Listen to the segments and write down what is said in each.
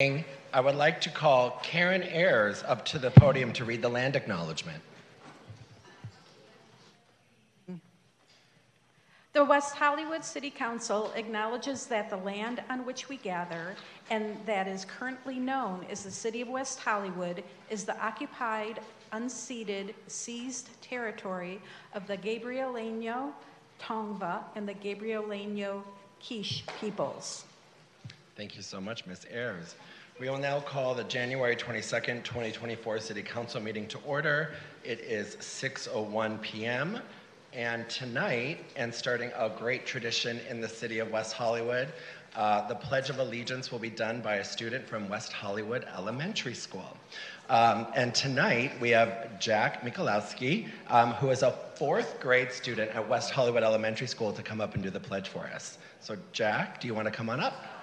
I would like to call Karen Ayers up to the podium to read the land acknowledgement. The West Hollywood City Council acknowledges that the land on which we gather and that is currently known as the City of West Hollywood is the occupied, unceded, seized territory of the Gabrielino, Tongva, and the Gabrielino Kizh peoples. Thank you so much, Ms. Ayers. We will now call the January 22nd, 2024 City Council meeting to order. It is 6:01 p.m. And tonight, and starting a great tradition in the city of West Hollywood, uh, the Pledge of Allegiance will be done by a student from West Hollywood Elementary School. Um, and tonight, we have Jack Michalowski, um, who is a fourth grade student at West Hollywood Elementary School, to come up and do the pledge for us. So, Jack, do you want to come on up?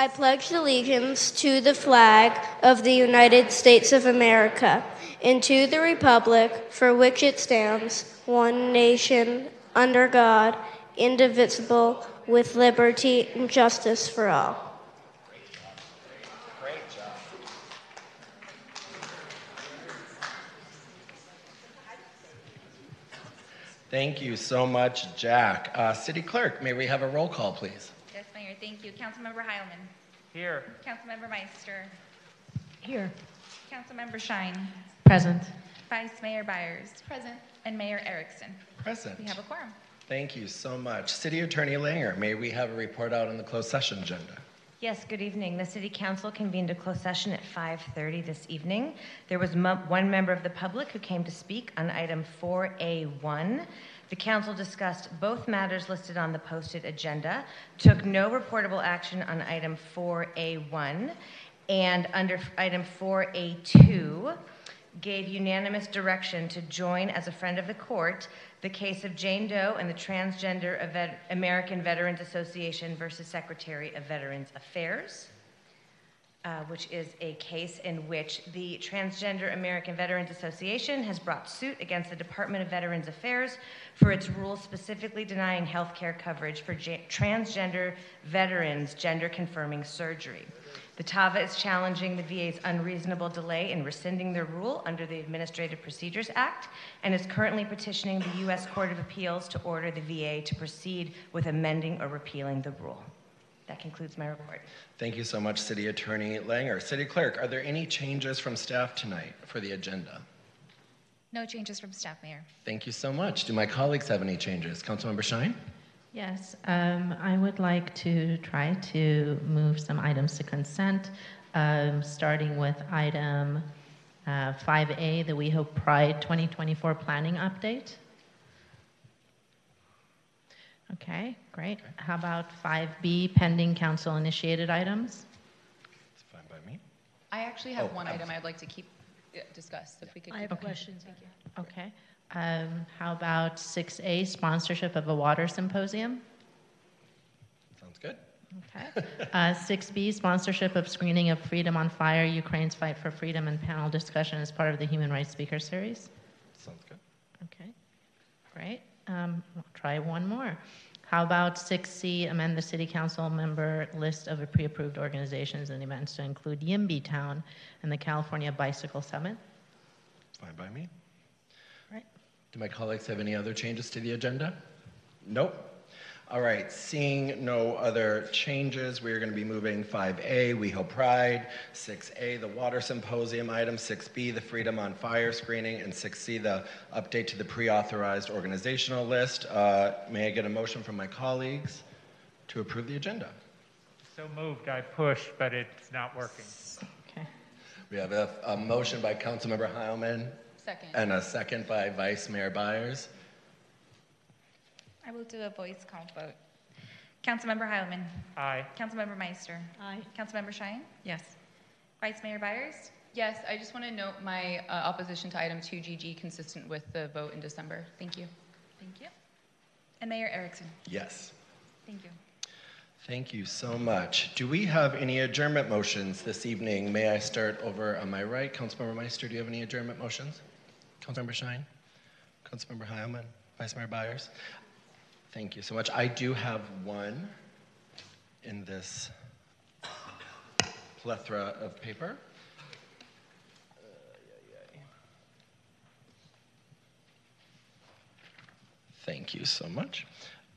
I pledge allegiance to the flag of the United States of America and to the republic for which it stands, one nation, under God, indivisible, with liberty and justice for all. Great job. Thank you so much, Jack. Uh, City Clerk, may we have a roll call, please? Yes, Mayor, thank you. Councilmember Heilman. Here. Councilmember Meister. Here. Councilmember Shyne. Present. Vice Mayor Byers. Present. And Mayor Erickson. Present. We have a quorum. Thank you so much. City Attorney Langer, may we have a report out on the closed session agenda? Yes, good evening. The City Council convened a closed session at 5:30 this evening. There was mo- one member of the public who came to speak on item 4A1. The council discussed both matters listed on the posted agenda, took no reportable action on item 4A1, and under item 4A2, gave unanimous direction to join as a friend of the court the case of Jane Doe and the Transgender American Veterans Association versus Secretary of Veterans Affairs, uh, which is a case in which the Transgender American Veterans Association has brought suit against the Department of Veterans Affairs for its rule specifically denying health care coverage for transgender veterans gender confirming surgery. The TAVA is challenging the VA's unreasonable delay in rescinding their rule under the Administrative Procedures Act and is currently petitioning the U.S. Court of Appeals to order the VA to proceed with amending or repealing the rule. That concludes my report. Thank you so much, City Attorney Langer. City Clerk, are there any changes from staff tonight for the agenda? No changes from staff, Mayor. Thank you so much. Do my colleagues have any changes? Councilmember Shyne? Yes, um, I would like to try to move some items to consent, um, starting with item uh, 5A, the WeHo Pride 2024 planning update. Okay, great. How about 5B, pending council initiated items? It's fine by me. I actually have Oh, one I'm item I'd like to keep uh, discussed, if we could. I keep have it. questions. Okay. Um, How about 6A, sponsorship of a water symposium? Sounds good. Okay. Uh, 6B, sponsorship of screening of Freedom on Fire, Ukraine's Fight for Freedom, and panel discussion as part of the Human Rights Speaker Series. Sounds good. Okay, great. Um, I'll try one more. How about 6C, amend the city council member list of pre-approved organizations and events to include YIMBY Town and the California Bicycle Summit? Fine by me. Right. Do my colleagues have any other changes to the agenda? Nope. All right, seeing no other changes, we are going to be moving 5A, WeHo Pride, 6A, the Water Symposium item, 6B, the Freedom on Fire screening, and 6C, the update to the pre-authorized organizational list. Uh, May I get a motion from my colleagues to approve the agenda? So moved. I pushed, but it's not working. Okay. We have a, a motion by Councilmember Heilman Second. and a second by Vice Mayor Byers. I will do a voice count vote. Councilmember Heilman. Aye. Councilmember Meister. Aye. Councilmember Shyne. Yes. Vice Mayor Byers. Yes, I just want to note my uh, opposition to item 2GG consistent with the vote in December. Thank you. Thank you. And Mayor Erickson. Yes. Thank you. Thank you so much. Do we have any adjournment motions this evening? May I start over on my right? Councilmember Meister, do you have any adjournment motions? Councilmember Shyne? Councilmember Heilman? Vice Mayor Byers. Thank you so much. I do have one in this plethora of paper. Thank you so much.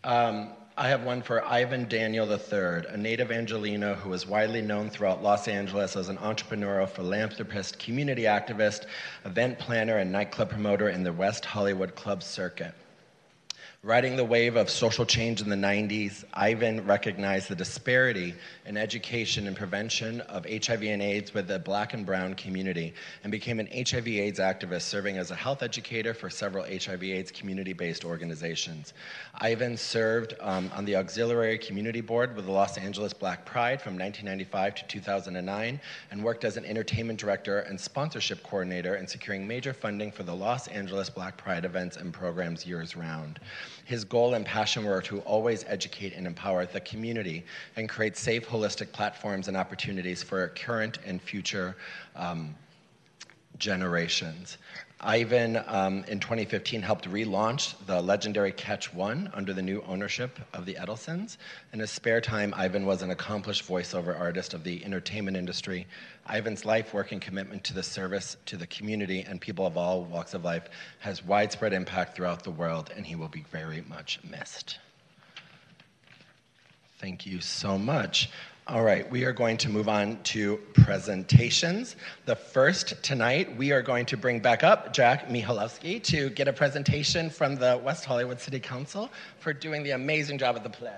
Um, I have one for Ivan Daniel III, a native Angelino who is widely known throughout Los Angeles as an entrepreneurial philanthropist, community activist, event planner, and nightclub promoter in the West Hollywood club circuit. Riding the wave of social change in the 90s, Ivan recognized the disparity in education and prevention of HIV and AIDS with the black and brown community and became an HIV AIDS activist, serving as a health educator for several HIV AIDS community based organizations. Ivan served um, on the Auxiliary Community Board with the Los Angeles Black Pride from 1995 to 2009 and worked as an entertainment director and sponsorship coordinator in securing major funding for the Los Angeles Black Pride events and programs years round. His goal and passion were to always educate and empower the community and create safe, holistic platforms and opportunities for current and future um, generations. Ivan, um, in 2015, helped relaunch the legendary Catch One under the new ownership of the Edelsons. In his spare time, Ivan was an accomplished voiceover artist of the entertainment industry. Ivan's life, work, and commitment to the service to the community and people of all walks of life has widespread impact throughout the world, and he will be very much missed. Thank you so much. All right, we are going to move on to presentations. The first tonight, we are going to bring back up Jack Michalowski to get a presentation from the West Hollywood City Council for doing the amazing job of the pledge.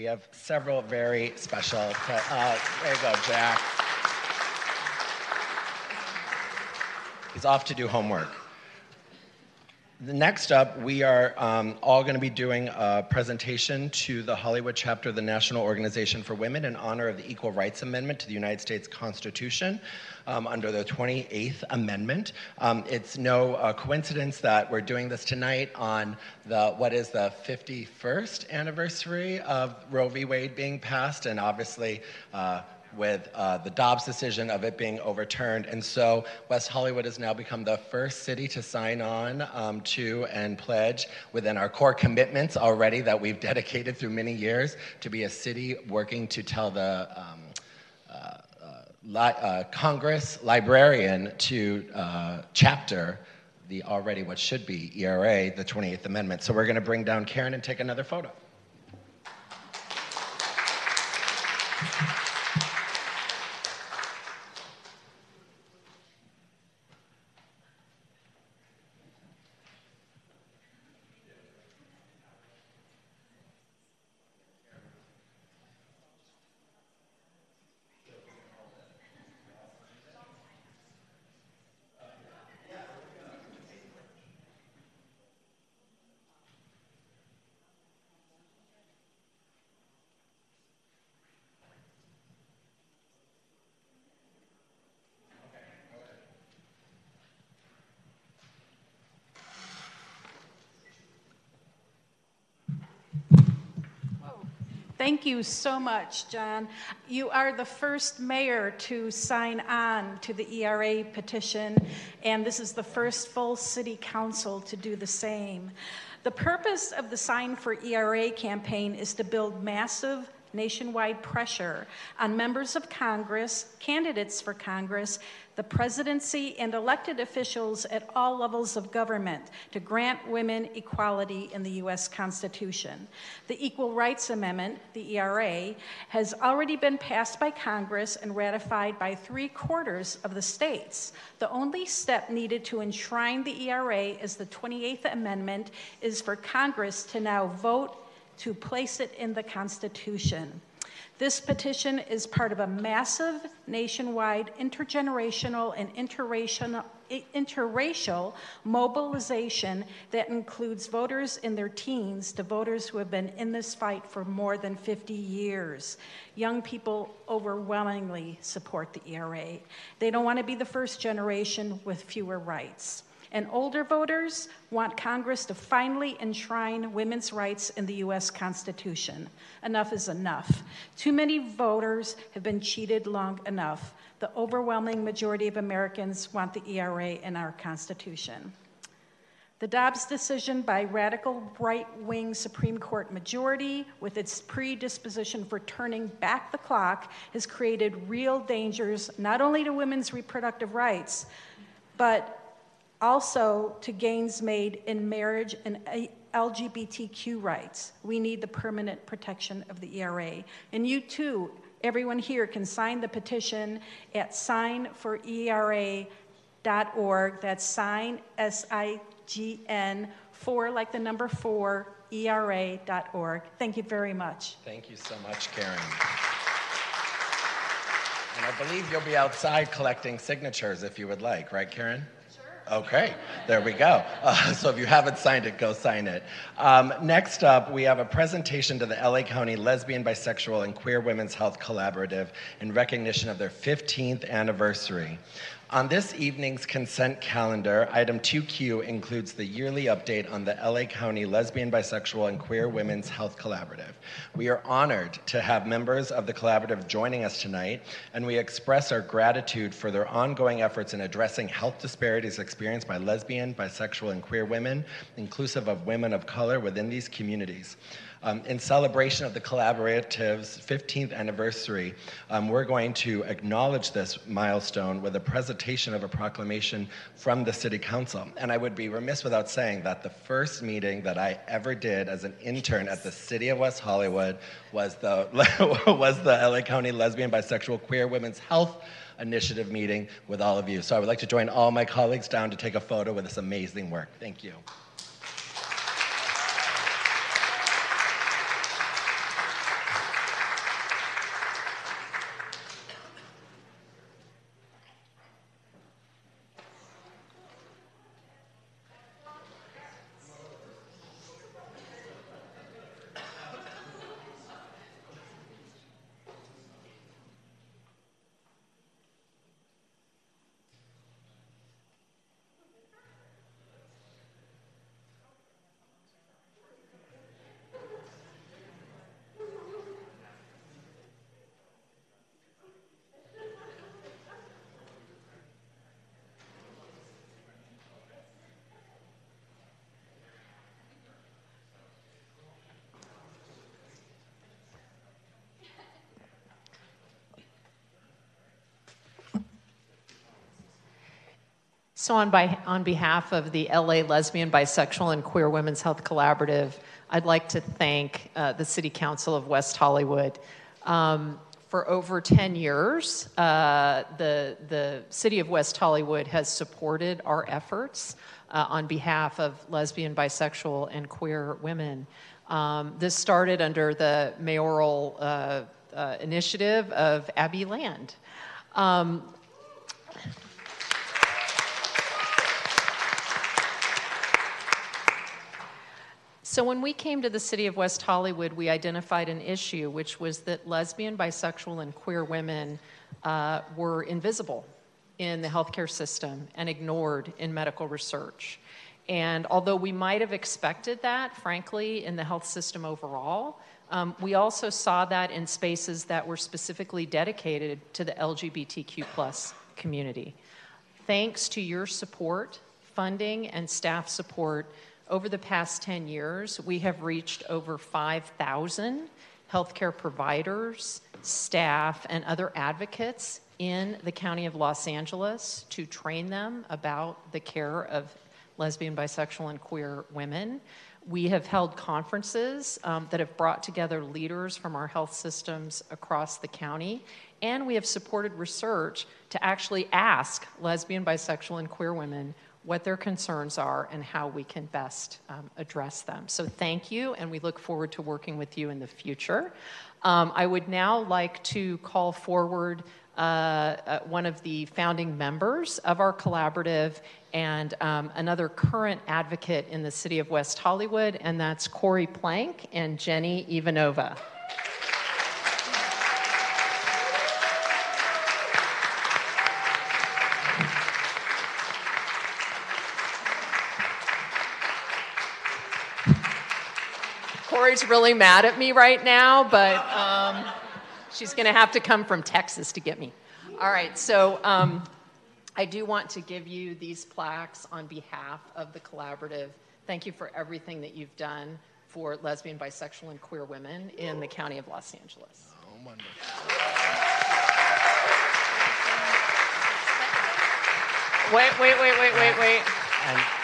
We have several very special. Uh, there you go, Jack. He's off to do homework. Next up, we are um, all going to be doing a presentation to the Hollywood chapter of the National Organization for Women in honor of the Equal Rights Amendment to the United States Constitution um, under the 28th Amendment. Um, it's no uh, coincidence that we're doing this tonight on the what is the 51st anniversary of Roe v. Wade being passed, and obviously. Uh, with uh, the Dobbs decision of it being overturned. And so West Hollywood has now become the first city to sign on um, to and pledge within our core commitments already that we've dedicated through many years to be a city working to tell the um, uh, uh li- uh, Congress librarian to uh, chapter the already what should be ERA, the 28th Amendment. So we're going to bring down Karen and take another photo. Thank you so much, John. You are the first mayor to sign on to the ERA petition, and this is the first full city council to do the same. The purpose of the Sign for ERA campaign is to build massive nationwide pressure on members of Congress, candidates for Congress, the presidency, and elected officials at all levels of government to grant women equality in the U.S. Constitution. The Equal Rights Amendment, the ERA, has already been passed by Congress and ratified by three quarters of the states. The only step needed to enshrine the ERA as the 28th Amendment is for Congress to now vote to place it in the Constitution. This petition is part of a massive nationwide intergenerational and interracial, mobilization that includes voters in their teens to voters who have been in this fight for more than 50 years. Young people overwhelmingly support the ERA. They don't want to be the first generation with fewer rights. And older voters want Congress to finally enshrine women's rights in the U.S. Constitution. Enough is enough. Too many voters have been cheated long enough. The overwhelming majority of Americans want the ERA in our Constitution. The Dobbs decision by radical right wing Supreme Court majority, with its predisposition for turning back the clock, has created real dangers not only to women's reproductive rights, but also to gains made in marriage and uh, LGBTQ rights. We need the permanent protection of the ERA. And you too, everyone here, can sign the petition at signforera.org. That's sign, S I G N, for like the number four, ERA.org. Thank you very much. Thank you so much, Karen. And I believe you'll be outside collecting signatures if you would like, right, Karen? Okay, there we go. Uh, so if you haven't signed it, go sign it. Um, next up, we have a presentation to the LA County Lesbian, Bisexual, and Queer Women's Health Collaborative in recognition of their 15th anniversary. On this evening's consent calendar, item 2Q includes the yearly update on the LA County Lesbian, Bisexual, and Queer Women's Health Collaborative. We are honored to have members of the collaborative joining us tonight, and we express our gratitude for their ongoing efforts in addressing health disparities experienced by lesbian, bisexual, and queer women, inclusive of women of color within these communities. Um, in celebration of the collaborative's 15th anniversary, um, we're going to acknowledge this milestone with a presentation of a proclamation from the City Council. And I would be remiss without saying that the first meeting that I ever did as an intern at the City of West Hollywood was the, was the LA County Lesbian, Bisexual, Queer Women's Health Initiative meeting with all of you. So I would like to join all my colleagues down to take a photo with this amazing work. Thank you. So, on, by, on behalf of the LA Lesbian, Bisexual, and Queer Women's Health Collaborative, I'd like to thank uh, the City Council of West Hollywood. Um, for over 10 years, uh, the, the City of West Hollywood has supported our efforts uh, on behalf of lesbian, bisexual, and queer women. Um, this started under the mayoral uh, uh, initiative of Abbe Land. Um, So, when we came to the city of West Hollywood, we identified an issue, which was that lesbian, bisexual, and queer women uh, were invisible in the healthcare system and ignored in medical research. And although we might have expected that, frankly, in the health system overall, um, we also saw that in spaces that were specifically dedicated to the LGBTQ plus community. Thanks to your support, funding, and staff support, over the past 10 years, we have reached over 5,000 healthcare providers, staff, and other advocates in the County of Los Angeles to train them about the care of lesbian, bisexual, and queer women. We have held conferences um, that have brought together leaders from our health systems across the county, and we have supported research to actually ask lesbian, bisexual, and queer women what their concerns are and how we can best um, address them. So, thank you, and we look forward to working with you in the future. Um, I would now like to call forward uh, uh, one of the founding members of our collaborative and um, another current advocate in the city of West Hollywood, and that's Corri Planck and Jenny Ivanova. Corri's really mad at me right now, but um, she's going to have to come from Texas to get me. All right, so um, I do want to give you these plaques on behalf of the collaborative. Thank you for everything that you've done for lesbian, bisexual, and queer women in the county of Los Angeles. Oh, wonderful. Wait, wait, wait, wait, wait, wait.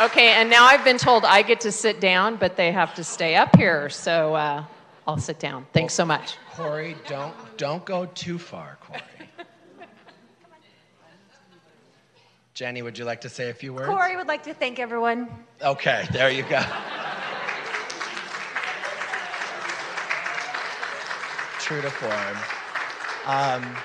Okay, and now I've been told I get to sit down, but they have to stay up here, so uh, I'll sit down. Thanks so much. Corri, don't don't go too far, Corri. Jenny, would you like to say a few words? Corri would like to thank everyone. Okay, there you go. True to form. Um,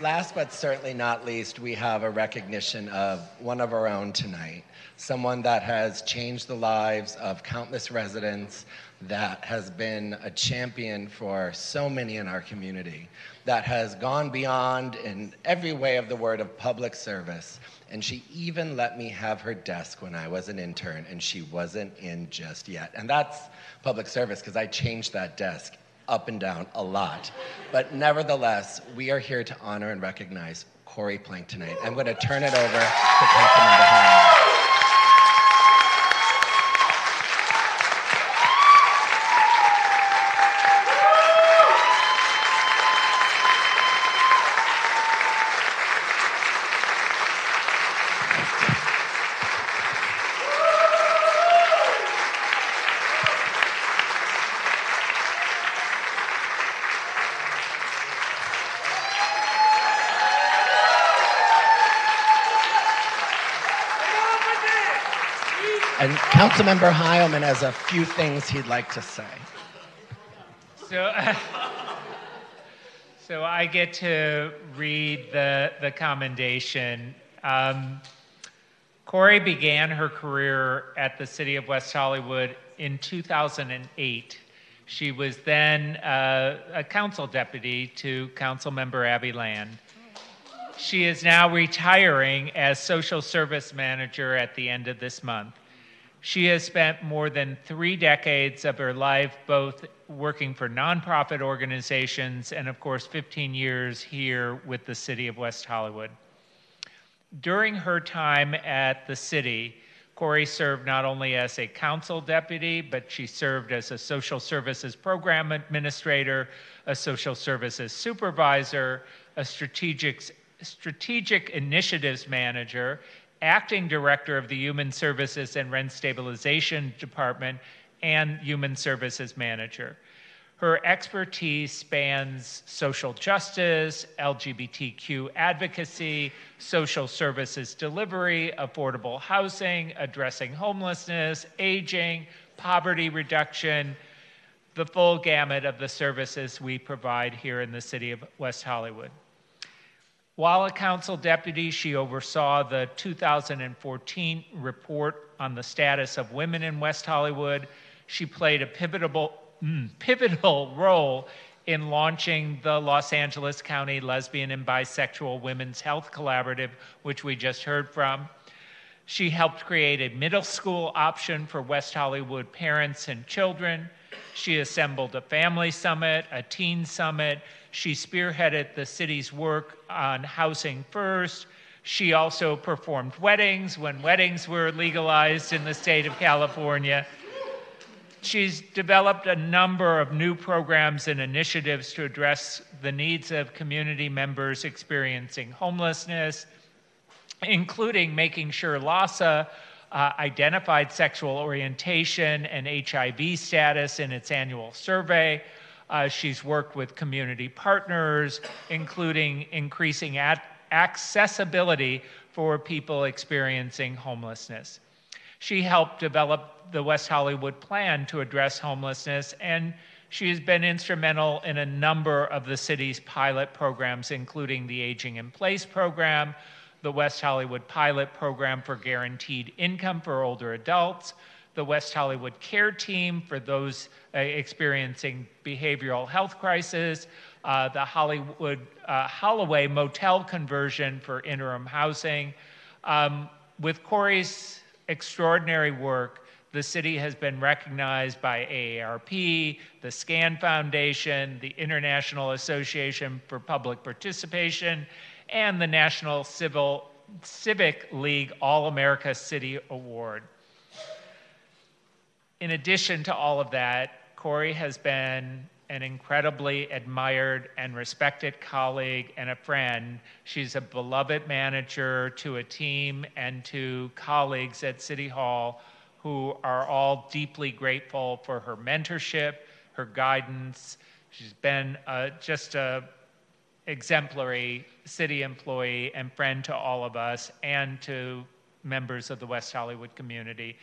last but certainly not least, we have a recognition of one of our own tonight, someone that has changed the lives of countless residents, that has been a champion for so many in our community, that has gone beyond in every way of the word of public service. And she even let me have her desk when I was an intern, and she wasn't in just yet. And that's public service because I changed that desk up and down a lot. But nevertheless, we are here to honor and recognize Corri Planck tonight. I'm going to turn it over to Councilmember Hine. And Councilmember Heilman has a few things he'd like to say. So, so I get to read the, the commendation. Um, Corri began her career at the City of West Hollywood in 2008. She was then uh, a council deputy to Councilmember Abbe Land. She is now retiring as social service manager at the end of this month. She has spent more than three decades of her life both working for nonprofit organizations and, of course, 15 years here with the City of West Hollywood. During her time at the city, Corri served not only as a council deputy, but she served as a social services program administrator, a social services supervisor, a strategic, strategic initiatives manager, acting director of the Human Services and Rent Stabilization Department, and Human Services Manager. Her expertise spans social justice, LGBTQ advocacy, social services delivery, affordable housing, addressing homelessness, aging, poverty reduction, the full gamut of the services we provide here in the city of West Hollywood. While a council deputy, she oversaw the 2014 report on the status of women in West Hollywood. She played a pivotal, mm, pivotal role in launching the Los Angeles County Lesbian and Bisexual Women's Health Collaborative, which we just heard from. She helped create a middle school option for West Hollywood parents and children. She assembled a family summit, a teen summit. She spearheaded the city's work on housing first. She also performed weddings when weddings were legalized in the state of California. She's developed a number of new programs and initiatives to address the needs of community members experiencing homelessness, including making sure LAHSA uh, identified sexual orientation and HIV status in its annual survey. Uh, she's worked with community partners, including increasing at- accessibility for people experiencing homelessness. She helped develop the West Hollywood plan to address homelessness, and she has been instrumental in a number of the city's pilot programs, including the Aging in Place program, the West Hollywood Pilot Program for Guaranteed Income for Older Adults, the West Hollywood Care Team for those uh, experiencing behavioral health crisis, uh, the Hollywood uh, Holloway Motel conversion for interim housing. Um, with Corri's extraordinary work, the city has been recognized by AARP, the SCAN Foundation, the International Association for Public Participation, and the National Civil, Civic League All America City Award. In addition to all of that, Corri has been an incredibly admired and respected colleague and a friend. She's a beloved manager to a team and to colleagues at City Hall who are all deeply grateful for her mentorship, her guidance. She's been uh, just a exemplary city employee and friend to all of us and to members of the West Hollywood community.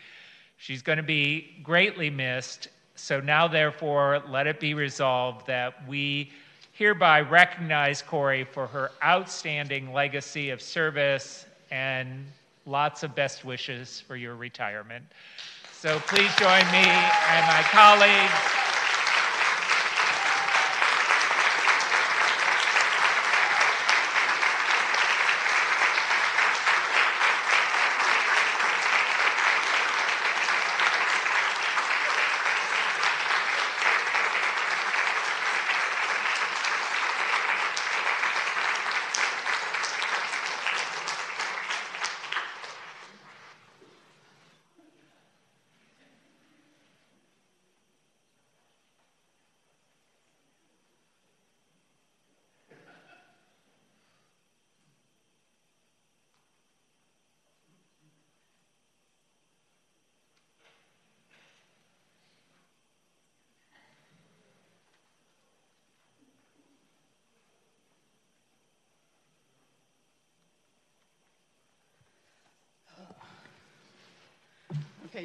She's going to be greatly missed. So now, therefore, let it be resolved that we hereby recognize Corri for her outstanding legacy of service and lots of best wishes for your retirement. So please join me and my colleagues.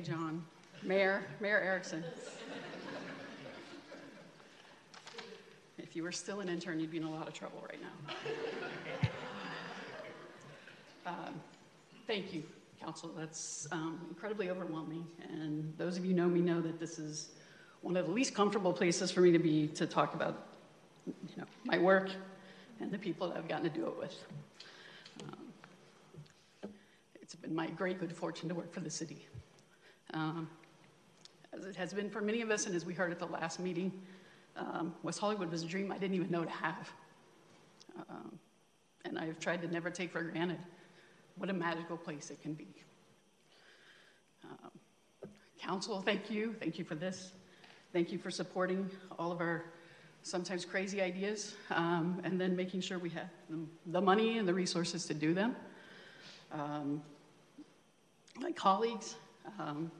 John. Mayor, Mayor Erickson. If you were still an intern, you'd be in a lot of trouble right now. Um, Thank you, council. That's um, incredibly overwhelming. And those of you know me know that this is one of the least comfortable places for me to be to talk about, you know, my work and the people that I've gotten to do it with. Um, It's been my great good fortune to work for the city. Um, as it has been for many of us, and as we heard at the last meeting, um, West Hollywood was a dream I didn't even know to have. Um, and I've tried to never take for granted what a magical place it can be. Um, council, thank you. Thank you for this. Thank you for supporting all of our sometimes crazy ideas um, and then making sure we have the, money and the resources to do them. Um, my colleagues, um,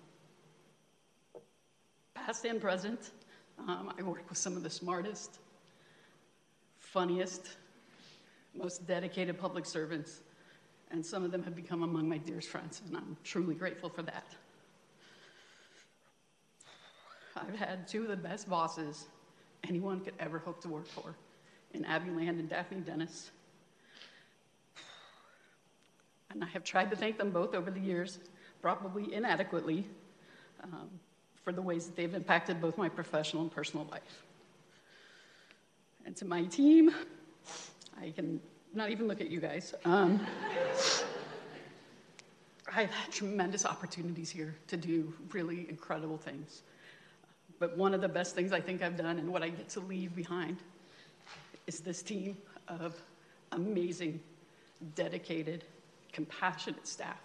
past and present. Um, I work with some of the smartest, funniest, most dedicated public servants, and some of them have become among my dearest friends, and I'm truly grateful for that. I've had two of the best bosses anyone could ever hope to work for in Abbe Land and Daphne Dennis. And I have tried to thank them both over the years, probably inadequately, um, for the ways that they've impacted both my professional and personal life. And to my team, I can not even look at you guys. Um, I've had tremendous opportunities here to do really incredible things. But one of the best things I think I've done and what I get to leave behind is this team of amazing, dedicated, compassionate staff.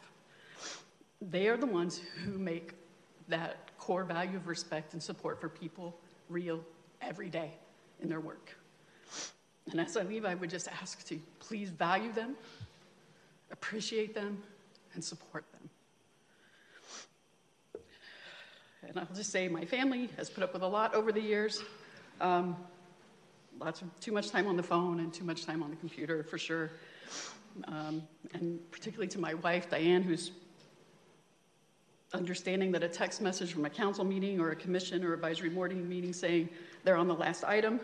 They are the ones who make that core value of respect and support for people real every day in their work. And as I leave, I would just ask to please value them, appreciate them, and support them. And I'll just say my family has put up with a lot over the years. Um, lots of too much time on the phone and too much time on the computer for sure. Um, and particularly to my wife, Diane, who's understanding that a text message from a council meeting or a commission or advisory morning meeting saying they're on the last item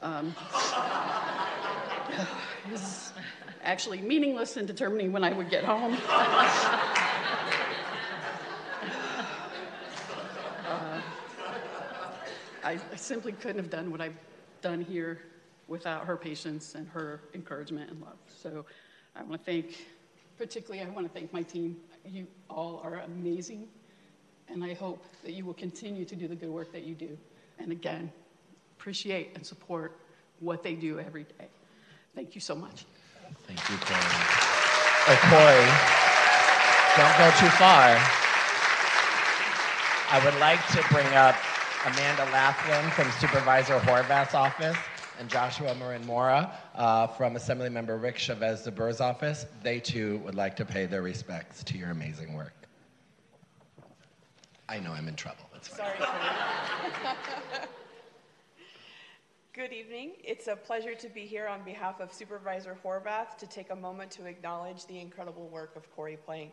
um, is actually meaningless in determining when I would get home. uh, I, I simply couldn't have done what I've done here without her patience and her encouragement and love. So I want to thank, particularly, I want to thank my team. You all are amazing, and I hope that you will continue to do the good work that you do. And again, appreciate and support what they do every day. Thank you so much. Thank you, Corri. Oh, Corri, don't go too far. I would like to bring up Amanda Laughlin from Supervisor Horvath's office and Joshua Marin Mora uh, from Assemblymember Rick Chavez Zbur's office. They too would like to pay their respects to your amazing work. I know I'm in trouble. It's fine. Sorry. Good evening. It's a pleasure to be here on behalf of Supervisor Horvath to take a moment to acknowledge the incredible work of Corri Planck.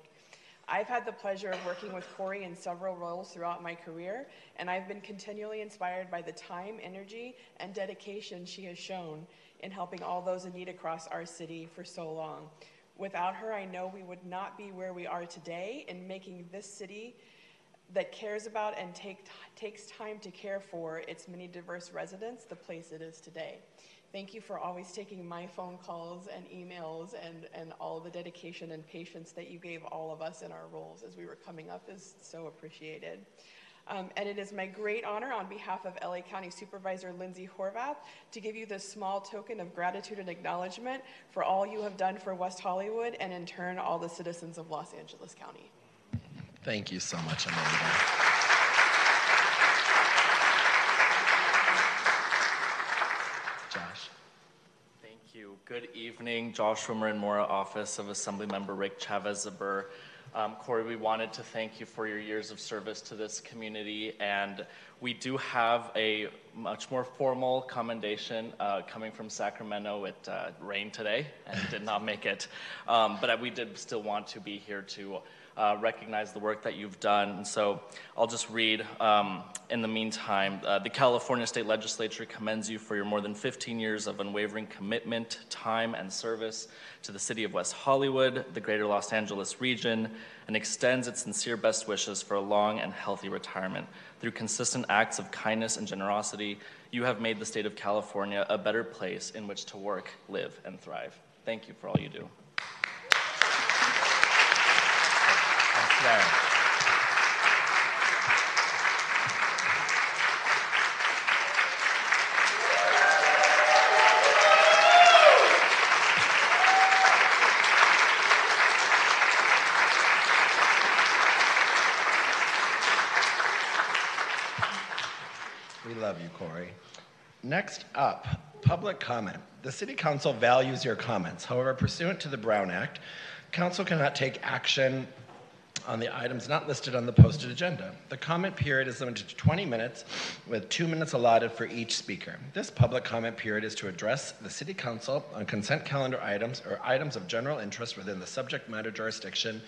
I've had the pleasure of working with Corri in several roles throughout my career, and I've been continually inspired by the time, energy, and dedication she has shown in helping all those in need across our city for so long. Without her, I know we would not be where we are today in making this city that cares about and take, takes time to care for its many diverse residents the place it is today. Thank you for always taking my phone calls and emails and, and all the dedication and patience that you gave all of us in our roles as we were coming up is so appreciated. Um, and it is my great honor on behalf of LA County Supervisor Lindsey Horvath to give you this small token of gratitude and acknowledgement for all you have done for West Hollywood and in turn all the citizens of Los Angeles County. Thank you so much, Amanda. Josh. Thank you. Good evening, Josh Joshua and Mora, Office of Assemblymember Rick Chavez Zbur. Um, Corri, we wanted to thank you for your years of service to this community, and we do have a much more formal commendation uh, coming from Sacramento. It uh, rained today and did not make it, um, but we did still want to be here to uh, recognize the work that you've done. And so I'll just read um, in the meantime. Uh, the California State Legislature commends you for your more than 15 years of unwavering commitment, time, and service to the city of West Hollywood, the greater Los Angeles region, and extends its sincere best wishes for a long and healthy retirement. Through consistent acts of kindness and generosity, you have made the state of California a better place in which to work, live, and thrive. Thank you for all you do. We love you, Corri. Next up, public comment. The City Council values your comments. However, pursuant to the Brown Act, Council cannot take action on the items not listed on the posted agenda. The comment period is limited to 20 minutes, with two minutes allotted for each speaker. This public comment period is to address the City Council on consent calendar items or items of general interest within the subject matter jurisdiction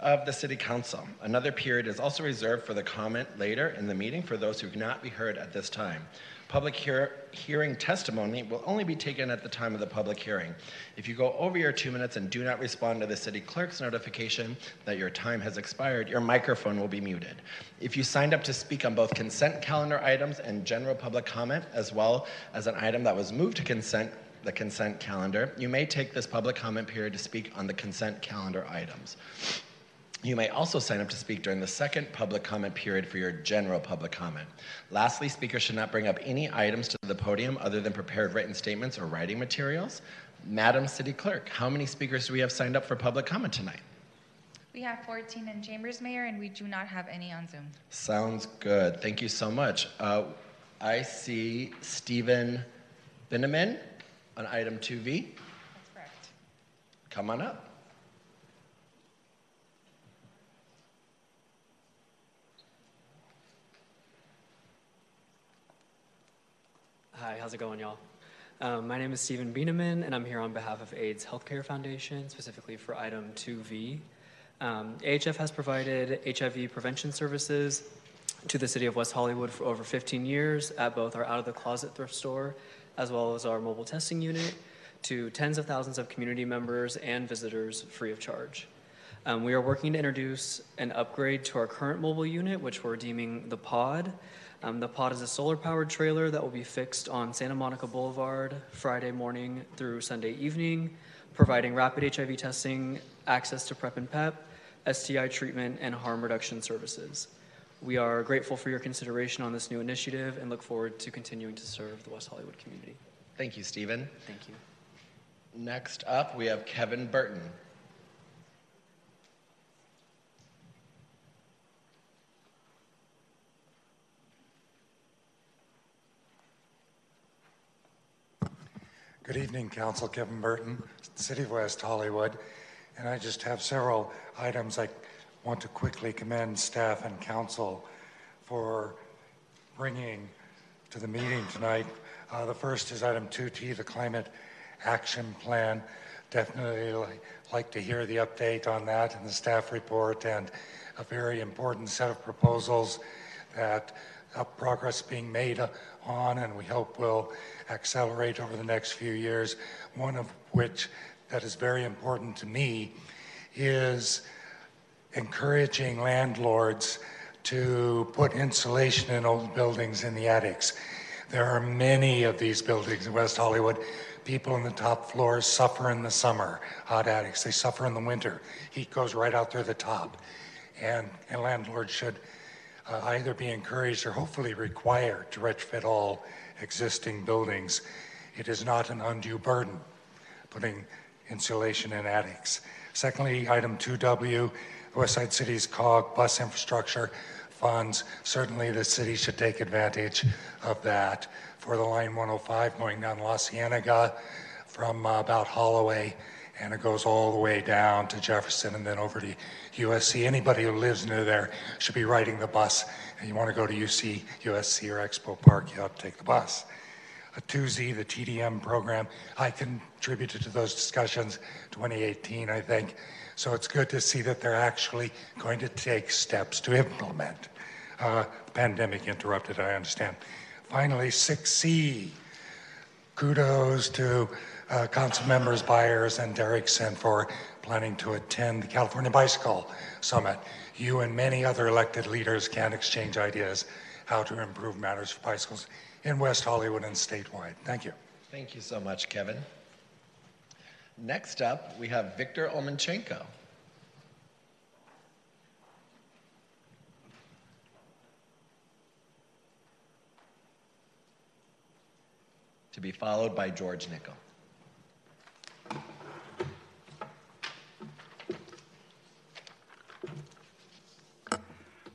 of the City Council. Another period is also reserved for the comment later in the meeting for those who cannot be heard at this time. Public hear- hearing testimony will only be taken at the time of the public hearing. If you go over your two minutes and do not respond to the city clerk's notification that your time has expired, your microphone will be muted. If you signed up to speak on both consent calendar items and general public comment, as well as an item that was moved to consent, the consent calendar, you may take this public comment period to speak on the consent calendar items. You may also sign up to speak during the second public comment period for your general public comment. Lastly, speakers should not bring up any items to the podium other than prepared written statements or writing materials. Madam City Clerk, how many speakers do we have signed up for public comment tonight? We have 14 in chambers, Mayor, and we do not have any on Zoom. Sounds good. Thank you so much. Uh, I see Stephen Binneman on item 2V. That's correct. Come on up. Hi, how's it going, y'all? Um, my name is Stephen Bieneman, and I'm here on behalf of AIDS Healthcare Foundation, specifically for item 2V. Um, AHF has provided HIV prevention services to the city of West Hollywood for over 15 years at both our out of the closet thrift store as well as our mobile testing unit to tens of thousands of community members and visitors free of charge. Um, we are working to introduce an upgrade to our current mobile unit, which we're deeming the pod. Um, the pod is a solar powered trailer that will be fixed on Santa Monica Boulevard Friday morning through Sunday evening, providing rapid HIV testing, access to PrEP and PEP, STI treatment, and harm reduction services. We are grateful for your consideration on this new initiative and look forward to continuing to serve the West Hollywood community. Thank you, Stephen. Thank you. Next up, we have Kevin Burton. Good evening, Council. Kevin Burton, City of West Hollywood. And I just have several items I want to quickly commend staff and council for bringing to the meeting tonight. Uh, the first is item 2T, the Climate Action Plan. Definitely li- like to hear the update on that in the staff report and a very important set of proposals that uh, progress being made uh, on and we hope will accelerate over the next few years. One of which that is very important to me is encouraging landlords to put insulation in old buildings in the attics. There are many of these buildings in West Hollywood. People in the top floors suffer in the summer, hot attics. They suffer in the winter. Heat goes right out through the top. And, and landlords should uh, either be encouraged or hopefully required to retrofit all existing buildings. It is not an undue burden putting insulation in attics. Secondly, item 2W, Westside Cities COG bus infrastructure funds. Certainly the city should take advantage of that for the line 105 going down La Cienega from uh, about Holloway and it goes all the way down to Jefferson and then over to USC. Anybody who lives near there should be riding the bus. And you want to go to UC, USC, or Expo Park, you have to take the bus. A 2Z, the TDM program, I contributed to those discussions 2018, I think. So it's good to see that they're actually going to take steps to implement. Uh, pandemic interrupted, I understand. Finally, 6C, kudos to uh, council members Byers and Derrickson for planning to attend the California Bicycle Summit. You and many other elected leaders can exchange ideas how to improve matters for bicycles in West Hollywood and statewide. Thank you. Thank you so much, Kevin. Next up, we have Victor Omelczenko. To be followed by George Nickel.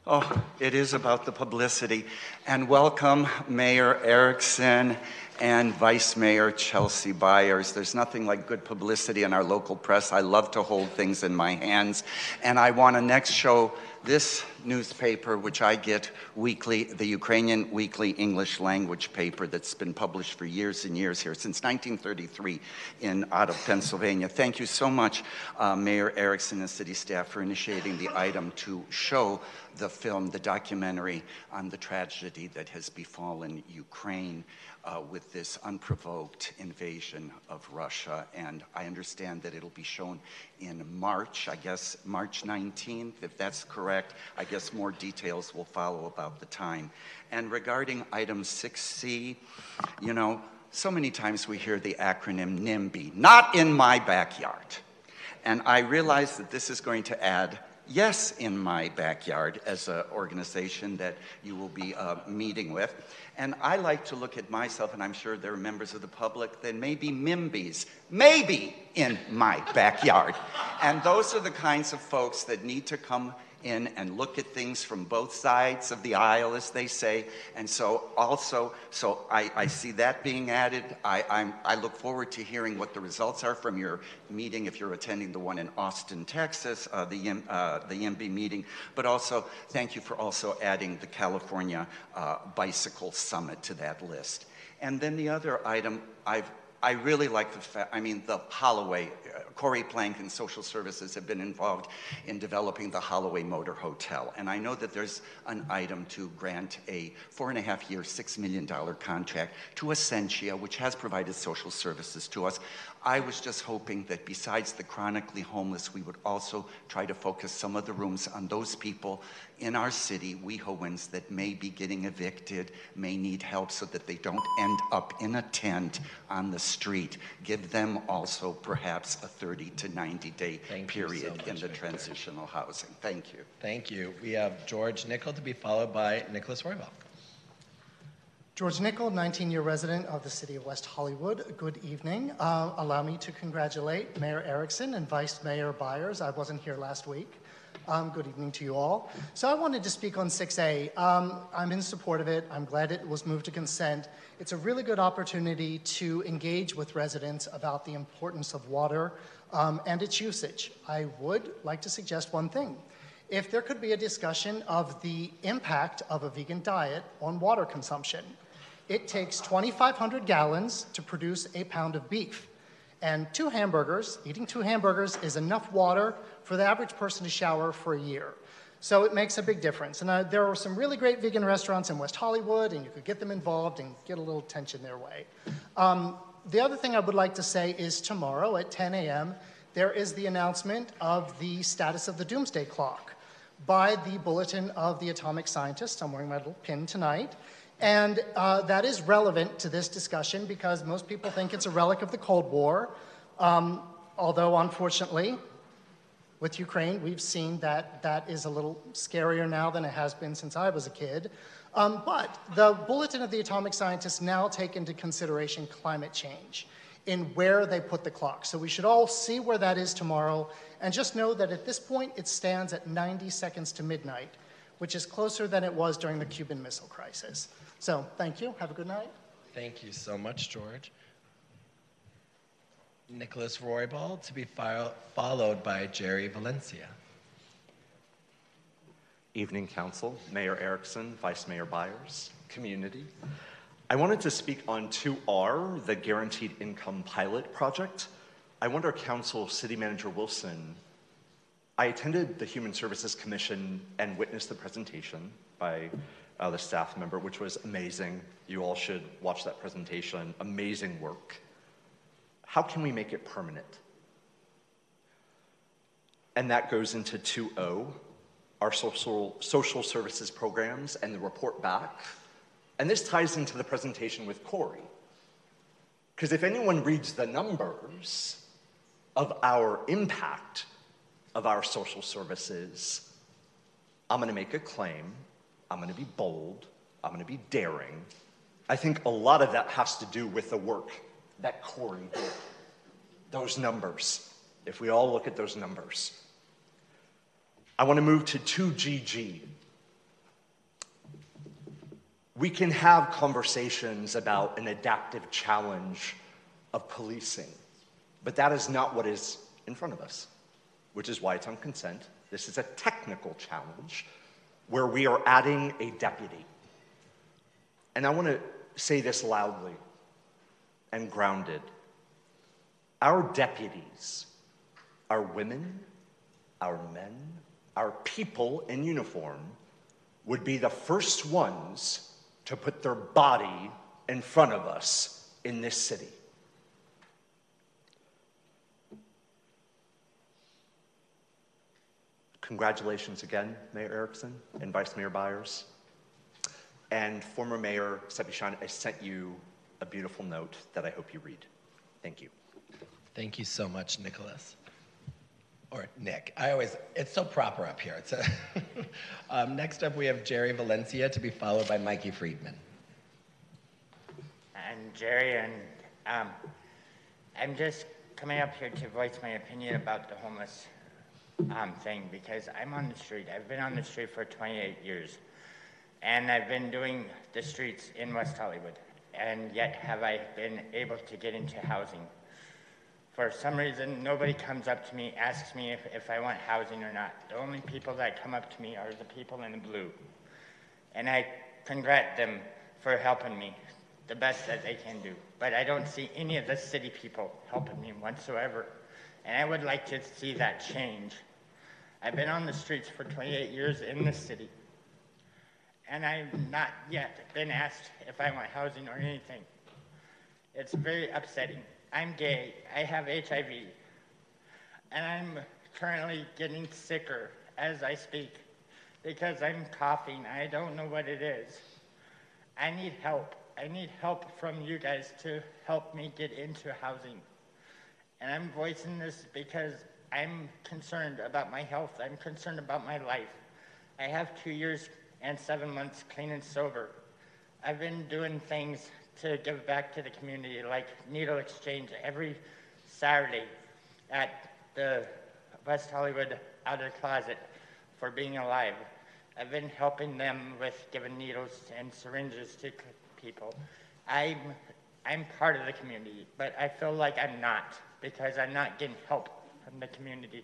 Oh, it is about the publicity. And welcome, Mayor Erickson and Vice Mayor Chelsea Byers. There's nothing like good publicity in our local press. I love to hold things in my hands. And I want to next show this newspaper, which I get weekly, the Ukrainian Weekly English Language paper that's been published for years and years here, since 1933 in out of Pennsylvania. Thank you so much, uh, Mayor Erickson and city staff for initiating the item to show the film, the documentary on the tragedy that has befallen Ukraine uh, with this unprovoked invasion of Russia. And I understand that it'll be shown in March, I guess March 19th, if that's correct. I guess more details will follow about the time. And regarding item 6C, you know, so many times we hear the acronym NIMBY, not in my backyard. And I realize that this is going to add yes in my backyard as an organization that you will be uh, meeting with. And I like to look at myself, and I'm sure there are members of the public that may be MIMBYs, maybe in my backyard. and those are the kinds of folks that need to come in and look at things from both sides of the aisle, as they say. And so, also, so I, I see that being added. I, I'm, I look forward to hearing what the results are from your meeting if you're attending the one in Austin, Texas, uh, the, uh, the MB meeting. But also, thank you for also adding the California uh, Bicycle Summit to that list. And then the other item I've I really like the fact, I mean, the Holloway, uh, Corri Planck and Social Services have been involved in developing the Holloway Motor Hotel. And I know that there's an item to grant a four and a half year, $6 million contract to Essentia, which has provided social services to us. I was just hoping that besides the chronically homeless, we would also try to focus some of the rooms on those people in our city, WeHoans, that may be getting evicted, may need help so that they don't end up in a tent on the street. Give them also perhaps a 30 to 90 day Thank you so period in the Victor. transitional housing. Thank you. Thank you. We have George Nickel to be followed by Nicholas Roybal. George Nickel, 19-year resident of the city of West Hollywood. Good evening. Uh, allow me to congratulate Mayor Erickson and Vice Mayor Byers. I wasn't here last week. Um, good evening to you all. So I wanted to speak on 6A. Um, I'm in support of it. I'm glad it was moved to consent. It's a really good opportunity to engage with residents about the importance of water um, and its usage. I would like to suggest one thing. If there could be a discussion of the impact of a vegan diet on water consumption, it takes 2,500 gallons to produce a pound of beef. And two hamburgers, eating two hamburgers is enough water for the average person to shower for a year. So it makes a big difference. And uh, there are some really great vegan restaurants in West Hollywood, and you could get them involved and get a little attention their way. Um, the other thing I would like to say is tomorrow at 10 a.m., there is the announcement of the status of the doomsday clock by the Bulletin of the Atomic Scientists. I'm wearing my little pin tonight. And uh, that is relevant to this discussion because most people think it's a relic of the Cold War. Um, although, unfortunately, with Ukraine, we've seen that that is a little scarier now than it has been since I was a kid. Um, but the Bulletin of the Atomic Scientists now take into consideration climate change in where they put the clock. So we should all see where that is tomorrow and just know that at this point it stands at 90 seconds to midnight, which is closer than it was during the Cuban Missile Crisis. So thank you. Have a good night. Thank you so much, George. Nicholas Roybal to be fo- followed by Jerry Valencia. Evening Council, Mayor Erickson, Vice Mayor Byers, community. I wanted to speak on 2R, the Guaranteed Income Pilot Project. I wonder, Council City Manager Wilson, I attended the Human Services Commission and witnessed the presentation by the staff member, which was amazing. You all should watch that presentation. Amazing work. How can we make it permanent? And that goes into 2O, our social, social services programs and the report back. And this ties into the presentation with Corri. Because if anyone reads the numbers of our impact of our social services, I'm going to make a claim. I'm going to be bold. I'm going to be daring. I think a lot of that has to do with the work that Corri did. Those numbers. If we all look at those numbers. I want to move to 2GG. We can have conversations about an adaptive challenge of policing, but that is not what is in front of us, which is why it's on consent. This is a technical challenge where we are adding a deputy. And I want to say this loudly and grounded. Our deputies are women, our men, our people in uniform would be the first ones to put their body in front of us in this city. Congratulations again, Mayor Erickson and Vice Mayor Byers. And former Mayor Sepi Shyne, I sent you a beautiful note that I hope you read. Thank you. Thank you so much, Nicholas. Or Nick. I always, it's so proper up here. It's a um, next up, we have Jerry Valencia to be followed by Mikey Friedman. And Jerry, and um, I'm just coming up here to voice my opinion about the homeless um, thing because I'm on the street. I've been on the street for 28 years, and I've been doing the streets in West Hollywood, and yet have I been able to get into housing. For some reason, nobody comes up to me, asks me if, if I want housing or not. The only people that come up to me are the people in the blue. And I congrat them for helping me the best that they can do. But I don't see any of the city people helping me whatsoever. And I would like to see that change. I've been on the streets for 28 years in the city. And I've not yet been asked if I want housing or anything. It's very upsetting. I'm gay. I have HIV. And I'm currently getting sicker as I speak because I'm coughing. I don't know what it is. I need help. I need help from you guys to help me get into housing. And I'm voicing this because I'm concerned about my health. I'm concerned about my life. I have two years and seven months clean and sober. I've been doing things to give back to the community, like needle exchange every Saturday at the West Hollywood Outer Closet for being alive. I've been helping them with giving needles and syringes to people. I'm, I'm part of the community, but I feel like I'm not because I'm not getting help the community.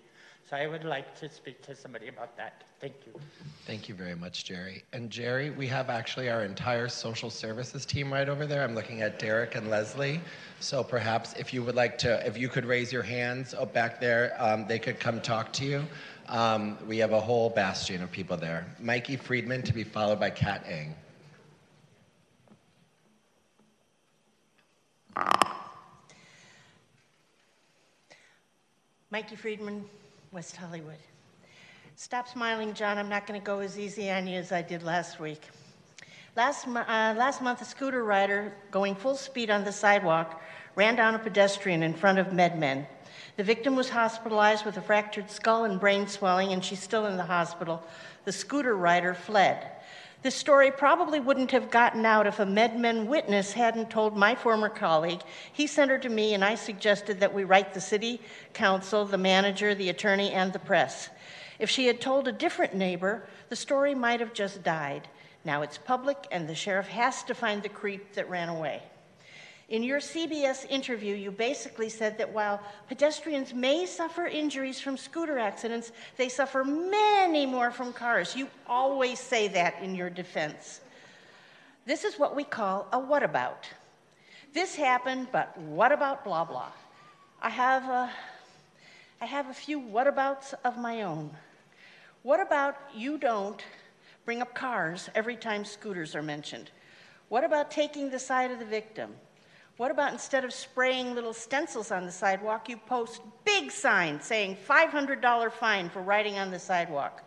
So I would like to speak to somebody about that. Thank you. Thank you very much, Jerry. And Jerry, we have actually our entire social services team right over there. I'm looking at Derek and Leslie. So perhaps if you would like to, if you could raise your hands up back there, um, they could come talk to you. Um, we have a whole bastion of people there. Mikey Friedman to be followed by Kat Eng. Mikey Friedman, West Hollywood. Stop smiling, John. I'm not going to go as easy on you as I did last week. Last, uh, last month, a scooter rider going full speed on the sidewalk ran down a pedestrian in front of MedMen. The victim was hospitalized with a fractured skull and brain swelling, and she's still in the hospital. The scooter rider fled. This story probably wouldn't have gotten out if a MedMen witness hadn't told my former colleague. He sent her to me, and I suggested that we write the city council, the manager, the attorney, and the press. If she had told a different neighbor, the story might have just died. Now it's public, and the sheriff has to find the creep that ran away. In your CBS interview, you basically said that while pedestrians may suffer injuries from scooter accidents, they suffer many more from cars. You always say that in your defense. This is what we call a what about. This happened, but what about blah blah? I have a, I have a few what abouts of my own. What about you don't bring up cars every time scooters are mentioned? What about taking the side of the victim? What about instead of spraying little stencils on the sidewalk, you post big signs saying $500 fine for riding on the sidewalk?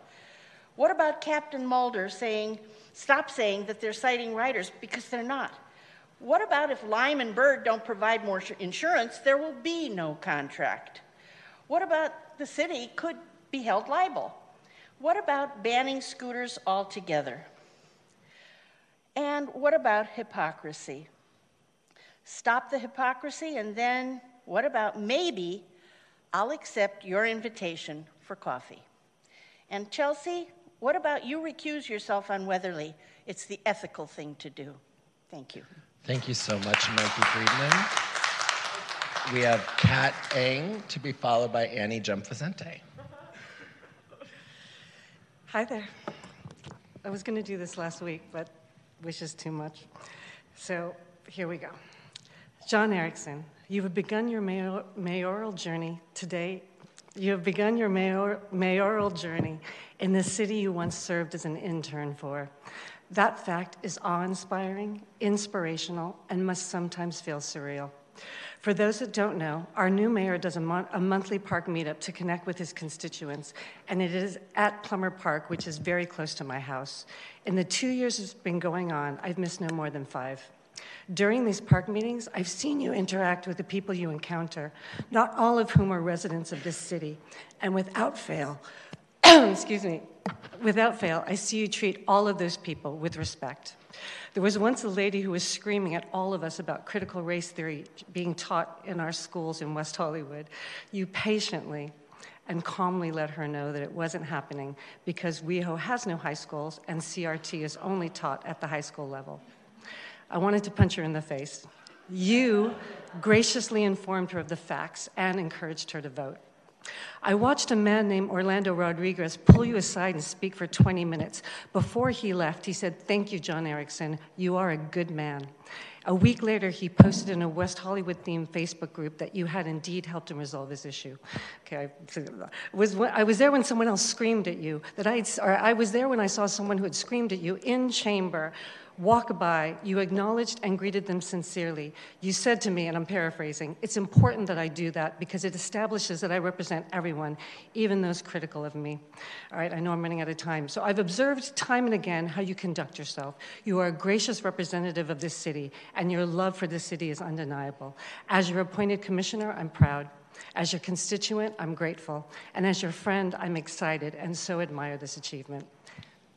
What about Captain Mulder saying, stop saying that they're citing riders because they're not? What about if Lime and Bird don't provide more insurance, there will be no contract? What about the city could be held liable? What about banning scooters altogether? And what about hypocrisy? Stop the hypocrisy, and then what about maybe I'll accept your invitation for coffee? And Chelsea, what about you recuse yourself on Weatherly? It's the ethical thing to do. Thank you. Thank you so much, Mikey Friedman. We have Kat Eng to be followed by Annie Jumfacente. Hi there. I was going to do this last week, but wishes too much. So here we go. John Erickson, you have begun your mayor, mayoral journey today. You have begun your mayor, mayoral journey in the city you once served as an intern for. That fact is awe inspiring, inspirational, and must sometimes feel surreal. For those that don't know, our new mayor does a, mon- a, monthly park meetup to connect with his constituents, and it is at Plummer Park, which is very close to my house. In the two years it's been going on, I've missed no more than five. During these park meetings, I've seen you interact with the people you encounter, not all of whom are residents of this city, and without fail, excuse me, without fail, I see you treat all of those people with respect. There was once a lady who was screaming at all of us about critical race theory being taught in our schools in West Hollywood. You patiently and calmly let her know that it wasn't happening because WeHo has no high schools and CRT is only taught at the high school level. I wanted to punch her in the face. You graciously informed her of the facts and encouraged her to vote. I watched a man named Orlando Rodriguez pull you aside and speak for 20 minutes. Before he left, he said, Thank you, John Erickson. You are a good man. A week later, he posted in a West Hollywood themed Facebook group that you had indeed helped him resolve his issue. Okay, I was, I was there when someone else screamed at you, that or I was there when I saw someone who had screamed at you in chamber walk by, you acknowledged and greeted them sincerely. You said to me, and I'm paraphrasing, it's important that I do that because it establishes that I represent everyone, even those critical of me. All right, I know I'm running out of time. So I've observed time and again how you conduct yourself. You are a gracious representative of this city, and your love for this city is undeniable. As your appointed commissioner, I'm proud. As your constituent, I'm grateful. And as your friend, I'm excited and so admire this achievement.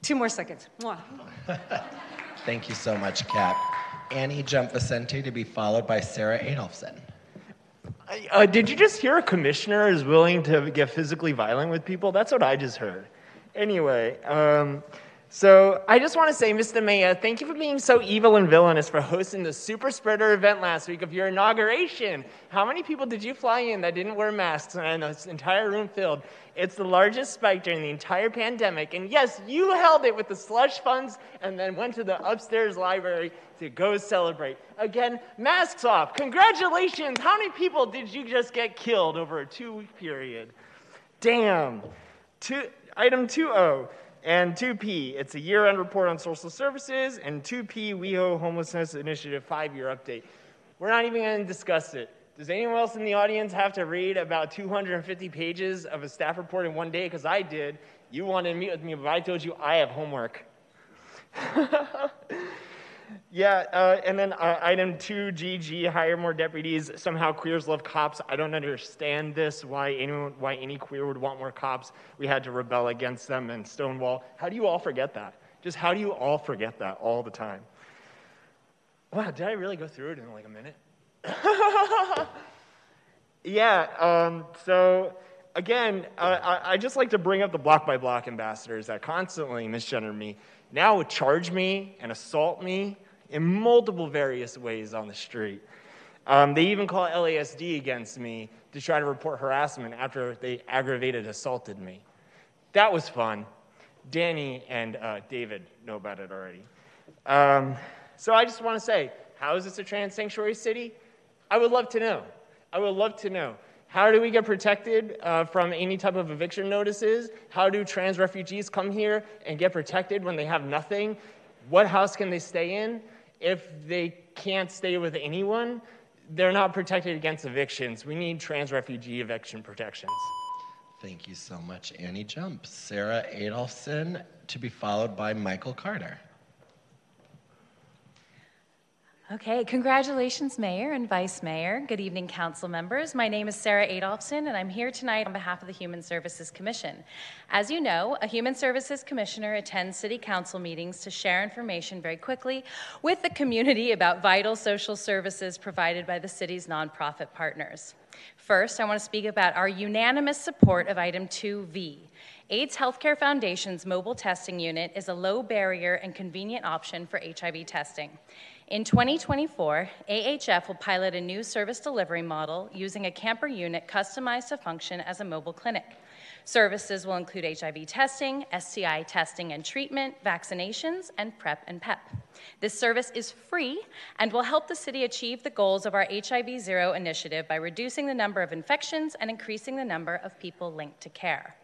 Two more seconds. Mwah. Thank you so much, Kat. Annie Jump Vicente to be followed by Sarah Adolphson. Uh, did you just hear a commissioner is willing to get physically violent with people? That's what I just heard. Anyway, um, so I just want to say, Mr. Mayor, thank you for being so evil and villainous for hosting the super spreader event last week of your inauguration. How many people did you fly in that didn't wear masks and this entire room filled? It's the largest spike during the entire pandemic. And yes, you held it with the slush funds and then went to the upstairs library to go celebrate. Again, masks off. Congratulations. How many people did you just get killed over a two week period? Damn. Two, item 2.0 and 2P, it's a year end report on social services, and 2P, WeHo Homelessness Initiative five year update. We're not even going to discuss it. Does anyone else in the audience have to read about 250 pages of a staff report in one day? Because I did. You wanted to meet with me, but I told you I have homework. Yeah, uh, and then uh, item two, GG, hire more deputies. Somehow queers love cops. I don't understand this. Why anyone, why any queer would want more cops? We had to rebel against them and Stonewall. How do you all forget that? Just how do you all forget that all the time? Wow, did I really go through it in like a minute? yeah. Um, so again, uh, I, I just like to bring up the block by block ambassadors that constantly misgender me now would charge me and assault me in multiple various ways on the street. Um, they even call LASD against me to try to report harassment after they aggravated assaulted me. That was fun. Danny and uh, David know about it already. Um, so I just want to say, how is this a trans sanctuary city? I would love to know. I would love to know. How do we get protected uh, from any type of eviction notices? How do trans refugees come here and get protected when they have nothing? What house can they stay in? If they can't stay with anyone, they're not protected against evictions. We need trans refugee eviction protections. Thank you so much, Annie Jump. Sarah Adolphson to be followed by Michael Carter. Okay, congratulations, Mayor and Vice Mayor. Good evening, Council members. My name is Sarah Adolphson, and I'm here tonight on behalf of the Human Services Commission. As you know, a Human Services Commissioner attends City Council meetings to share information very quickly with the community about vital social services provided by the city's nonprofit partners. First, I want to speak about our unanimous support of item 2V. AIDS Healthcare Foundation's mobile testing unit is a low barrier and convenient option for HIV testing. In 2024, AHF will pilot a new service delivery model using a camper unit customized to function as a mobile clinic. Services will include HIV testing, STI testing and treatment, vaccinations, and PrEP and PEP. This service is free and will help the city achieve the goals of our HIV Zero initiative by reducing the number of infections and increasing the number of people linked to care.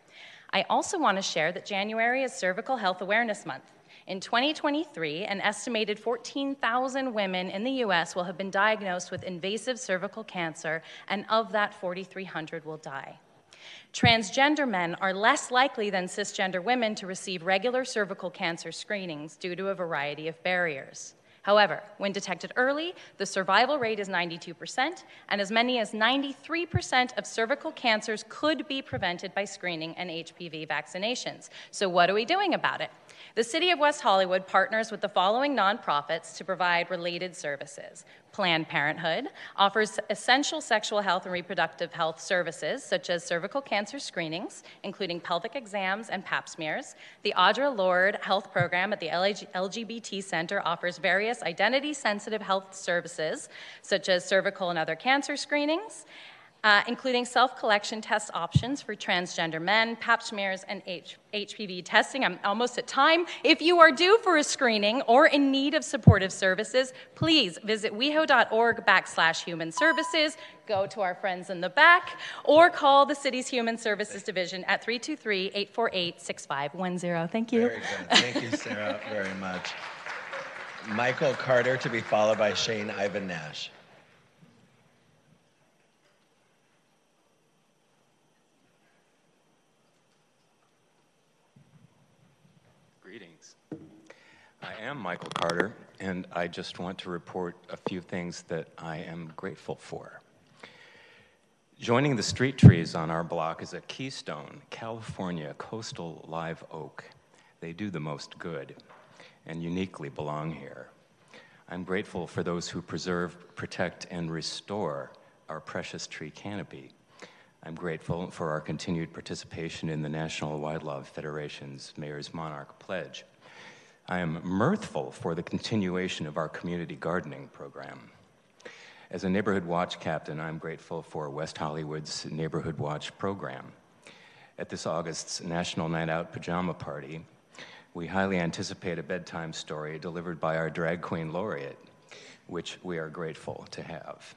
I also want to share that January is Cervical Health Awareness Month. In 2023, an estimated 14,000 women in the US will have been diagnosed with invasive cervical cancer, and of that, 4,300 will die. Transgender men are less likely than cisgender women to receive regular cervical cancer screenings due to a variety of barriers. However, when detected early, the survival rate is 92%, and as many as 93% of cervical cancers could be prevented by screening and HPV vaccinations. So, what are we doing about it? The City of West Hollywood partners with the following nonprofits to provide related services. Planned Parenthood offers essential sexual health and reproductive health services such as cervical cancer screenings, including pelvic exams and pap smears. The Audre Lorde Health Program at the LGBT Center offers various identity sensitive health services such as cervical and other cancer screenings uh, including self collection test options for transgender men, pap smears, and H- HPV testing. I'm almost at time. If you are due for a screening or in need of supportive services, please visit weho.org backslash human services, go to our friends in the back, or call the city's Human Services Division at 323 848 6510. Thank you. Very good. Thank you, Sarah, very much. Michael Carter to be followed by Shane Ivan Nash. I am Michael Carter, and I just want to report a few things that I am grateful for. Joining the street trees on our block is a Keystone, California coastal live oak. They do the most good and uniquely belong here. I'm grateful for those who preserve, protect, and restore our precious tree canopy. I'm grateful for our continued participation in the National Wildlife Federation's Mayor's Monarch Pledge. I am mirthful for the continuation of our community gardening program. As a neighborhood watch captain, I'm grateful for West Hollywood's Neighborhood Watch program. At this August's National Night Out Pajama Party, we highly anticipate a bedtime story delivered by our drag queen laureate, which we are grateful to have.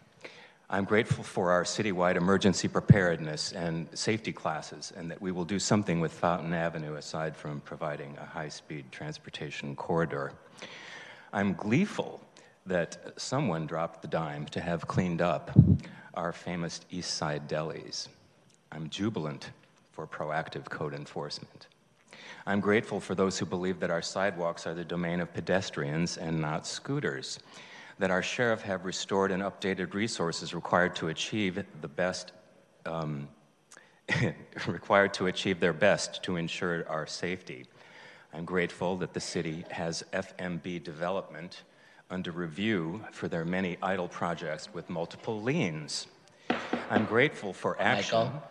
I'm grateful for our citywide emergency preparedness and safety classes, and that we will do something with Fountain Avenue aside from providing a high speed transportation corridor. I'm gleeful that someone dropped the dime to have cleaned up our famous East Side delis. I'm jubilant for proactive code enforcement. I'm grateful for those who believe that our sidewalks are the domain of pedestrians and not scooters that our sheriff have restored and updated resources required to achieve the best, um, required to achieve their best to ensure our safety. I'm grateful that the city has FMB development under review for their many idle projects with multiple liens. I'm grateful for action. Michael,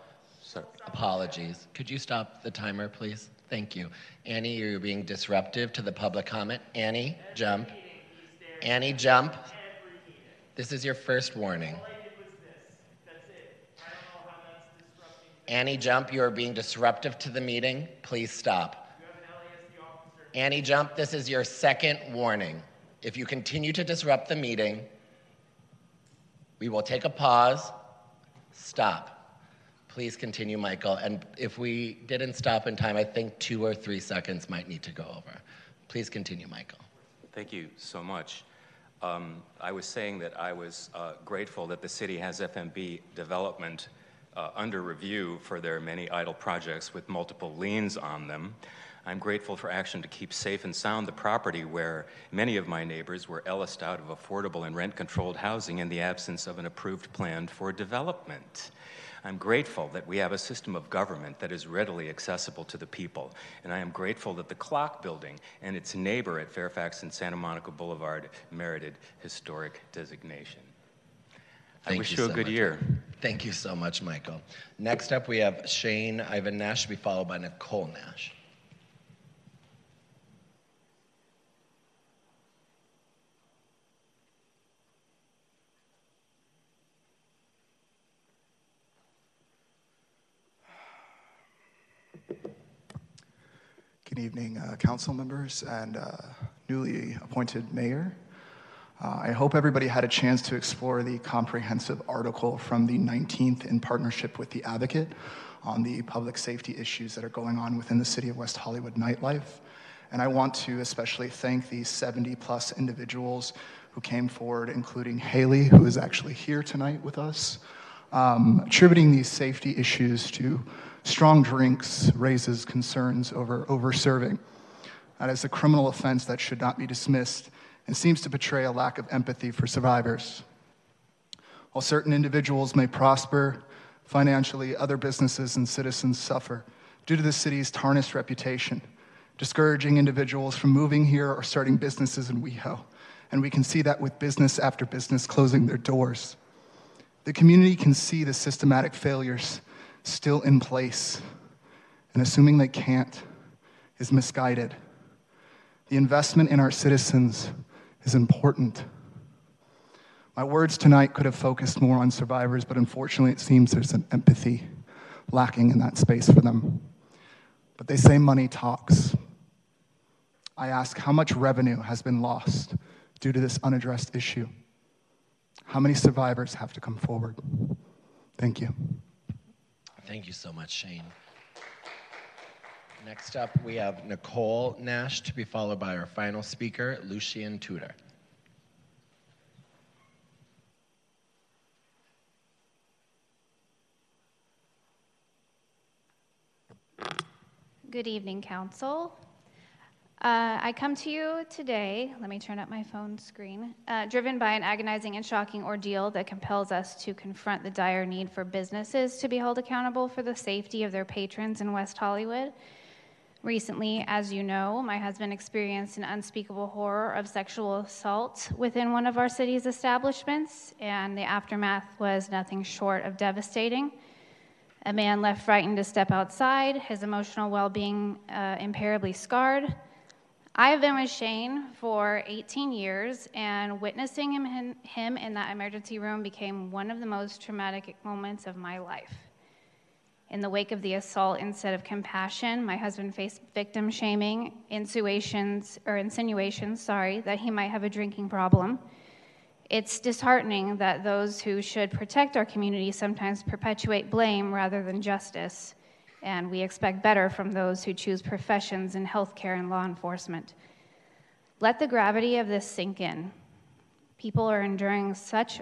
Sorry. apologies. Could you stop the timer, please? Thank you. Annie, you're being disruptive to the public comment. Annie, jump. Annie, jump. This is your first warning. Annie, jump. You are being disruptive to the meeting. Please stop. Annie, jump. This is your second warning. If you continue to disrupt the meeting, we will take a pause. Stop. Please continue, Michael. And if we didn't stop in time, I think two or three seconds might need to go over. Please continue, Michael. Thank you so much. Um, I was saying that I was uh, grateful that the city has FMB development uh, under review for their many idle projects with multiple liens on them. I'm grateful for action to keep safe and sound the property where many of my neighbors were ellised out of affordable and rent controlled housing in the absence of an approved plan for development. I'm grateful that we have a system of government that is readily accessible to the people. And I am grateful that the Clock Building and its neighbor at Fairfax and Santa Monica Boulevard merited historic designation. I wish you you, a so good much. year. Thank you so much, Michael. Next up, we have Shane Ivan Nash to be followed by Nicole Nash. Good evening, uh, council members and uh, newly appointed mayor. Uh, I hope everybody had a chance to explore the comprehensive article from the 19th in partnership with the Advocate on the public safety issues that are going on within the city of West Hollywood nightlife. And I want to especially thank the 70 plus individuals who came forward, including Haley, who is actually here tonight with us, um, attributing these safety issues to strong drinks raises concerns over over serving. That is a criminal offense that should not be dismissed and seems to portray a lack of empathy for survivors. While certain individuals may prosper financially, other businesses and citizens suffer due to the city's tarnished reputation, discouraging individuals from moving here or starting businesses in WeHo. And we can see that with business after business closing their doors. The community can see the systematic failures still in place, and assuming they can't is misguided. The investment in our citizens is important. My words tonight could have focused more on survivors, but unfortunately, it seems there's an empathy lacking in that space for them. But they say money talks. I ask how much revenue has been lost due to this unaddressed issue? How many survivors have to come forward? Thank you. Thank you so much, Shane. Next up, we have Nicole Nash to be followed by our final speaker, Lucian Tudor. Good evening, Council. Uh, I come to you today, let me turn up my phone screen, uh, driven by an agonizing and shocking ordeal that compels us to confront the dire need for businesses to be held accountable for the safety of their patrons in West Hollywood. Recently, as you know, my husband experienced an unspeakable horror of sexual assault within one of our city's establishments, and the aftermath was nothing short of devastating. A man left frightened to step outside, his emotional well being uh, scarred. I have been with Shane for 18 years, and witnessing him, him in that emergency room became one of the most traumatic moments of my life. In the wake of the assault, instead of compassion, my husband faced victim shaming, insinuations or insinuations, sorry, that he might have a drinking problem. It's disheartening that those who should protect our community sometimes perpetuate blame rather than justice and we expect better from those who choose professions in healthcare and law enforcement. Let the gravity of this sink in. People are enduring such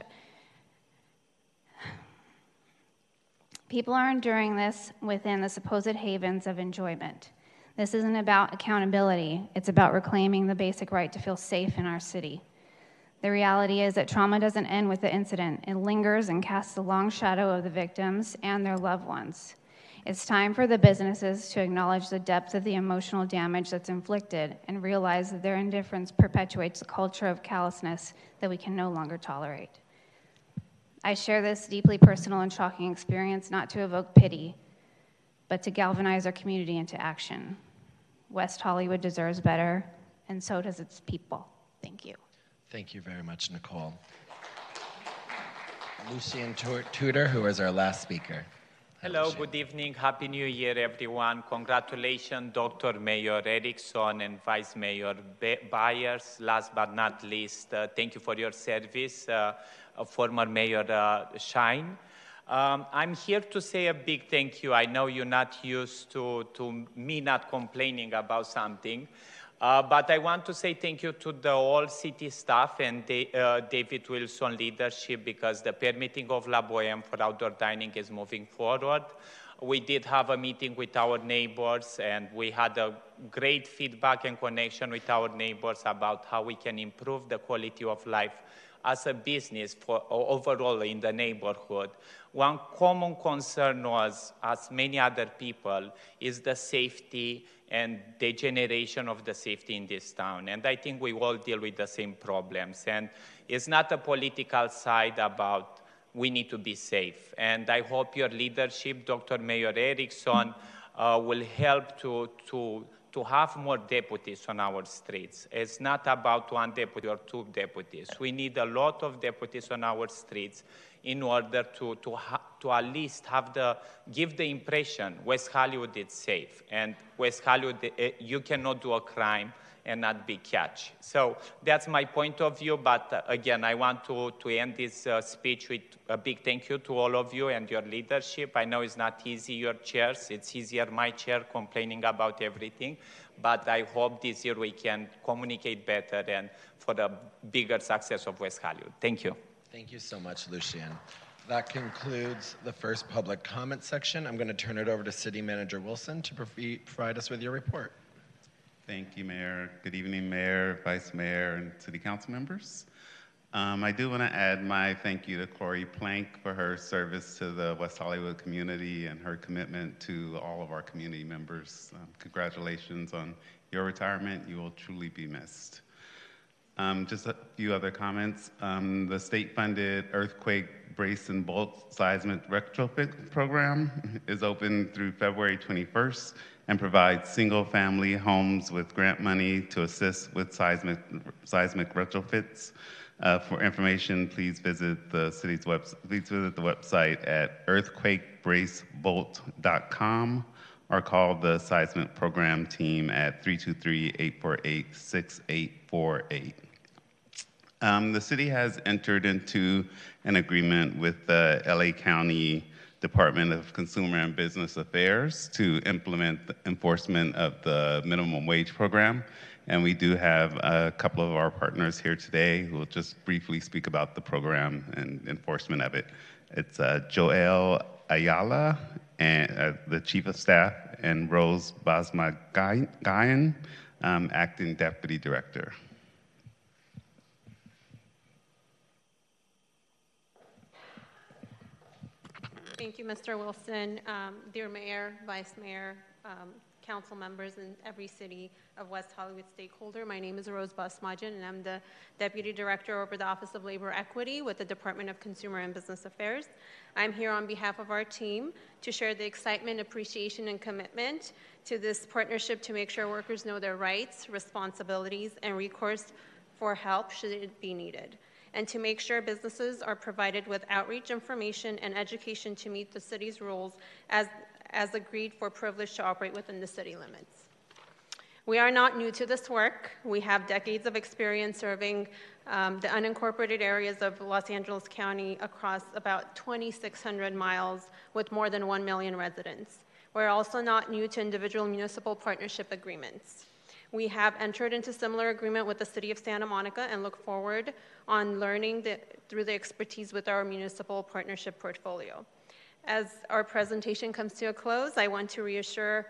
People are enduring this within the supposed havens of enjoyment. This isn't about accountability, it's about reclaiming the basic right to feel safe in our city. The reality is that trauma doesn't end with the incident, it lingers and casts a long shadow of the victims and their loved ones. It's time for the businesses to acknowledge the depth of the emotional damage that's inflicted and realize that their indifference perpetuates a culture of callousness that we can no longer tolerate. I share this deeply personal and shocking experience not to evoke pity, but to galvanize our community into action. West Hollywood deserves better, and so does its people. Thank you. Thank you very much, Nicole. Lucian Tudor, who is our last speaker. Hello, good evening. Happy New Year, everyone. Congratulations, Dr. Mayor Erickson and Vice Mayor Byers. Last but not least, uh, thank you for your service, uh, former Mayor uh, Shyne. Um, I'm here to say a big thank you. I know you're not used to, to me not complaining about something. Uh, but I want to say thank you to the whole city staff and uh, David Wilson leadership because the permitting of La Boheme for outdoor dining is moving forward. We did have a meeting with our neighbors and we had a great feedback and connection with our neighbors about how we can improve the quality of life as a business for overall in the neighborhood. One common concern was, as many other people, is the safety and degeneration of the safety in this town. And I think we all deal with the same problems. And it's not a political side about we need to be safe. And I hope your leadership, Dr. Mayor Erickson, uh, will help to, to, to have more deputies on our streets. It's not about one deputy or two deputies. We need a lot of deputies on our streets in order to, to, to at least have the, give the impression West Hollywood is safe. And West Hollywood, uh, you cannot do a crime and not be catch. So that's my point of view. But uh, again, I want to, to end this uh, speech with a big thank you to all of you and your leadership. I know it's not easy, your chairs. It's easier my chair complaining about everything. But I hope this year we can communicate better and for the bigger success of West Hollywood. Thank you. Thank you so much, Lucian. That concludes the first public comment section. I'm going to turn it over to City Manager Wilson to provide us with your report. Thank you, Mayor. Good evening, Mayor, Vice Mayor, and City Council members. Um, I do want to add my thank you to Corri Planck for her service to the West Hollywood community and her commitment to all of our community members. Um, congratulations on your retirement. You will truly be missed. Um, just a few other comments. Um, the state-funded earthquake brace and bolt seismic retrofit program is open through February 21st and provides single-family homes with grant money to assist with seismic, seismic retrofits. Uh, for information, please visit the city's website. Please visit the website at earthquakebracebolt.com or call the seismic program team at 323-848-6848. Um, the city has entered into an agreement with the LA County Department of Consumer and Business Affairs to implement the enforcement of the minimum wage program. And we do have a couple of our partners here today who will just briefly speak about the program and enforcement of it. It's uh, Joel Ayala, and, uh, the Chief of Staff, and Rose Basmagayan, um, Acting Deputy Director. Thank you, Mr. Wilson. Um, dear Mayor, Vice Mayor, um, council members in every city of West Hollywood stakeholder. My name is Rose Basmajan, and I'm the Deputy Director over the Office of Labor Equity with the Department of Consumer and Business Affairs. I'm here on behalf of our team to share the excitement, appreciation, and commitment to this partnership to make sure workers know their rights, responsibilities, and recourse for help should it be needed and to make sure businesses are provided with outreach information and education to meet the city's rules as, as agreed for privilege to operate within the city limits. We are not new to this work. We have decades of experience serving um, the unincorporated areas of Los Angeles County across about 2,600 miles with more than 1 million residents. We're also not new to individual municipal partnership agreements. We have entered into similar agreement with the City of Santa Monica and look forward on learning the, through the expertise with our municipal partnership portfolio. As our presentation comes to a close, I want to reassure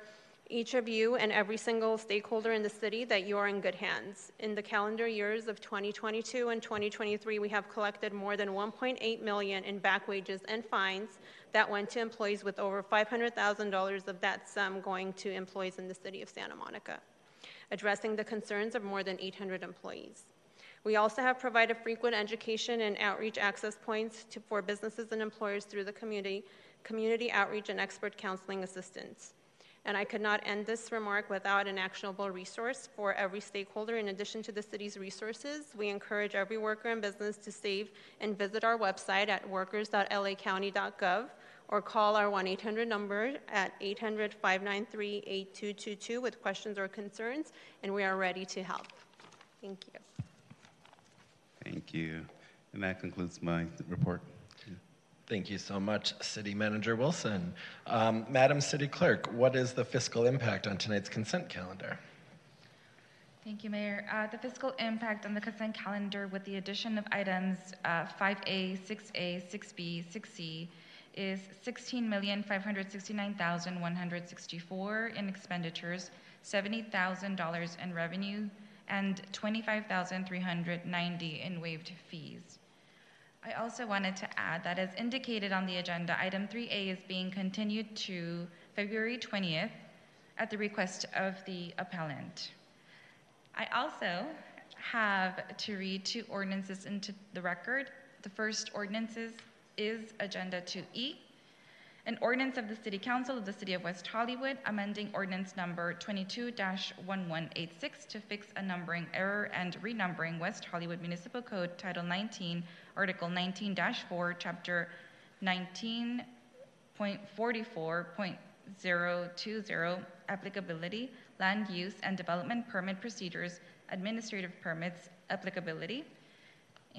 each of you and every single stakeholder in the city that you are in good hands. In the calendar years of 2022 and 2023, we have collected more than 1.8 million in back wages and fines that went to employees with over $500,000 of that sum going to employees in the city of Santa Monica addressing the concerns of more than 800 employees. We also have provided frequent education and outreach access points to, for businesses and employers through the community, community outreach and expert counseling assistance. And I could not end this remark without an actionable resource for every stakeholder. In addition to the city's resources, we encourage every worker and business to save and visit our website at workers.lacounty.gov or call our 1 800 number at 800 593 8222 with questions or concerns, and we are ready to help. Thank you. Thank you. And that concludes my report. Thank you so much, City Manager Wilson. Um, Madam City Clerk, what is the fiscal impact on tonight's consent calendar? Thank you, Mayor. Uh, the fiscal impact on the consent calendar with the addition of items uh, 5A, 6A, 6B, 6C, is 16,569,164 in expenditures, $70,000 in revenue, and 25,390 in waived fees. I also wanted to add that as indicated on the agenda, item 3A is being continued to February 20th at the request of the appellant. I also have to read two ordinances into the record. The first ordinances is Agenda 2E, an ordinance of the City Council of the City of West Hollywood amending ordinance number 22-1186 to fix a numbering error and renumbering West Hollywood Municipal Code Title 19, Article 19-4, Chapter 19.44.020 applicability, land use and development permit procedures, administrative permits applicability.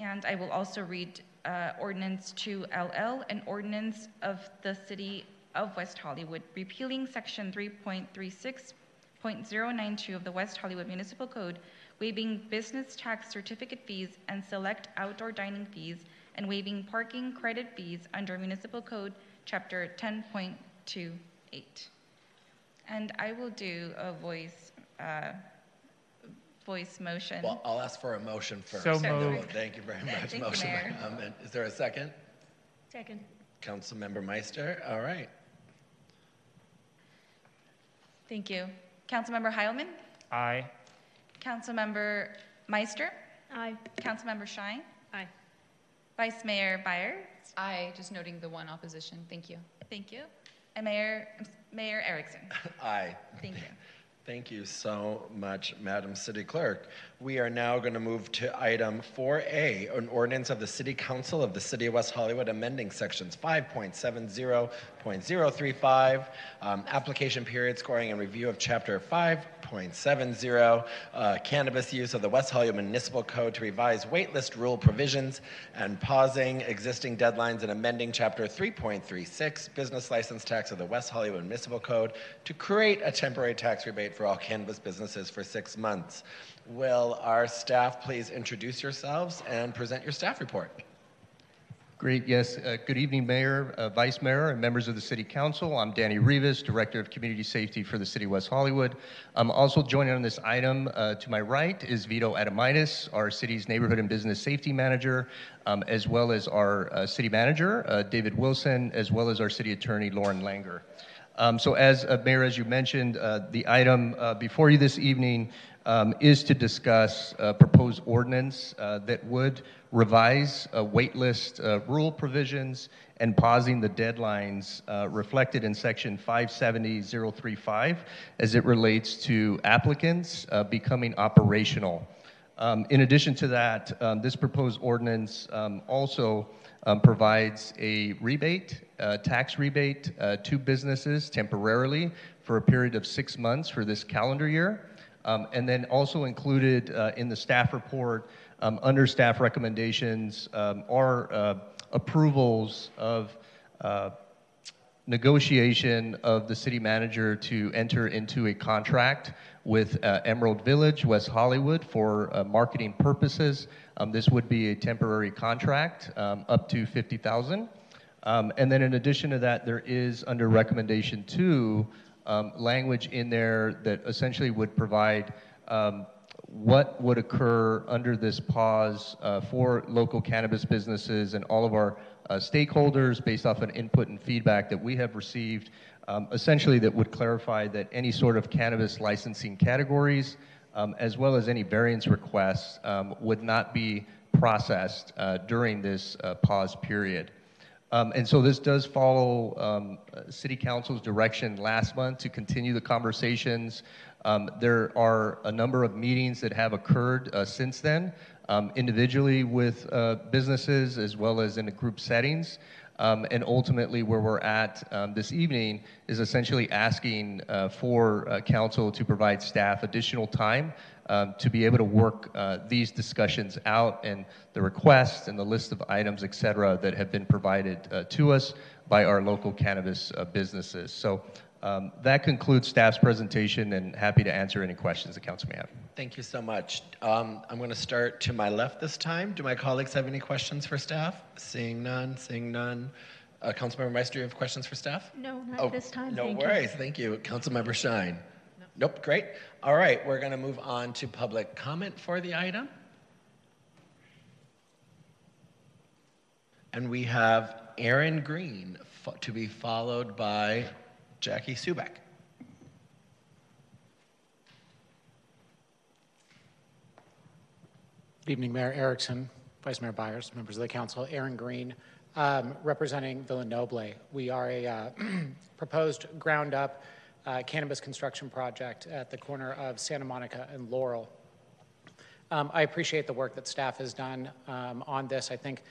And I will also read uh, Ordinance 2LL, an ordinance of the City of West Hollywood, repealing Section 3.36.092 of the West Hollywood Municipal Code, waiving business tax certificate fees and select outdoor dining fees, and waiving parking credit fees under Municipal Code Chapter 10.28. And I will do a voice uh, voice motion. Well, I'll ask for a motion first. So and then we'll- moved. Thank you very much. Thank you, Motion by Mayor. Um, Heilman. Is there a second? Second. Councilmember Meister, all right. Thank you. Councilmember Heilman? Aye. Councilmember Meister? Aye. Councilmember Shyne? Aye. Vice Mayor Byers? Aye, just noting the one opposition. Thank you. Thank you. And Mayor, Mayor Erickson? Aye. Thank you. Thank you so much, Madam City Clerk. We are now going to move to item 4A, an ordinance of the City Council of the City of West Hollywood amending sections 5.70.035, um, application period scoring and review of chapter 5.70, uh, cannabis use of the West Hollywood Municipal Code to revise waitlist rule provisions and pausing existing deadlines and amending chapter 3.36, business license tax of the West Hollywood Municipal Code to create a temporary tax rebate for all cannabis businesses for six months. Will our staff please introduce yourselves and present your staff report? Great, yes. Uh, good evening, Mayor, uh, Vice Mayor, and members of the City Council. I'm Danny Rivas, Director of Community Safety for the City of West Hollywood. I'm also joining on this item uh, to my right is Vito Adamitis, our city's Neighborhood and Business Safety Manager, um, as well as our uh, City Manager, uh, David Wilson, as well as our City Attorney, Lauren Langer. Um, so, as uh, Mayor, as you mentioned, uh, the item uh, before you this evening um, is to discuss a proposed ordinance uh, that would revise uh, waitlist uh, rule provisions and pausing the deadlines uh, reflected in Section 570.035 as it relates to applicants uh, becoming operational. Um, in addition to that, um, this proposed ordinance um, also um, provides a rebate, uh, tax rebate to businesses temporarily for a period of six months for this calendar year. Um, and then also included uh, in the staff report, um, under staff recommendations, um, are uh, approvals of uh, negotiation of the city manager to enter into a contract with uh, Emerald Village, West Hollywood, for uh, marketing purposes. Um, this would be a temporary contract, um, up to 50,000. Um, and then in addition to that, there is under recommendation two, um, language in there that essentially would provide um, what would occur under this pause uh, for local cannabis businesses and all of our uh, stakeholders based off an input and feedback that we have received, um, essentially that would clarify that any sort of cannabis licensing categories, um, as well as any variance requests, um, would not be processed uh, during this uh, pause period. Um, and so this does follow um, uh, City Council's direction last month to continue the conversations. Um, there are a number of meetings that have occurred uh, since then, um, individually with uh, businesses as well as in group settings. Um, and ultimately, where we're at um, this evening is essentially asking uh, for uh, council to provide staff additional time um, to be able to work uh, these discussions out and the requests and the list of items, et cetera, that have been provided uh, to us by our local cannabis uh, businesses. So um, that concludes staff's presentation, and happy to answer any questions the council may have. Thank you so much. Um, I'm going to start to my left this time. Do my colleagues have any questions for staff? Seeing none, seeing none. Uh, Councilmember Meister, do you have questions for staff? No, not Oh, this time. No Thank you. worries. Thank you. Councilmember Shyne. Nope, great. All right, we're going to move on to public comment for the item. And we have Aaron Green to be followed by Jackie Subeck. Good evening, Mayor Erickson, Vice Mayor Byers, members of the council. Aaron Green, um, representing Villanoble. We are a uh, proposed ground-up uh, cannabis construction project at the corner of Santa Monica and Laurel. Um, I appreciate the work that staff has done um, on this. I think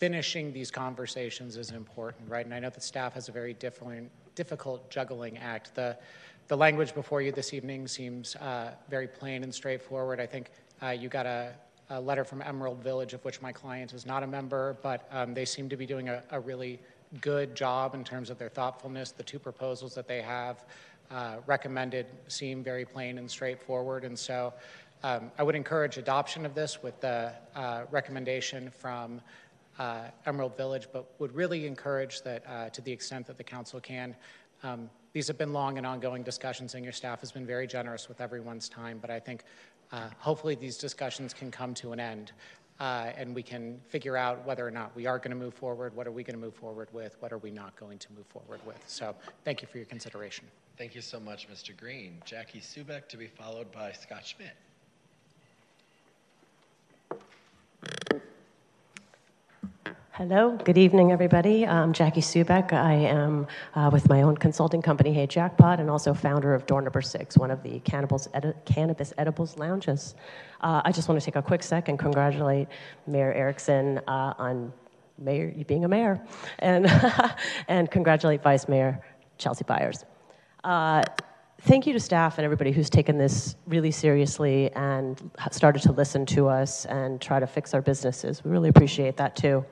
finishing these conversations is important, right? And I know that staff has a very different, difficult juggling act. The, the language before you this evening seems uh, very plain and straightforward. I think uh, you got a, a letter from Emerald Village, of which my client is not a member, but um, they seem to be doing a, a really good job in terms of their thoughtfulness. The two proposals that they have uh, recommended seem very plain and straightforward. And so um, I would encourage adoption of this with the uh, recommendation from uh, Emerald Village, but would really encourage that uh, to the extent that the council can, um, these have been long and ongoing discussions, and your staff has been very generous with everyone's time. But I think uh, hopefully these discussions can come to an end. Uh, and we can figure out whether or not we are going to move forward, what are we going to move forward with, what are we not going to move forward with. So thank you for your consideration. Thank you so much, Mr. Green. Jackie Subeck to be followed by Scott Schmidt. Hello, good evening, everybody. I'm Jackie Subeck. I am uh, with my own consulting company, Hey Jackpot, and also founder of Door Number Six, one of the cannabis, edi- cannabis edibles lounges. Uh, I just want to take a quick second, congratulate Mayor Erickson uh, on mayor being a mayor, and and congratulate Vice Mayor Chelsea Byers. Uh, thank you to staff and everybody who's taken this really seriously and started to listen to us and try to fix our businesses. We really appreciate that too.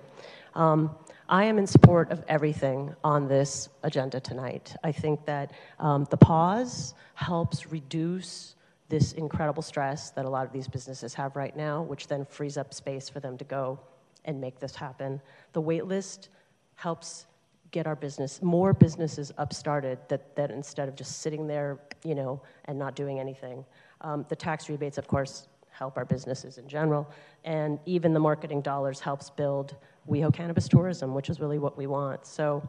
Um, I am in support of everything on this agenda tonight. I think that um, the pause helps reduce this incredible stress that a lot of these businesses have right now, which then frees up space for them to go and make this happen. The wait list helps get our business, more businesses upstarted that, that instead of just sitting there, you know, and not doing anything. Um, the tax rebates, of course, help our businesses in general, and even the marketing dollars helps build WeHo Cannabis Tourism, which is really what we want. So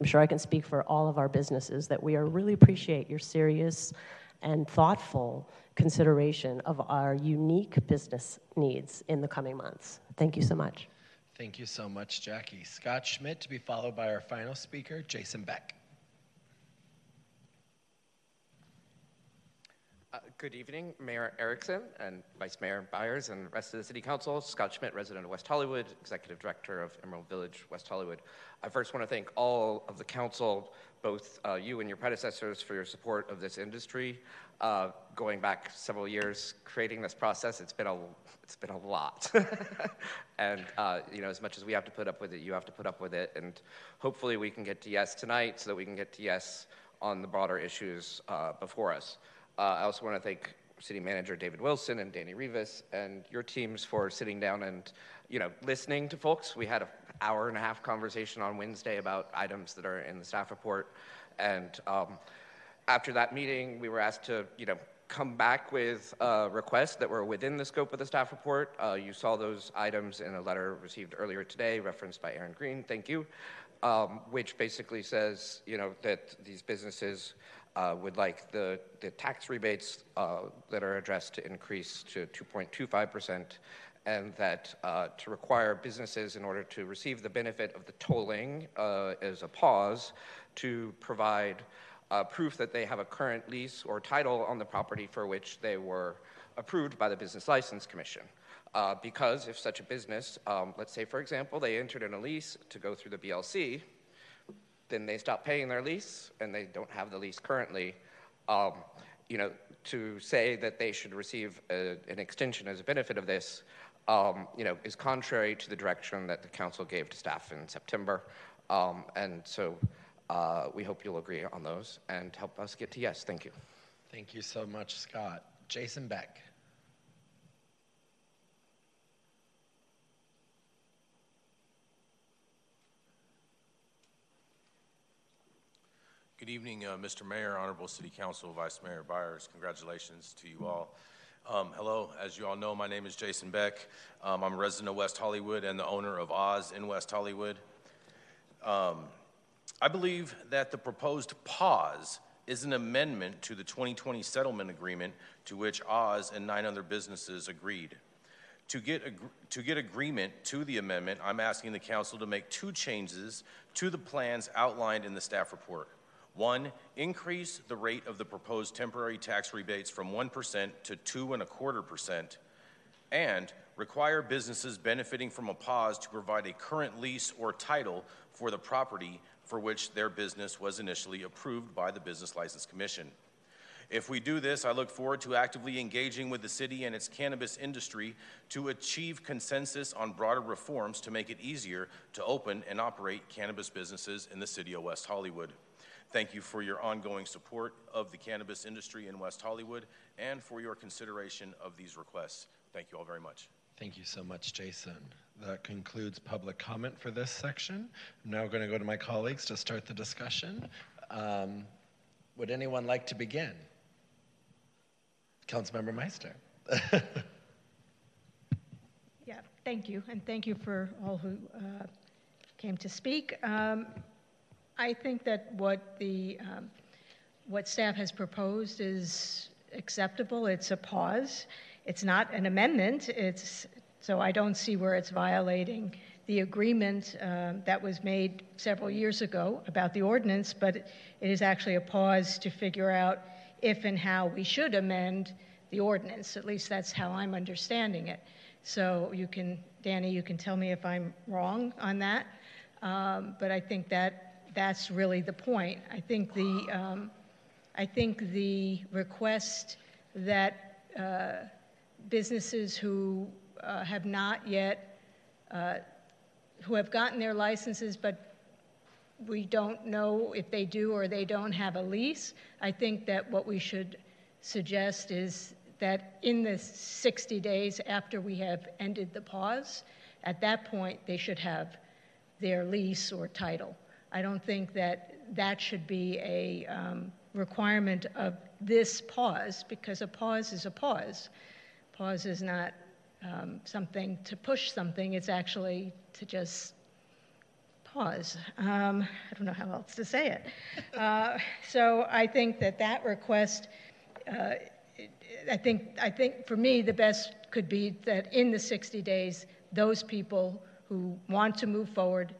I'm sure I can speak for all of our businesses that we are really appreciate your serious and thoughtful consideration of our unique business needs in the coming months. Thank you so much. Thank you so much, Jackie. Scott Schmidt to be followed by our final speaker, Jason Beck. Uh, good evening, Mayor Erickson and Vice Mayor Byers and the rest of the City Council. Scott Schmidt, resident of West Hollywood, Executive Director of Emerald Village, West Hollywood. I first want to thank all of the council, both uh, you and your predecessors, for your support of this industry. Uh, going back several years, creating this process, it's been a it's been a lot. and uh, you know, as much as we have to put up with it, you have to put up with it. And hopefully, we can get to yes tonight, so that we can get to yes on the broader issues uh, before us. Uh, I also want to thank City Manager David Wilson and Danny Rivas and your teams for sitting down and, you know, listening to folks. We had an hour and a half conversation on Wednesday about items that are in the staff report, and um, after that meeting, we were asked to, you know, come back with requests that were within the scope of the staff report. Uh, you saw those items in a letter received earlier today, referenced by Aaron Green. Thank you. Um, which basically says, you know, that these businesses uh, would like the, the tax rebates uh, that are addressed to increase to 2.25%, and that uh, to require businesses, in order to receive the benefit of the tolling uh, as a pause, to provide uh, proof that they have a current lease or title on the property for which they were approved by the Business License Commission. Uh, because if such a business, um, let's say for example, they entered in a lease to go through the BLC, then they stop paying their lease and they don't have the lease currently, um, you know, to say that they should receive a, an extension as a benefit of this, um, you know, is contrary to the direction that the council gave to staff in September. Um, and so uh, we hope you'll agree on those and help us get to yes. Thank you. Thank you so much, Scott. Jason Beck. Good evening, uh, Mr. Mayor, Honorable City Council, Vice Mayor Byers. Congratulations to you all. Um, hello, as you all know, my name is Jason Beck. Um, I'm a resident of West Hollywood and the owner of Oz in West Hollywood. Um, I believe that the proposed pause is an amendment to the 2020 settlement agreement to which Oz and nine other businesses agreed. To get, ag- to get agreement to the amendment, I'm asking the council to make two changes to the plans outlined in the staff report. One, increase the rate of the proposed temporary tax rebates from 1% to 2 and a quarter percent, and require businesses benefiting from a pause to provide a current lease or title for the property for which their business was initially approved by the Business License Commission. If we do this, I look forward to actively engaging with the city and its cannabis industry to achieve consensus on broader reforms to make it easier to open and operate cannabis businesses in the city of West Hollywood. Thank you for your ongoing support of the cannabis industry in West Hollywood and for your consideration of these requests. Thank you all very much. Thank you so much, Jason. That concludes public comment for this section. I'm now going to go to my colleagues to start the discussion. Um, Would anyone like to begin? Councilmember Meister. Yeah, thank you, and thank you for all who uh, came to speak. Um, I think that what the, um, what staff has proposed is acceptable. It's a pause. It's not an amendment. It's, so I don't see where it's violating the agreement um, that was made several years ago about the ordinance, but it is actually a pause to figure out if and how we should amend the ordinance. At least that's how I'm understanding it. So you can, Danny, you can tell me if I'm wrong on that. Um, but I think that that's really the point. I think the, um, I think the request that uh, businesses who uh, have not yet, uh, who have gotten their licenses, but we don't know if they do or they don't have a lease. I think that what we should suggest is that in the 60 days after we have ended the pause, at that point, they should have their lease or title. I don't think that that should be a um, requirement of this pause because a pause is a pause. Pause is not um, something to push something, it's actually to just pause. Um, I don't know how else to say it. Uh, so I think that that request uh, I think, I think for me, the best could be that in the 60 days, those people who want to move forward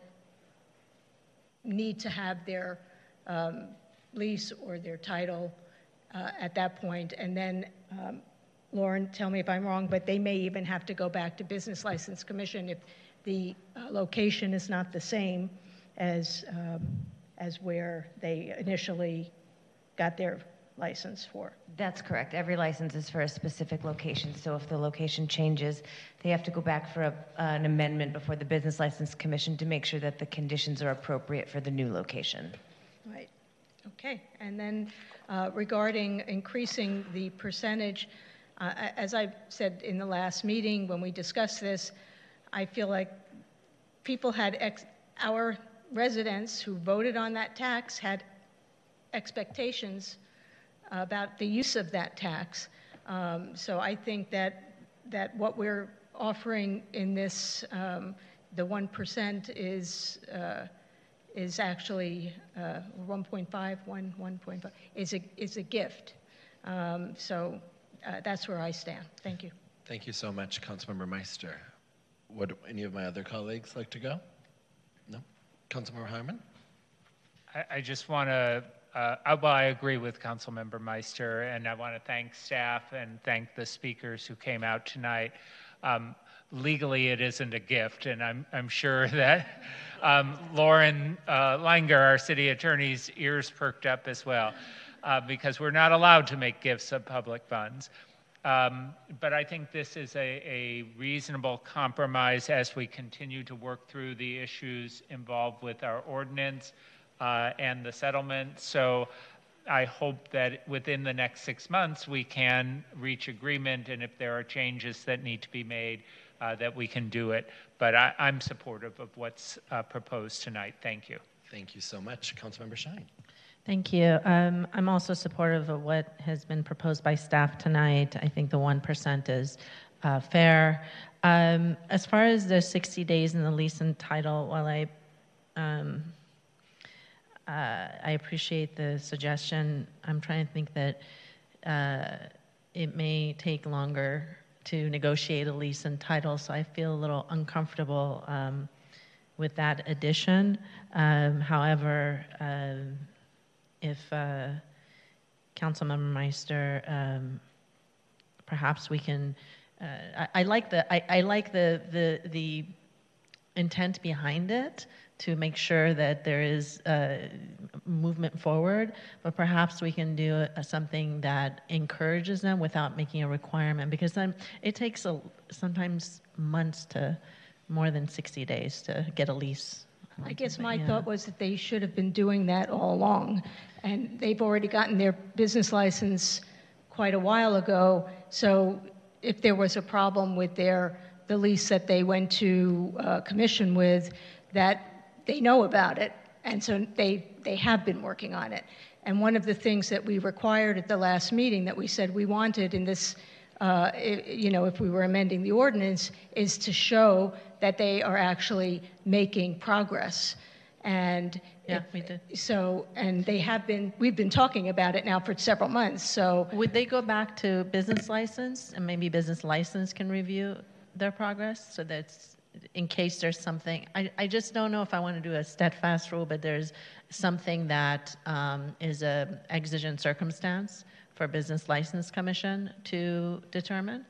need to have their um, lease or their title uh, at that point. And then, um, Lauren, tell me if I'm wrong, but they may even have to go back to Business License Commission if the uh, location is not the same as, um, as where they initially got their license for. That's correct. Every license is for a specific location. So if the location changes, they have to go back for a, an amendment before the Business License Commission to make sure that the conditions are appropriate for the new location. Right. Okay. And then uh, regarding increasing the percentage, uh, as I said in the last meeting when we discussed this, I feel like people had ex- our residents who voted on that tax had expectations about the use of that tax. Um, so I think that, that what we're offering in this, um, the 1% is, uh, is actually uh, 1.5, 1, 1.5, is a, is a gift. Um, so uh, that's where I stand. Thank you. Thank you so much, Councilmember Meister. Would any of my other colleagues like to go? No? Councilmember Harmon? I, I just want to uh, uh, well, I agree with Councilmember Meister, and I want to thank staff and thank the speakers who came out tonight. Um, legally, it isn't a gift, and I'm, I'm sure that um, Lauren uh, Langer, our city attorney's ears perked up as well, uh, because we're not allowed to make gifts of public funds. Um, but I think this is a, a, reasonable compromise as we continue to work through the issues involved with our ordinance and the settlement. So I hope that within the next six months we can reach agreement, and if there are changes that need to be made, uh, that we can do it. But I, am supportive of what's uh, proposed tonight. Thank you. Thank you so much, Councilmember Shyne. Thank you. Um, I'm also supportive of what has been proposed by staff tonight. I think the 1% is uh, fair. Um, as far as the 60 days in the lease and title, while I um, uh, I appreciate the suggestion. I'm trying to think that uh, it may take longer to negotiate a lease and title, so I feel a little uncomfortable um, with that addition. Um, however, um, if uh, Councilmember Meister, um, perhaps we can. Uh, I, I, like the I, I like the the the intent behind it to make sure that there is uh, movement forward, but perhaps we can do a, something that encourages them without making a requirement because then it takes a, sometimes months to more than 60 days to get a lease. I guess my yeah. thought was that they should have been doing that all along, and they've already gotten their business license quite a while ago. So if there was a problem with their the lease that they went to uh, commission with, that they know about it, and so they, they have been working on it. And one of the things that we required at the last meeting that we said we wanted in this, uh, you know, if we were amending the ordinance, is to show that they are actually making progress. And Yeah, we did. So, and they have been, we've been talking about it now for several months, so. Would they go back to business license and maybe business license can review their progress so that's in case there's something, I, I just don't know if I want to do a steadfast rule, but there's something that um, is a exigent circumstance for business license commission to determine?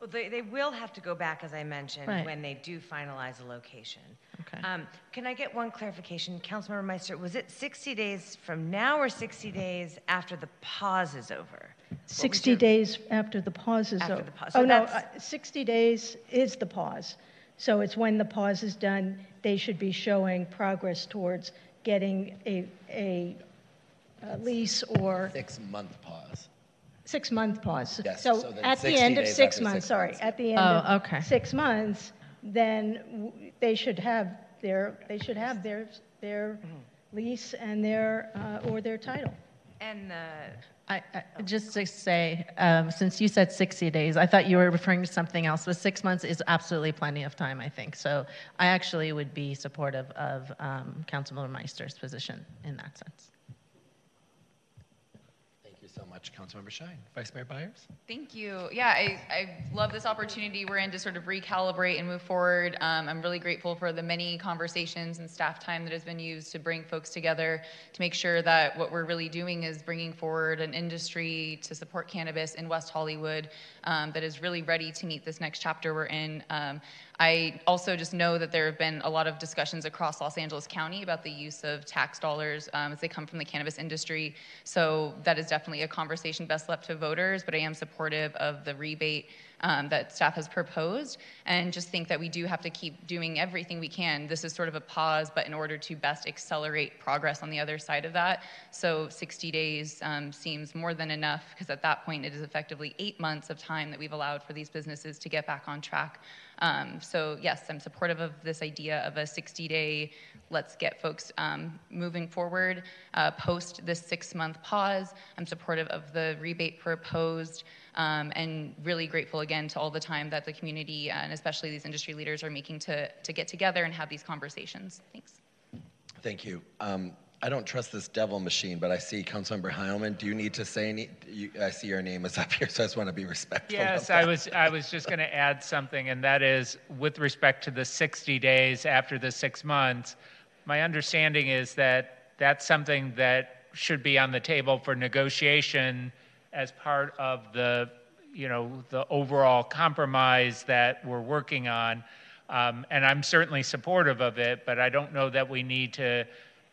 Well, they, they will have to go back, as I mentioned, Right. when they do finalize a location. Okay. Um, Can I get one clarification? Councilmember Meister, was it 60 days from now or 60 days after the pause is over? 60 days after the pause is After over. the pause. Oh, So no, that's- uh, 60 days is the pause. So it's when the pause is done, they should be showing progress towards getting a, a a lease or Six-month pause. six-month pause. Yes, So so then at the 60 end of days six after months, six sorry, months. at the end Oh, of okay. six months, then w- they should have their, they should have their, their lease and their, uh, or their title. And the, I, I, just to say, um, since you said 60 days, I thought you were referring to something else, but six months is absolutely plenty of time, I think. So I actually would be supportive of um, Councilmember Meister's position in that sense. So much, Councilmember Shyne. Vice Mayor Byers? Thank you. Yeah, I, I love this opportunity we're in to sort of recalibrate and move forward. Um, I'm really grateful for the many conversations and staff time that has been used to bring folks together to make sure that what we're really doing is bringing forward an industry to support cannabis in West Hollywood um, that is really ready to meet this next chapter we're in. Um, I also just know that there have been a lot of discussions across Los Angeles County about the use of tax dollars um, as they come from the cannabis industry. So that is definitely a conversation best left to voters, but I am supportive of the rebate um, that staff has proposed and just think that we do have to keep doing everything we can. This is sort of a pause, but in order to best accelerate progress on the other side of that. So 60 days um, seems more than enough because at that point it is effectively eight months of time that we've allowed for these businesses to get back on track. Um, so yes, I'm supportive of this idea of a 60-day, let's get folks um, moving forward uh, post this six-month pause. I'm supportive of the rebate proposed um, and really grateful again to all the time that the community and especially these industry leaders are making to, to get together and have these conversations. Thanks. Thank you. I don't trust this devil machine, but I see Councilmember Heilman. Do you need to say any? You, I see your name is up here, so I just want to be respectful. Yes, I was, I was just going to add something, and that is with respect to the 60 days after the six months, my understanding is that that's something that should be on the table for negotiation as part of the, you know, the overall compromise that we're working on. Um, and I'm certainly supportive of it, but I don't know that we need to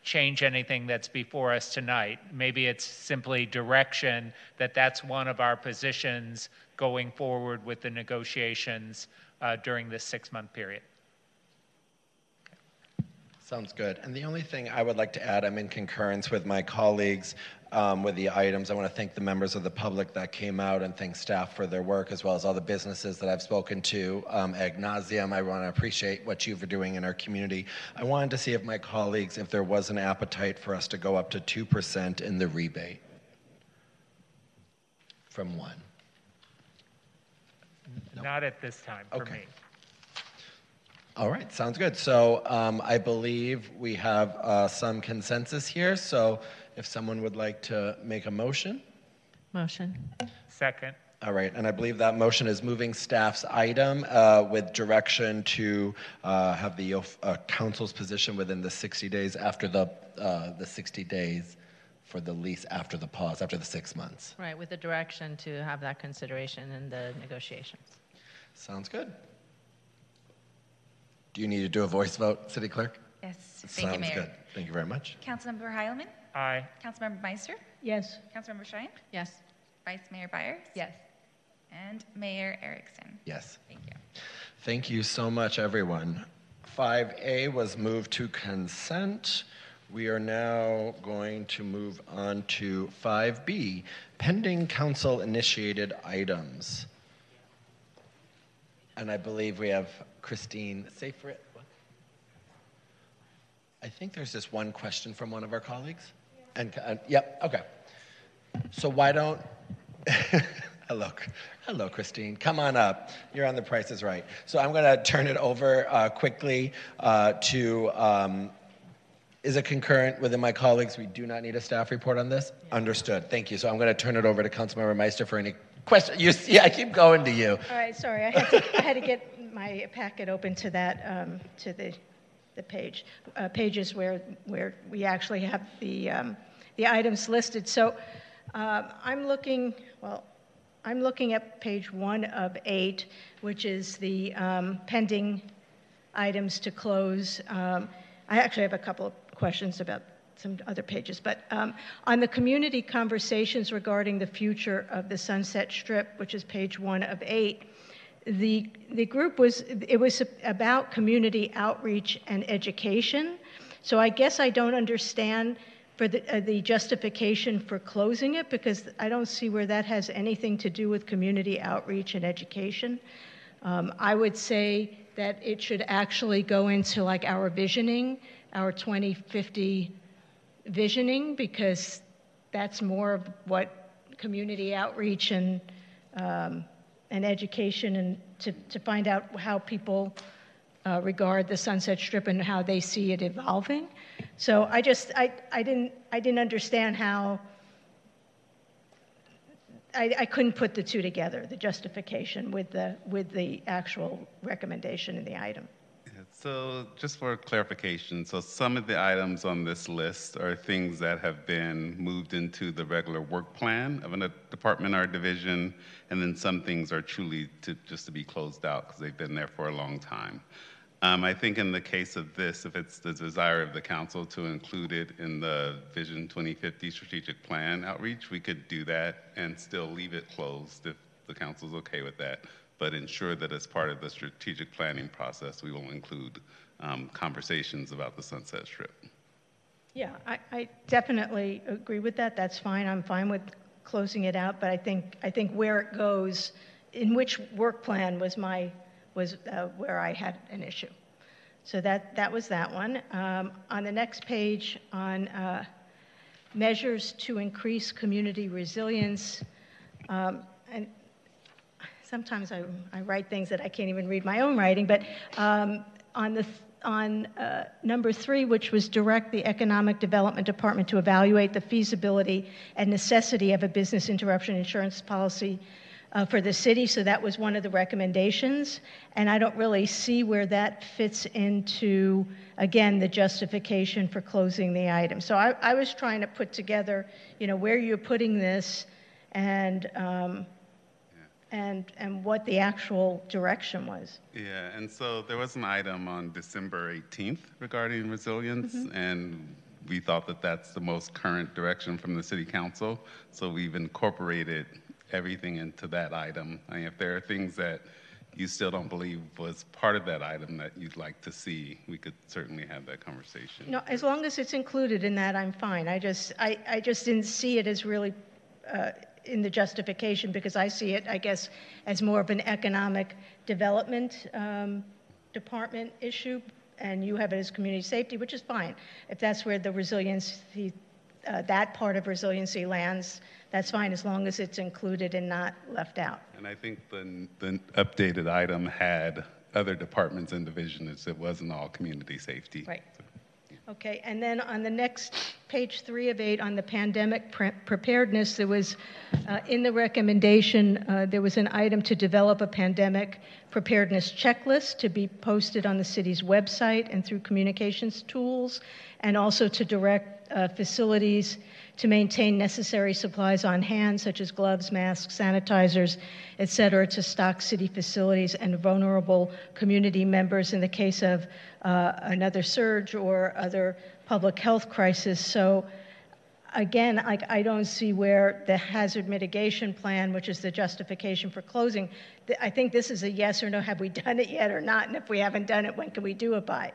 change anything that's before us tonight. Maybe it's simply direction that that's one of our positions going forward with the negotiations uh, during this six-month period. Sounds good. And the only thing I would like to add, I'm in concurrence with my colleagues um, with the items. I want to thank the members of the public that came out and thank staff for their work, as well as all the businesses that I've spoken to um, ad nauseum. I want to appreciate what you're doing in our community. I wanted to see if my colleagues, if there was an appetite for us to go up to 2% in the rebate from one. Not at this time for Okay. me. All right, sounds good. So um, I believe we have uh, some consensus here. So if someone would like to make a motion. Motion. Second. All right, and I believe that motion is moving staff's item uh, with direction to uh, have the uh, council's position within the 60 days after the, uh, the 60 days for the lease after the pause, after the six months. Right, with the direction to have that consideration in the negotiations. Sounds good. Do you need to do a voice vote, City Clerk? Yes, thank you, Sounds Mayor. good. Thank you very much. Councilmember Heilman? Aye. Councilmember Meister? Yes. Councilmember Shyne? Yes. Vice Mayor Byers? Yes. And Mayor Erickson? Yes. Thank you. Thank you so much, everyone. 5A was moved to consent. We are now going to move on to 5B, pending council initiated items. And I believe we have Christine Seyfried. I think there's this one question from one of our colleagues. And, uh, yep, okay. So why don't, hello, hello, Christine. Come on up. You're on the Price is Right. So I'm going to turn it over uh, quickly uh, to, um, is it concurrent within my colleagues? We do not need a staff report on this? Understood. Thank you. So I'm going to turn it over to Councilmember Meister for any questions. You see, I keep going to you. All right, sorry, I had to, I had to get my packet open to that, um, to the, the page, uh, pages where, where we actually have the, um, the items listed. So um, I'm looking, well, I'm looking at page one of eight, which is the um, pending items to close. Um, I actually have a couple of questions about some other pages, but um, on the community conversations regarding the future of the Sunset Strip, which is page one of eight, the the group was it was about community outreach and education. So I guess I don't understand for the, uh, the justification for closing it because I don't see where that has anything to do with community outreach and education. Um, I would say that it should actually go into like our visioning, our 2050 visioning, because that's more of what community outreach and um, and education and to, to find out how people uh, regard the Sunset Strip and how they see it evolving. So I just I, I didn't I didn't understand how I, I couldn't put the two together, the justification with the with the actual recommendation in the item. So, just for clarification, so some of the items on this list are things that have been moved into the regular work plan of a department or division, and then some things are truly to, just to be closed out because they've been there for a long time. Um, I think in the case of this, if it's the desire of the council to include it in the Vision 2050 strategic plan outreach, we could do that and still leave it closed if the council's okay with that, but ensure that as part of the strategic planning process, we will include um, conversations about the Sunset Strip. Yeah, I, I definitely agree with that. That's fine. I'm fine with closing it out, but I think I think where it goes, in which work plan was my was uh, where I had an issue. So that, that was that one. Um, on the next page, on uh, measures to increase community resilience, um, and sometimes I, I, write things that I can't even read my own writing, but um, on the on uh, number three, which was direct the Economic Development Department to evaluate the feasibility and necessity of a business interruption insurance policy uh, for the city, so that was one of the recommendations. And I don't really see where that fits into, again, the justification for closing the item. So I, I was trying to put together, you know, where you're putting this and, um, and, and what the actual direction was. Yeah, and so there was an item on December 18th regarding resilience, mm-hmm. and we thought that that's the most current direction from the city council. So we've incorporated everything into that item. I mean, if there are things that you still don't believe was part of that item that you'd like to see, we could certainly have that conversation. No, as long as it's included in that, I'm fine. I just, I, I just didn't see it as really uh, in the justification because I see it, I guess, as more of an economic development um, department issue, and you have it as community safety, which is fine. If that's where the resiliency, uh, that part of resiliency lands, that's fine as long as it's included and not left out. And I think the, the updated item had other departments and divisions. It wasn't all community safety. Right. Okay, and then on the next page three of eight on the pandemic pre- preparedness, there was uh, in the recommendation uh, there was an item to develop a pandemic preparedness checklist to be posted on the city's website and through communications tools, and also to direct uh, facilities to maintain necessary supplies on hand, such as gloves, masks, sanitizers, et cetera, to stock city facilities and vulnerable community members in the case of uh, another surge or other public health crisis. So again, I, I, don't see where the hazard mitigation plan, which is the justification for closing, I think this is a yes or no. Have we done it yet or not? And if we haven't done it, when can we do it by?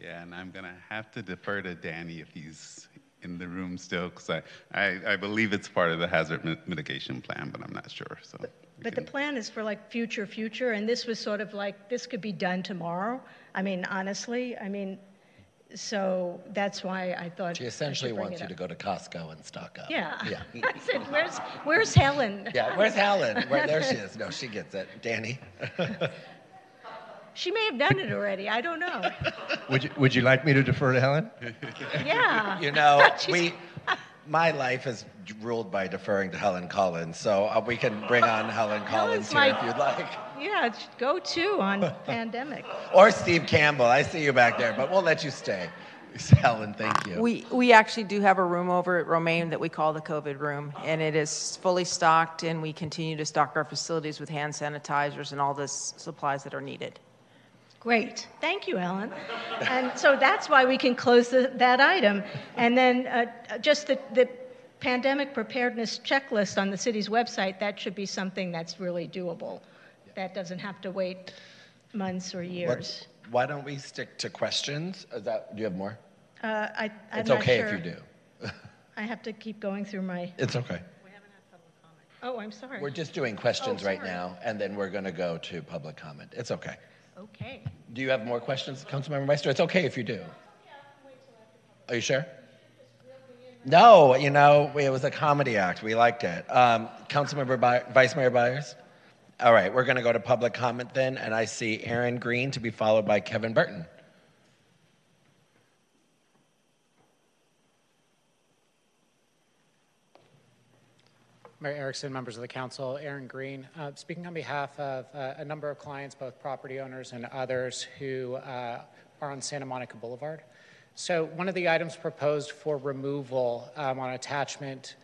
Yeah, and I'm going to have to defer to Danny if he's in the room still because I, I, I, believe it's part of the hazard mitigation plan, but I'm not sure. So. But, but the plan is for like future, future, and this was sort of like this could be done tomorrow. I mean, honestly, I mean, so that's why I thought. She I essentially bring wants it you to up. go to Costco and stock up. Yeah. Yeah. I said, where's, where's Helen? Yeah, where's Helen? Where, there she is. No, she gets it. Danny? She may have done it already, I don't know. Would you, would you like me to defer to Helen? Yeah. You know, we, my life is ruled by deferring to Helen Collins, so uh, we can bring on Helen Collins Helen's here my- if you'd like. Yeah, go to on pandemic. Or Steve Campbell. I see you back there, but we'll let you stay. Helen, thank you. We, we actually do have a room over at Romaine that we call the COVID room, and it is fully stocked, and we continue to stock our facilities with hand sanitizers and all the s- supplies that are needed. Great, thank you, Ellen. And so that's why we can close the, that item. And then uh, just the, the pandemic preparedness checklist on the city's website, that should be something that's really doable. That doesn't have to wait months or years. Let's- Why don't we stick to questions? Is that, do you have more? Uh, I, I'm It's not okay sure. if you do. I have to keep going through my, It's okay. We haven't had public comment. Oh, I'm sorry. We're just doing questions Oh, right now, and then we're going to go to public comment. It's okay. Okay. Do you have more questions, Councilmember Meister? It's okay if you do. Are you sure? No, you know, it was a comedy act. We liked it. Um, Councilmember By- Vice Mayor Byers? All right, we're going to go to public comment then, and I see Aaron Green to be followed by Kevin Burton. Mayor Erickson, members of the council, Aaron Green, uh, speaking on behalf of uh, a number of clients, both property owners and others who uh, are on Santa Monica Boulevard. So one of the items proposed for removal um, on attachment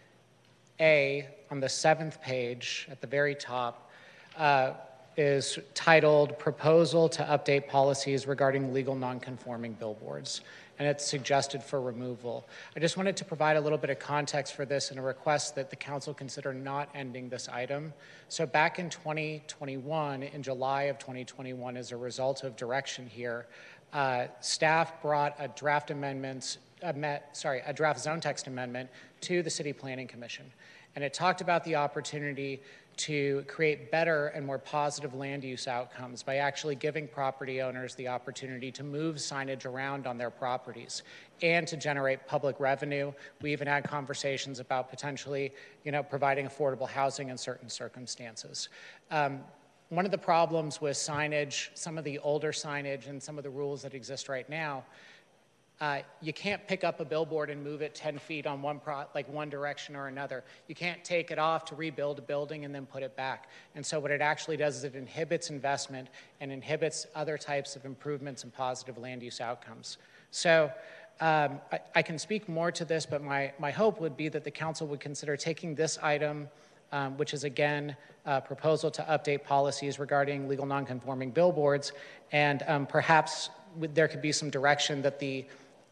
A on the seventh page at the very top uh, is titled Proposal to Update Policies Regarding Legal Nonconforming Billboards, and it's suggested for removal. I just wanted to provide a little bit of context for this and a request that the council consider not ending this item. So back in 2021, in July of 2021, as a result of direction here, uh, staff brought a draft amendments, uh, met, sorry, a draft zone text amendment to the City Planning Commission. And it talked about the opportunity to create better and more positive land use outcomes by actually giving property owners the opportunity to move signage around on their properties and to generate public revenue. We even had conversations about potentially, you know, providing affordable housing in certain circumstances. Um, one of the problems with signage, some of the older signage and some of the rules that exist right now, uh, you can't pick up a billboard and move it 10 feet on one pro- like one direction or another. You can't take it off to rebuild a building and then put it back. And so what it actually does is it inhibits investment and inhibits other types of improvements and positive land use outcomes. So um, I, I can speak more to this, but my, my hope would be that the council would consider taking this item um, which is again a proposal to update policies regarding legal nonconforming billboards, and um, perhaps there could be some direction that the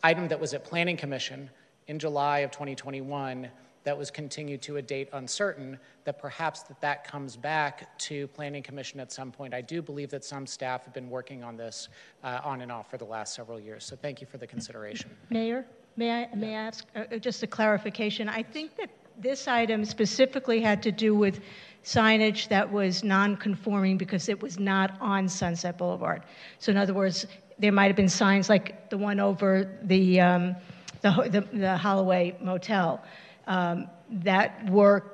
item that was at Planning Commission in July of 2021 that was continued to a date uncertain, that perhaps that that comes back to Planning Commission at some point. I do believe that some staff have been working on this uh, on and off for the last several years. So thank you for the consideration. Mayor, may I, may I ask uh, uh, just a clarification? I think that this item specifically had to do with signage that was non-conforming because it was not on Sunset Boulevard. So in other words, there might have been signs like the one over the, um, the, the, the Holloway Motel um, that were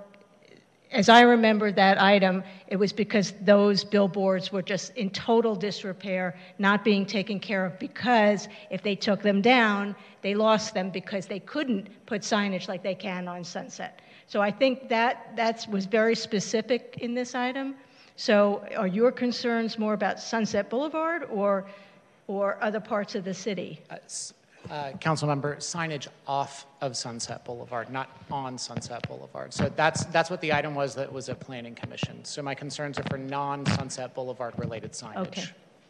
as I remember that item, it was because those billboards were just in total disrepair, not being taken care of because if they took them down, they lost them because they couldn't put signage like they can on Sunset. So I think that that was very specific in this item. So are your concerns more about Sunset Boulevard or, or other parts of the city? Uh, Councilmember, signage off of Sunset Boulevard, not on Sunset Boulevard. So that's, that's what the item was that was at Planning Commission. So my concerns are for non-Sunset Boulevard related signage. Okay.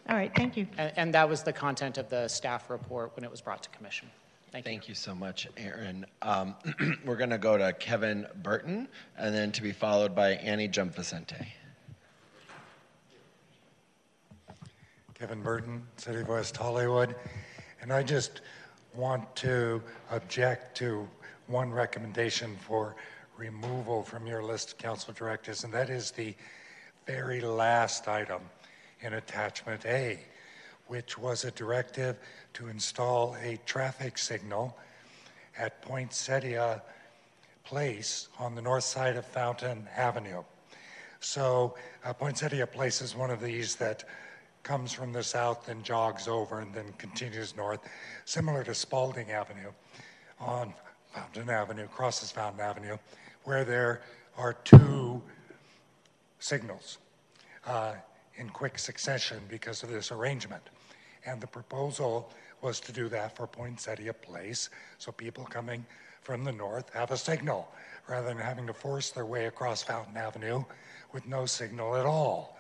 All right, thank you. And, and that was the content of the staff report when it was brought to commission. Thank you. Thank you so much, Aaron. Um, we're going to go to Kevin Burton, and then to be followed by Annie Jump Vicente. Kevin Burton, City of West Hollywood. And I just want to object to one recommendation for removal from your list of council directors, and that is the very last item in attachment A, which was a directive to install a traffic signal at Poinsettia Place on the north side of Fountain Avenue. So uh, Poinsettia Place is one of these that comes from the south and jogs over and then continues north, similar to Spaulding Avenue on Fountain Avenue, crosses Fountain Avenue, where there are two signals uh, in quick succession because of this arrangement. And the proposal was to do that for Poinsettia Place, so people coming from the north have a signal rather than having to force their way across Fountain Avenue with no signal at all.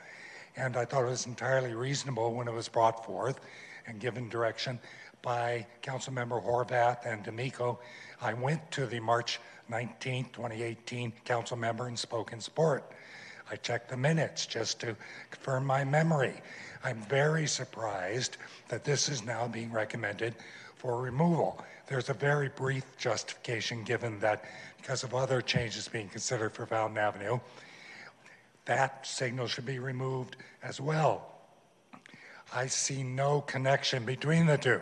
And I thought it was entirely reasonable when it was brought forth and given direction by Councilmember Horvath and D'Amico. I went to the March 19, 2018 council member and spoke in support. I checked the minutes just to confirm my memory. I'm very surprised that this is now being recommended for removal. There's a very brief justification given that because of other changes being considered for Fountain Avenue, that signal should be removed as well. I see no connection between the two.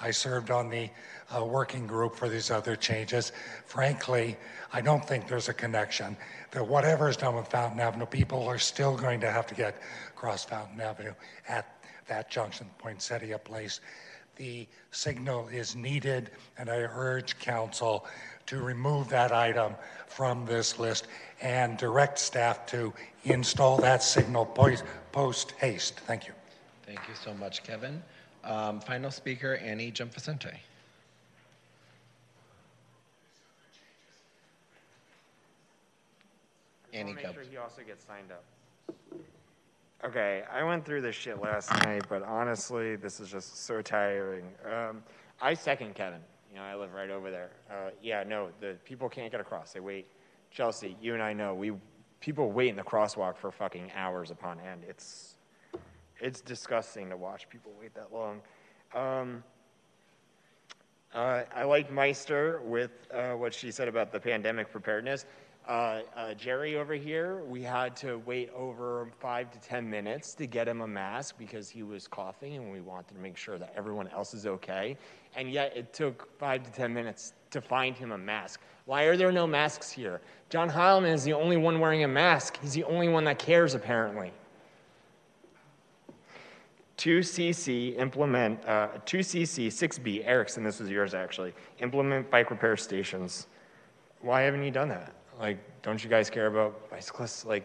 I served on the uh, working group for these other changes. Frankly, I don't think there's a connection. That whatever is done with Fountain Avenue, people are still going to have to get across Fountain Avenue at that junction, Poinsettia Place. The signal is needed, and I urge council to remove that item from this list and direct staff to install that signal post haste. Thank you. Thank you so much, Kevin. Um, final speaker, Annie Jump Vicente. Annie, make sure he also gets signed up. Okay, I went through this shit last night, but honestly, this is just so tiring. Um, I second Kevin. You know, I live right over there. Uh, yeah, no, the people can't get across. They wait. Chelsea, you and I know we people wait in the crosswalk for fucking hours upon end. It's it's disgusting to watch people wait that long. Um, uh, I like Meister with uh, what she said about the pandemic preparedness. Uh, uh, Jerry over here, we had to wait over five to 10 minutes to get him a mask because he was coughing and we wanted to make sure that everyone else is okay. And yet it took five to 10 minutes to find him a mask. Why are there no masks here? John Heilman is the only one wearing a mask. He's the only one that cares, apparently. 2CC implement, uh, 2CC 6B, Erickson, this was yours actually, implement bike repair stations. Why haven't you done that? Like, don't you guys care about bicyclists? Like,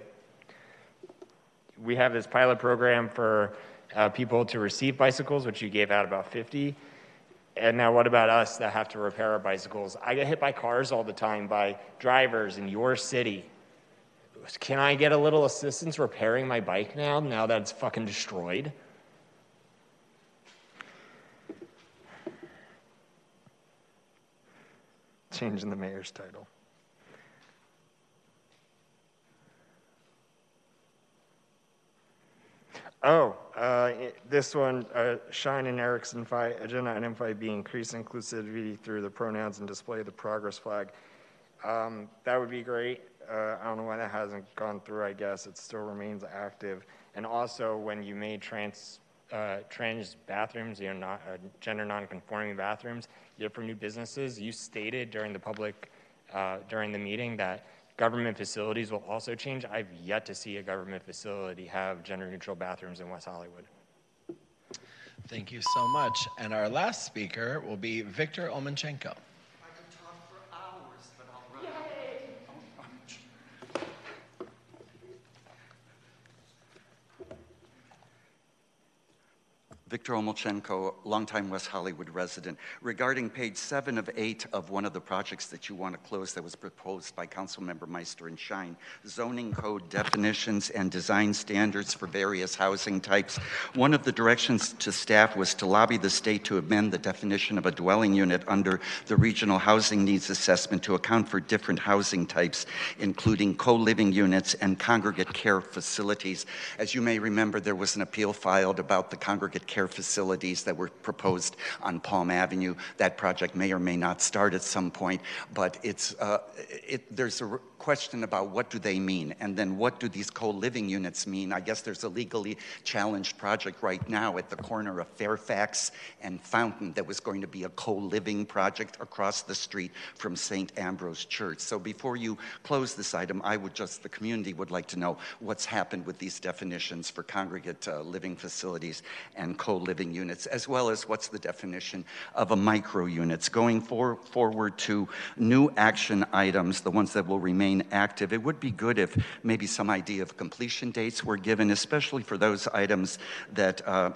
we have this pilot program for uh, people to receive bicycles, which you gave out about 50. And now, what about us that have to repair our bicycles? I get hit by cars all the time by drivers in your city. Can I get a little assistance repairing my bike now, now that it's fucking destroyed? Changing the mayor's title. Oh, uh, this one, uh, Shyne and Erickson five, agenda item 5B, increase inclusivity through the pronouns and display the progress flag. Um, that would be great. Uh, I don't know why that hasn't gone through, I guess. It still remains active. And also, when you made trans, uh, trans bathrooms, you know, not, uh, gender non-conforming bathrooms, yet for new businesses, you stated during the public, uh, during the meeting that Government facilities will also change. I've yet to see a government facility have gender neutral bathrooms in West Hollywood. Thank you so much. And our last speaker will be Victor Omelczenko. Victor Omelczenko, longtime West Hollywood resident. Regarding page seven of eight of one of the projects that you want to close that was proposed by Councilmember Meister and Shyne, zoning code definitions and design standards for various housing types. One of the directions to staff was to lobby the state to amend the definition of a dwelling unit under the regional housing needs assessment to account for different housing types, including co-living units and congregate care facilities. As you may remember, there was an appeal filed about the congregate care care facilities that were proposed on Palm Avenue. That project may or may not start at some point, but it's, uh, it, there's a question about what do they mean and then what do these co-living units mean? I guess there's a legally challenged project right now at the corner of fairfax and fountain that was going to be a co-living project across the street from st ambrose church. So before you close this item i would just the community would like to know what's happened with these definitions for congregate uh, living facilities and co-living units as well as what's the definition of a micro units. Going for, forward to new action items the ones that will remain remain active. It would be good if maybe some idea of completion dates were given, especially for those items that uh,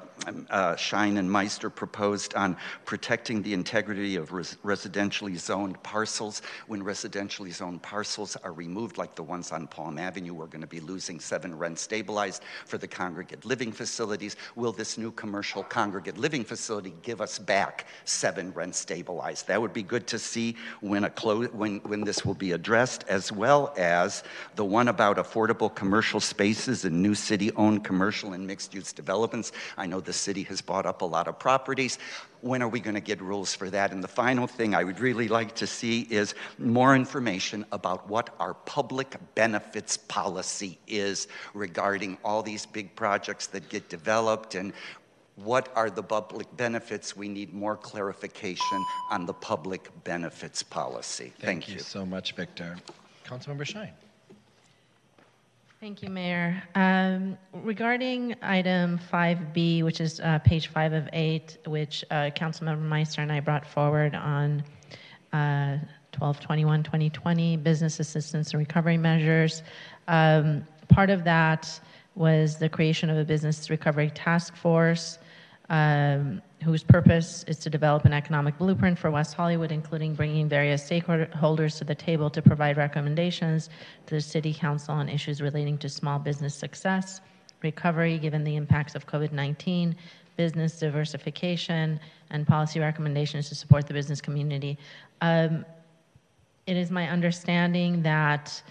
uh, Shyne and Meister proposed on protecting the integrity of res- residentially zoned parcels. When residentially zoned parcels are removed, like the ones on Palm Avenue, we're going to be losing seven rent stabilized for the congregate living facilities. Will this new commercial congregate living facility give us back seven rent stabilized? That would be good to see when, a clo- when, when this will be addressed, as well well as the one about affordable commercial spaces and new city owned commercial and mixed use developments. I know the city has bought up a lot of properties. When are we going to get rules for that? And the final thing I would really like to see is more information about what our public benefits policy is regarding all these big projects that get developed and what are the public benefits? We need more clarification on the public benefits policy. Thank, Thank you so much, Victor. Councilmember Shyne. Thank you, Mayor. Um, regarding item 5B, which is uh, page 5 of 8, which uh, Councilmember Meister and I brought forward on uh, 12 21 2020 business assistance and recovery measures, um, part of that was the creation of a business recovery task force. Um, whose purpose is to develop an economic blueprint for West Hollywood, including bringing various stakeholders to the table to provide recommendations to the City Council on issues relating to small business success, recovery given the impacts of COVID 19, business diversification, and policy recommendations to support the business community. Um, it is my understanding that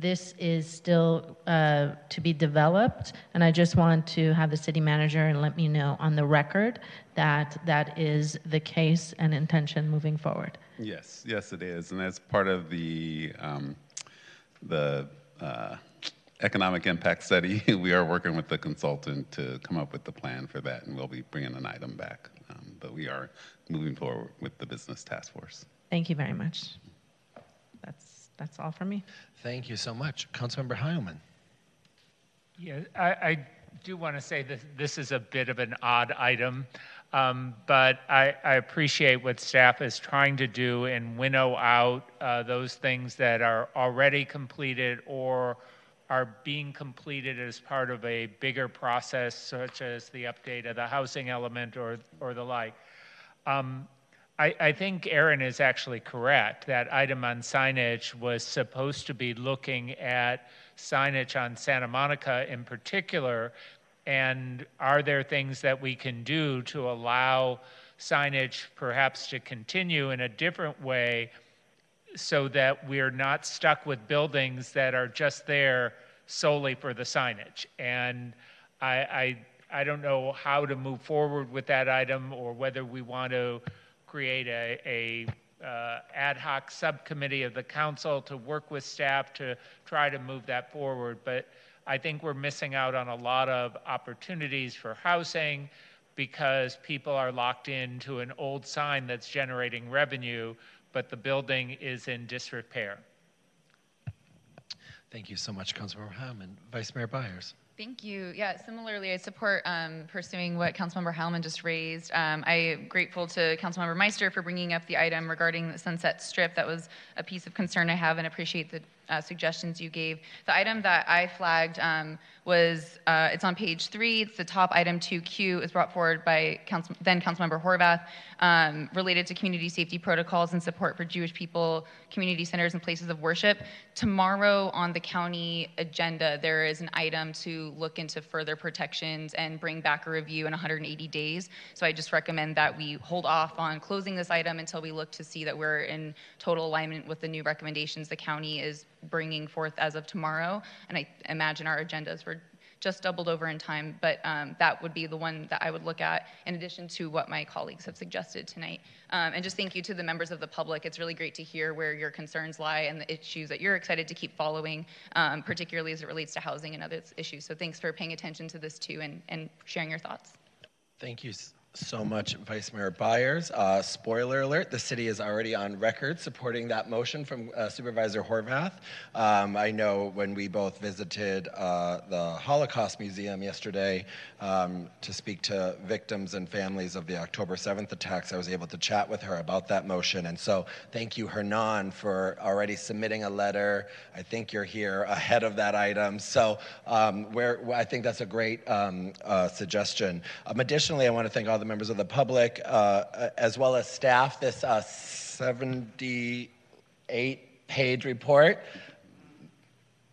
this is still uh, to be developed, and I just want to have the city manager and let me know on the record that that is the case and intention moving forward. Yes, yes, it is, and as part of the um, the uh, economic impact study, we are working with the consultant to come up with the plan for that, and we'll be bringing an item back. Um, but we are moving forward with the business task force. Thank you very much. That's that's all for me. Thank you so much, Councilmember Heilman. Yeah, I, I do want to say that this is a bit of an odd item. Um, but I, I, appreciate what staff is trying to do and winnow out uh, those things that are already completed or are being completed as part of a bigger process, such as the update of the housing element or, or the like. Um, I, I, think Aaron is actually correct. That item on signage was supposed to be looking at signage on Santa Monica in particular and are there things that we can do to allow signage perhaps to continue in a different way so that we're not stuck with buildings that are just there solely for the signage? And I, I, I don't know how to move forward with that item or whether we want to create a, a uh, ad hoc subcommittee of the council to work with staff to try to move that forward. But I think we're missing out on a lot of opportunities for housing because people are locked into an old sign that's generating revenue, but the building is in disrepair. Thank you so much, Councilmember Hammond. Vice Mayor Byers. Thank you. Yeah, similarly, I support um, pursuing what Councilmember Heilman just raised. Um, I'm grateful to Councilmember Meister for bringing up the item regarding the Sunset Strip. That was a piece of concern I have and appreciate the uh, suggestions you gave. The item that I flagged um, was uh, it's on page three. It's the top item 2Q. is brought forward by Council, then Councilmember Horvath, um, related to community safety protocols and support for Jewish people, community centers, and places of worship. Tomorrow on the county agenda, there is an item to look into further protections and bring back a review in 180 days. So I just recommend that we hold off on closing this item until we look to see that we're in total alignment with the new recommendations the county is bringing forth as of tomorrow. And I imagine our agendas were just doubled over in time, but um, that would be the one that I would look at in addition to what my colleagues have suggested tonight. Um, and just thank you to the members of the public. It's really great to hear where your concerns lie and the issues that you're excited to keep following, um, particularly as it relates to housing and other issues. So thanks for paying attention to this too and, and sharing your thoughts. Thank you so much, Vice Mayor Byers. Uh, spoiler alert, the city is already on record supporting that motion from uh, Supervisor Horvath. Um, I know when we both visited uh, the Holocaust Museum yesterday um, to speak to victims and families of the October 7th attacks, I was able to chat with her about that motion. And so thank you, Hernan, for already submitting a letter. I think you're here ahead of that item. So um, I think that's a great um, uh, suggestion. Um, additionally, I want to thank all the members of the public uh, as well as staff. This uh, 78 page report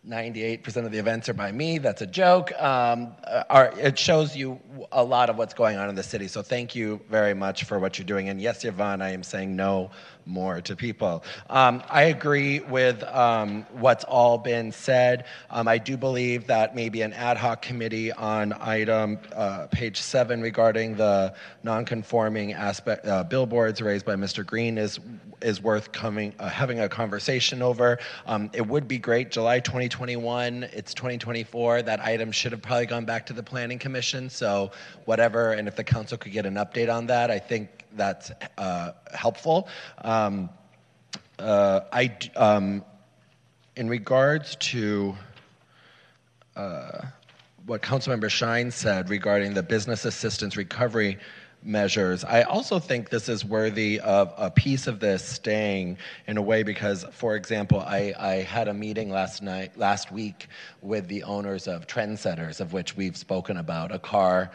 98% of the events are by me. That's a joke. Um, uh, are, it shows you a lot of what's going on in the city. So thank you very much for what you're doing. And yes, Yvonne, I am saying no more to people. Um, I agree with um, what's all been said. Um, I do believe that maybe an ad hoc committee on item uh, page seven regarding the non-conforming aspect uh, billboards raised by Mr. Green is is worth coming uh, having a conversation over. Um, it would be great. July 2021. It's 2024. That item should have probably gone back to the Planning Commission. So whatever, and if the council could get an update on that, I think that's uh, helpful. Um, uh, I, um, in regards to uh, what Councilmember Shyne said regarding the business assistance recovery measures, I also think this is worthy of a piece of this staying in a way because, for example, I, I had a meeting last night, last week, with the owners of Trendsetters, of which we've spoken about. A car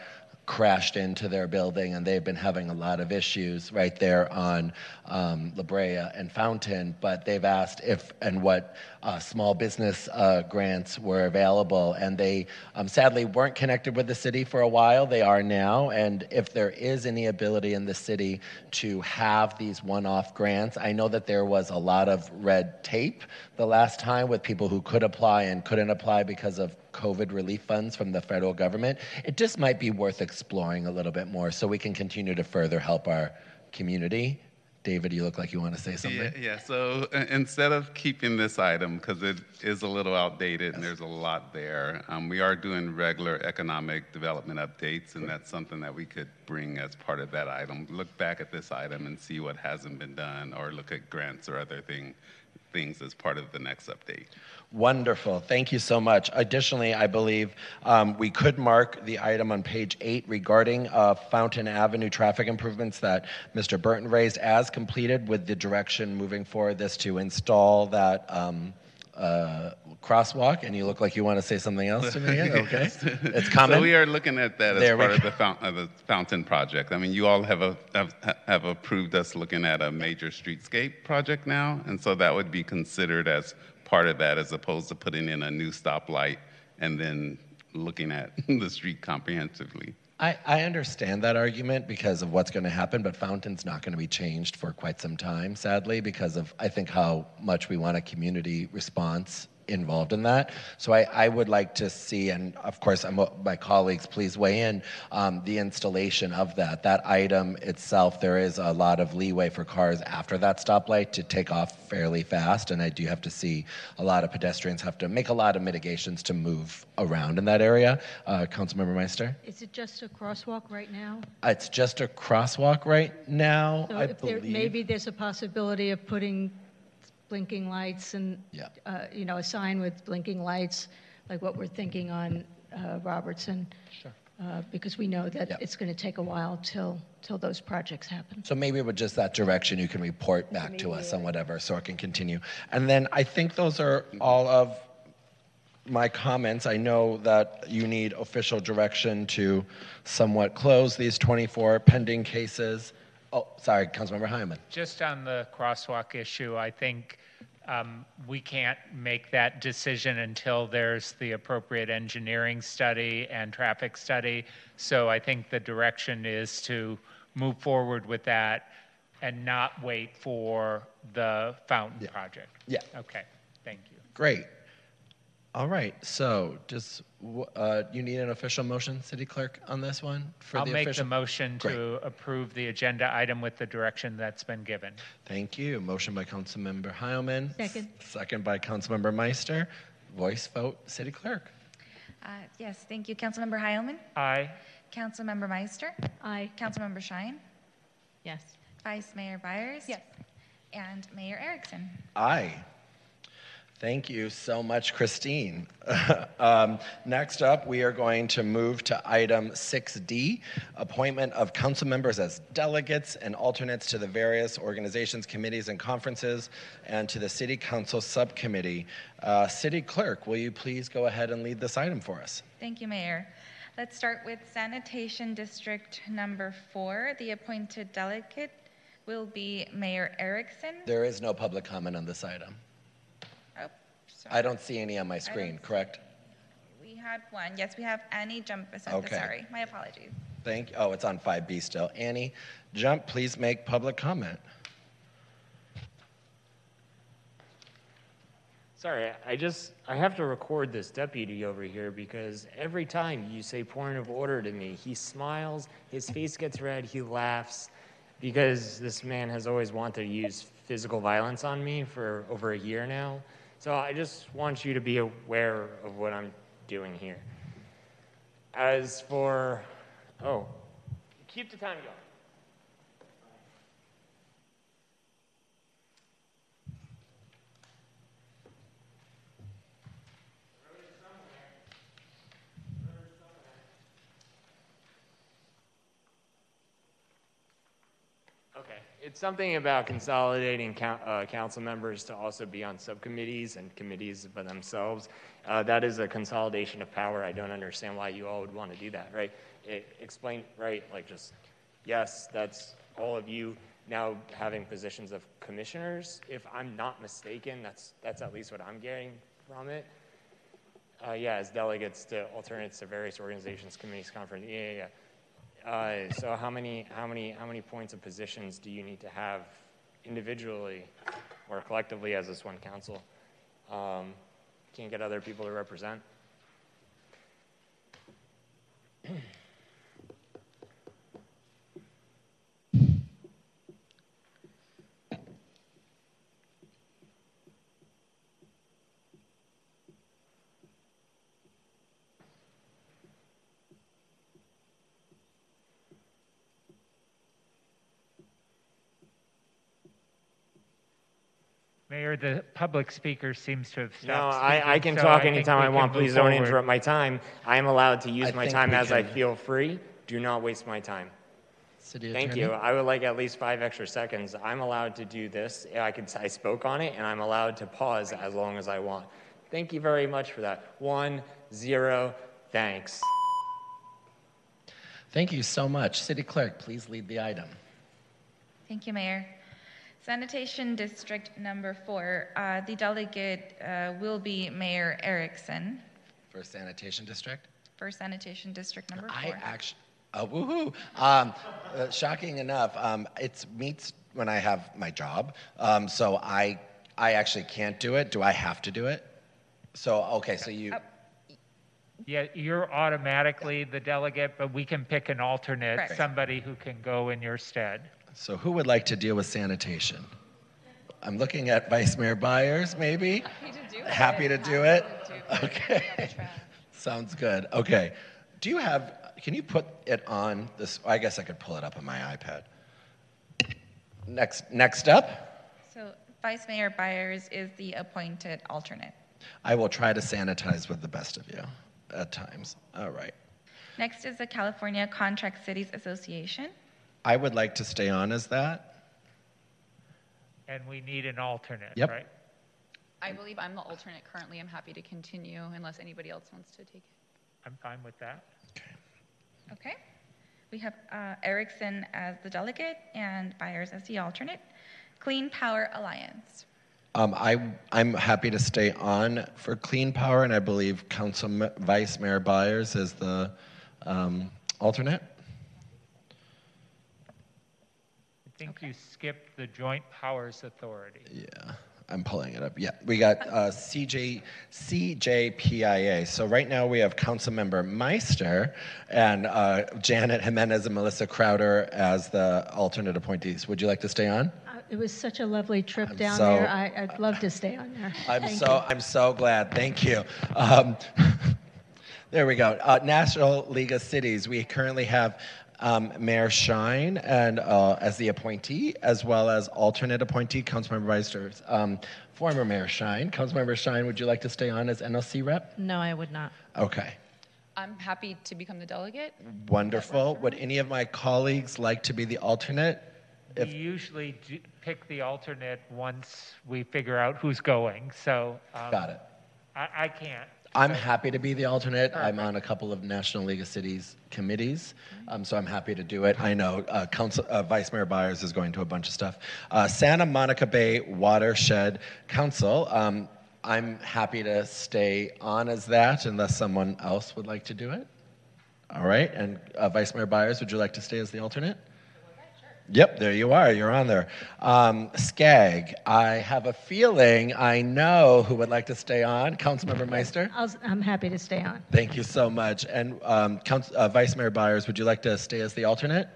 crashed into their building and they've been having a lot of issues right there on um, La Brea and Fountain, but they've asked if and what uh, small business uh, grants were available. And they um, sadly weren't connected with the city for a while. They are now. And if there is any ability in the city to have these one off grants, I know that there was a lot of red tape the last time with people who could apply and couldn't apply because of COVID relief funds from the federal government. It just might be worth exploring a little bit more so we can continue to further help our community. David, you look like you want to say something. Yeah, yeah. So uh, instead of keeping this item, because it is a little outdated and there's a lot there, um, we are doing regular economic development updates, and that's something that we could bring as part of that item. Look back at this item and see what hasn't been done, or look at grants or other thing, things as part of the next update. Wonderful. Thank you so much. Additionally, I believe um, we could mark the item on page eight regarding uh, Fountain Avenue traffic improvements that Mr. Burton raised as completed with the direction moving forward this to install that um, uh, crosswalk. And you look like you want to say something else to me. Okay. It's coming. So we are looking at that as There part of the, fount- of the fountain project. I mean, you all have, a, have have approved us looking at a major streetscape project now, and so that would be considered as part of that, as opposed to putting in a new stoplight and then looking at the street comprehensively. I, I understand that argument because of what's going to happen, but Fountain's not going to be changed for quite some time, sadly, because of I think how much we want a community response involved in that. So I, I would like to see, and of course, I'm, my colleagues, please weigh in, um, the installation of that. That item itself, there is a lot of leeway for cars after that stoplight to take off fairly fast, and I do have to see a lot of pedestrians have to make a lot of mitigations to move around in that area. Uh, Councilmember Meister? Is it just a crosswalk right now? It's just a crosswalk right now, So I if there, believe. maybe there's a possibility of putting blinking lights and, Yeah. uh, you know, a sign with blinking lights, like what we're thinking on uh, Robertson. Sure. Uh, Because we know that Yeah. it's going to take a while till, till those projects happen. So maybe with just that direction, you can report back to us on whatever, so it can continue. And then I think those are all of my comments. I know that you need official direction to somewhat close these 24 pending cases. Oh, sorry, Councilmember Heilman. Just on the crosswalk issue, I think um, we can't make that decision until there's the appropriate engineering study and traffic study. So I think the direction is to move forward with that and not wait for the fountain project. Yeah. Okay, thank you. Great. All right, so just, uh, you need an official motion, City Clerk, on this one? for I'll the make the official- motion Great. to approve the agenda item with the direction that's been given. Thank you. Motion by Councilmember Heilman. Second. Second by Councilmember Meister. Voice vote, City Clerk. Uh, Yes, thank you. Councilmember Heilman? Aye. Councilmember Meister? Aye. Councilmember Shyne? Yes. Vice Mayor Byers? Yes. And Mayor Erickson? Aye. Thank you so much, Christine. um, next up, we are going to move to item 6D appointment of council members as delegates and alternates to the various organizations, committees, and conferences, and to the City Council Subcommittee. Uh, City Clerk, will you please go ahead and lead this item for us? Thank you, Mayor. Let's start with Sanitation District Number Four. The appointed delegate will be Mayor Erickson. There is no public comment on this item. Oh, I don't see any on my screen, correct? We had one. Yes, we have Annie Jump Vicente. Okay. Sorry, my apologies. Thank, you. oh, it's on 5B still. Annie, jump, please make public comment. Sorry, I just, I have to record this deputy over here because every time you say point of order to me, he smiles, his face gets red, he laughs because this man has always wanted to use physical violence on me for over a year now. So I just want you to be aware of what I'm doing here. As for, oh, keep the time going. Okay, it's something about consolidating uh, council members to also be on subcommittees and committees by themselves. Uh, that is a consolidation of power. I don't understand why you all would want to do that, right? E- explain, right? Like just, yes, that's all of you now having positions of commissioners. If I'm not mistaken, that's that's at least what I'm getting from it. Uh, yeah, as delegates to alternates to various organizations, committees, conference. Yeah, yeah, yeah. Uh, so how many, how many, how many points of positions do you need to have individually or collectively as this one council? Um, can't get other people to represent? Mayor, the public speaker seems to have No, stopped I, I speaking, can so talk think anytime we I can want. move Please don't forward. interrupt my time. I am allowed to use I my think time we as I can- feel free. Do not waste my time. City Thank Attorney? you. I would like at least five extra seconds. I'm allowed to do this. I could, I spoke on it, and I'm allowed to pause as long as I want. Thank you very much for that. One, zero, thanks. Thank you so much. City Clerk, please lead the item. Thank you, Mayor. Sanitation District Number Four, uh, the delegate uh, will be Mayor Erickson For Sanitation District? for Sanitation District Number I Four. actually, oh, woohoo. Um, uh, shocking enough, um, it meets when I have my job. Um, so I, I actually can't do it. Do I have to do it? So, okay, so you, Yeah, you're automatically the delegate, but we can pick an alternate, Correct. somebody who can go in your stead. So who would like to deal with sanitation? I'm looking at Vice Mayor Byers, maybe? Happy to do it? Okay. Sounds good. Okay. Do you have, can you put it on this? I guess I could pull it up on my iPad. Next, next up, So Vice Mayor Byers is the appointed alternate. I will try to sanitize with the best of you at times. All right. Next is the California Contract Cities Association. I would like to stay on as that. And we need an alternate, Yep. right? I believe I'm the alternate currently. I'm happy to continue unless anybody else wants to take it. I'm fine with that. Okay. Okay. We have uh, Erickson as the delegate and Byers as the alternate. Clean Power Alliance. Um, I, I'm happy to stay on for Clean Power, and I believe Council Ma- Vice Mayor Byers is the um, alternate. I think you skipped the Joint Powers Authority. Yeah. I'm pulling it up. Yeah, we got uh, CJ, CJPIA. So right now we have Councilmember Meister and uh, Janet Jimenez and Melissa Crowder as the alternate appointees. Would you like to stay on? Uh, It was such a lovely trip down so- there. I, I'd love to stay on there. I'm Thank so you. I'm so glad. Thank you. Um, there we go. Uh, National League of Cities. We currently have um, Mayor Shyne and uh, as the appointee, as well as alternate appointee, Councilmember Meister. Um, former Mayor Shyne. Councilmember Shyne, would you like to stay on as NLC rep? No, I would not. Okay. I'm happy to become the delegate. Wonderful. Would any of my colleagues like to be the alternate? We usually do pick the alternate once we figure out who's going, so. um, Got it. I, I can't. I'm happy to be the alternate. I'm on a couple of National League of Cities committees, um, so I'm happy to do it. I know uh, Council, uh, Vice Mayor Byers is going to a bunch of stuff. Uh, Santa Monica Bay Watershed Council. Um, I'm happy to stay on as that unless someone else would like to do it. All right, and uh, Vice Mayor Byers, would you like to stay as the alternate? Yep, there you are. You're on there. Um, SCAG, I have a feeling I know who would like to stay on. Councilmember Meister? I'll, I'm happy to stay on. Thank you so much. And um, Council, uh, Vice Mayor Byers, would you like to stay as the alternate?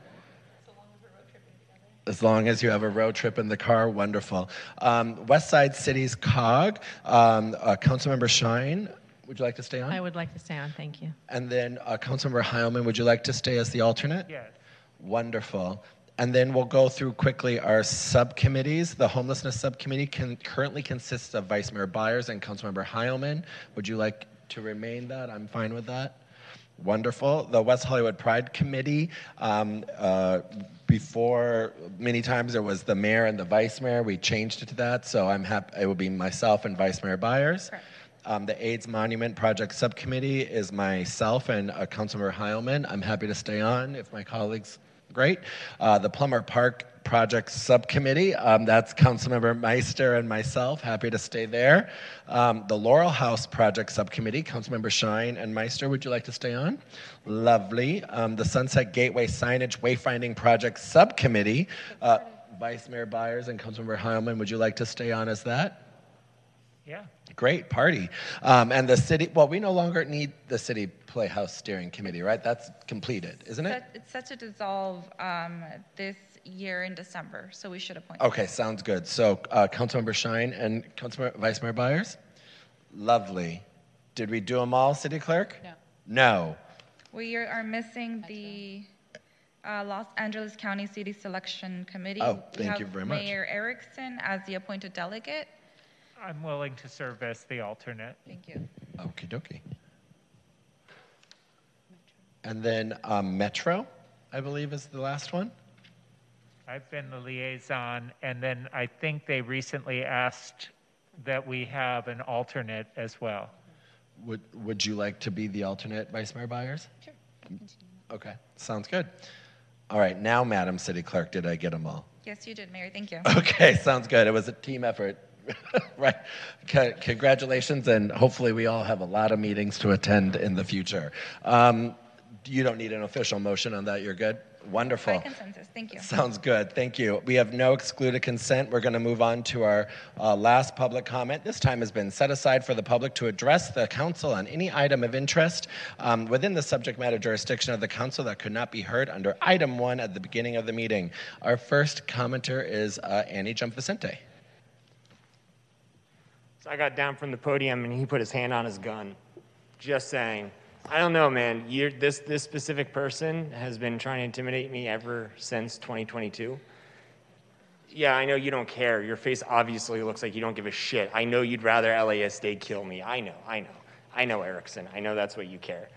As long as you have a road trip in the car, wonderful. Um, Westside Cities COG, um, uh, Councilmember Shyne, would you like to stay on? I would like to stay on, thank you. And then uh, Councilmember Heilman, would you like to stay as the alternate? Yes. Wonderful. And then we'll go through quickly our subcommittees. The homelessness subcommittee can, currently consists of Vice Mayor Byers and Councilmember Heilman. Would you like to remain that? I'm fine with that. Wonderful. The West Hollywood Pride Committee. Um, uh, before, many times there was the mayor and the vice mayor. We changed it to that, so I'm happy. It will be myself and Vice Mayor Byers. Um, the AIDS Monument Project Subcommittee is myself and uh, Councilmember Heilman. I'm happy to stay on if my colleagues. Great. Uh, the Plummer Park Project Subcommittee, um, that's Councilmember Meister and myself. Happy to stay there. Um, the Laurel House Project Subcommittee, Councilmember Shyne and Meister, would you like to stay on? Lovely. Um, the Sunset Gateway Signage Wayfinding Project Subcommittee, uh, Vice Mayor Byers and Councilmember Heilman, would you like to stay on as that? Yeah. Great party. Um, and the city, well, we no longer need the city playhouse steering committee, right? That's completed, isn't it? It's set to dissolve um, this year in December, so we should appoint. Okay, sounds good. So, uh, Councilmember Shyne and Councilmember Vice Mayor Byers? Lovely. Did we do them all, City Clerk? No. No. We are- are missing the uh, Los Angeles County City Selection Committee. Oh, We thank you very much. Mayor Erickson as the appointed delegate. I'm willing to serve as the alternate. Thank you. Okie dokie. And then um, Metro, I believe, is the last one. I've been the liaison, and then I think they recently asked that we have an alternate as well. Would, would you like to be the alternate, Vice Mayor Byers? Sure. Okay, sounds good. All right, now, Madam City Clerk, did I get them all? Yes, you did, Mayor. Thank you. Okay, sounds good. It was a team effort. right. C- congratulations, and hopefully, we all have a lot of meetings to attend in the future. Um, you don't need an official motion on that. You're good? Wonderful. By consensus. Thank you. Sounds good. Thank you. We have no excluded consent. We're going to move on to our uh, last public comment. This time has been set aside for the public to address the council on any item of interest um, within the subject matter jurisdiction of the council that could not be heard under item one at the beginning of the meeting. Our first commenter is uh, Annie Jump-Vicente. So I got down from the podium and he put his hand on his gun. Just saying. I don't know, man. You're, this, this specific person has been trying to intimidate me ever since 2022. Yeah, I know you don't care. Your face obviously looks like you don't give a shit. I know you'd rather LASD kill me. I know, I know. I know, Erickson. I know that's what you care.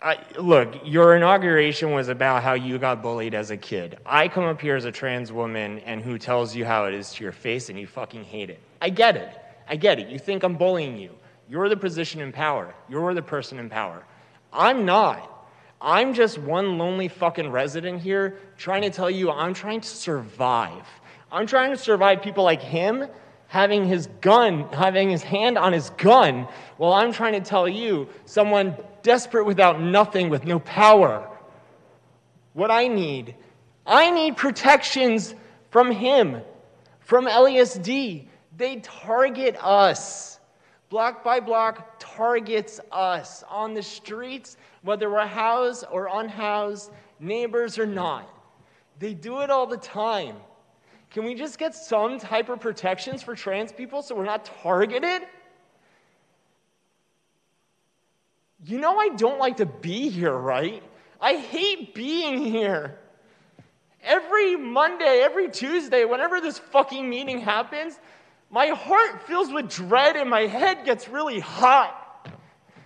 I, look, your inauguration was about how you got bullied as a kid. I come up here as a trans woman and who tells you how it is to your face and you fucking hate it. I get it. I get it. You think I'm bullying you. You're the position in power. You're the person in power. I'm not. I'm just one lonely fucking resident here trying to tell you I'm trying to survive. I'm trying to survive people like him having his gun, having his hand on his gun, while I'm trying to tell you, someone desperate without nothing, with no power, what I need. I need protections from him, from LASD. They target us. Block by block targets us on the streets, whether we're housed or unhoused, neighbors or not. They do it all the time. Can we just get some type of protections for trans people so we're not targeted? You know, I don't like to be here, right? I hate being here. Every Monday, every Tuesday, whenever this fucking meeting happens, my heart fills with dread and my head gets really hot.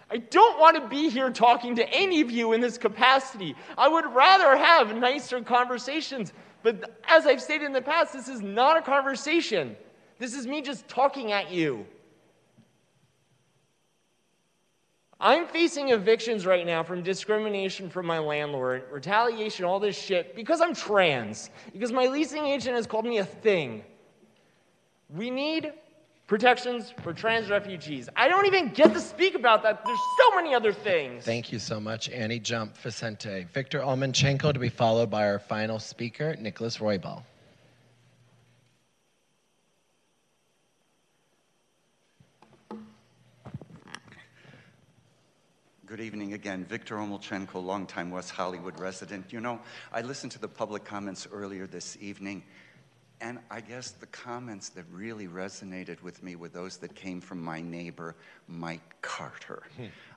I don't want to be here talking to any of you in this capacity. I would rather have nicer conversations. But as I've stated in the past, this is not a conversation. This is me just talking at you. I'm facing evictions right now from discrimination from my landlord, retaliation, all this shit, because I'm trans, because my leasing agent has called me a thing. We need protections for trans refugees. I don't even get to speak about that. There's so many other things. Thank you so much, Annie Jump Vicente. Victor Omelczenko to be followed by our final speaker, Nicholas Roybal. Good evening again. Victor Omelczenko, longtime West Hollywood resident. You know, I listened to the public comments earlier this evening, and I guess the comments that really resonated with me were those that came from my neighbor, Mike Carter,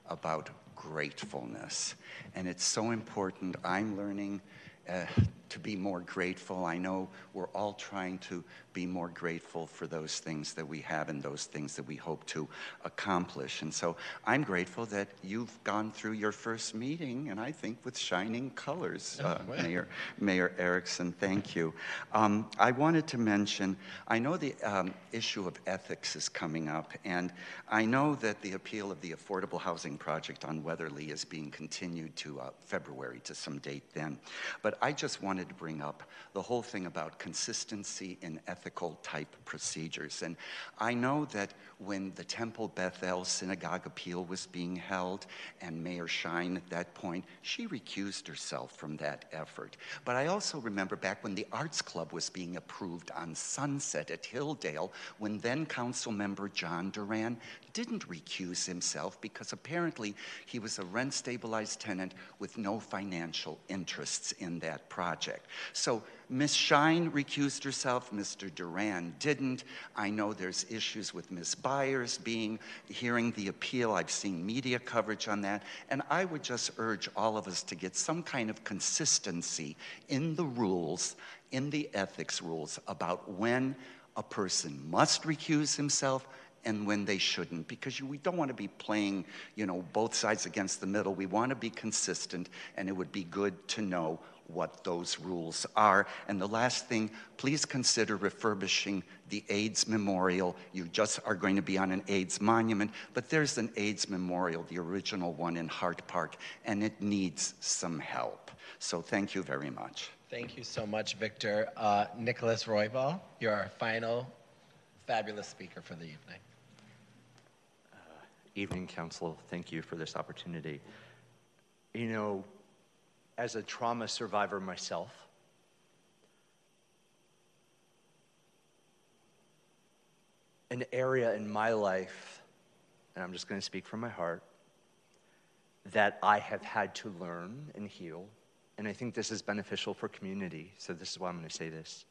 about gratefulness. And it's so important. I'm learning uh, to be more grateful. I know we're all trying to be more grateful for those things that we have and those things that we hope to accomplish. And so I'm grateful that you've gone through your first meeting, and I think with shining colors, uh, well. Mayor, Mayor Erickson. Thank you. Um, I wanted to mention, I know the um, issue of ethics is coming up, and I know that the appeal of the Affordable Housing Project on Weatherly is being continued to uh, February to some date then. But I just wanted to bring up the whole thing about consistency in ethical type procedures. And I know that when the Temple Bethel Synagogue appeal was being held, and Mayor Shyne at that point, she recused herself from that effort. But I also remember back when the Arts Club was being approved on Sunset at Hilldale, when then Council Member John Duran didn't recuse himself because apparently he was a rent stabilized tenant with no financial interests in that project. So Ms. Shyne recused herself, Mr. Duran didn't. I know there's issues with Ms. Byers being hearing the appeal. I've seen media coverage on that. And I would just urge all of us to get some kind of consistency in the rules, in the ethics rules about when a person must recuse himself and when they shouldn't because we don't want to be playing you know both sides against the middle. We want to be consistent and it would be good to know what those rules are. And the last thing please consider refurbishing the aids memorial. You just are going to be on an aids monument but there's an aids memorial the original one in hart park and it needs some help. So thank you very much. Thank you so much, Victor. Uh, Nicholas Roybal, you're our final fabulous speaker for the evening. Evening, Council. Thank you for this opportunity. You know, as a trauma survivor myself, an area in my life, and I'm just going to speak from my heart, that I have had to learn and heal, and I think this is beneficial for community, so this is why I'm going to say this,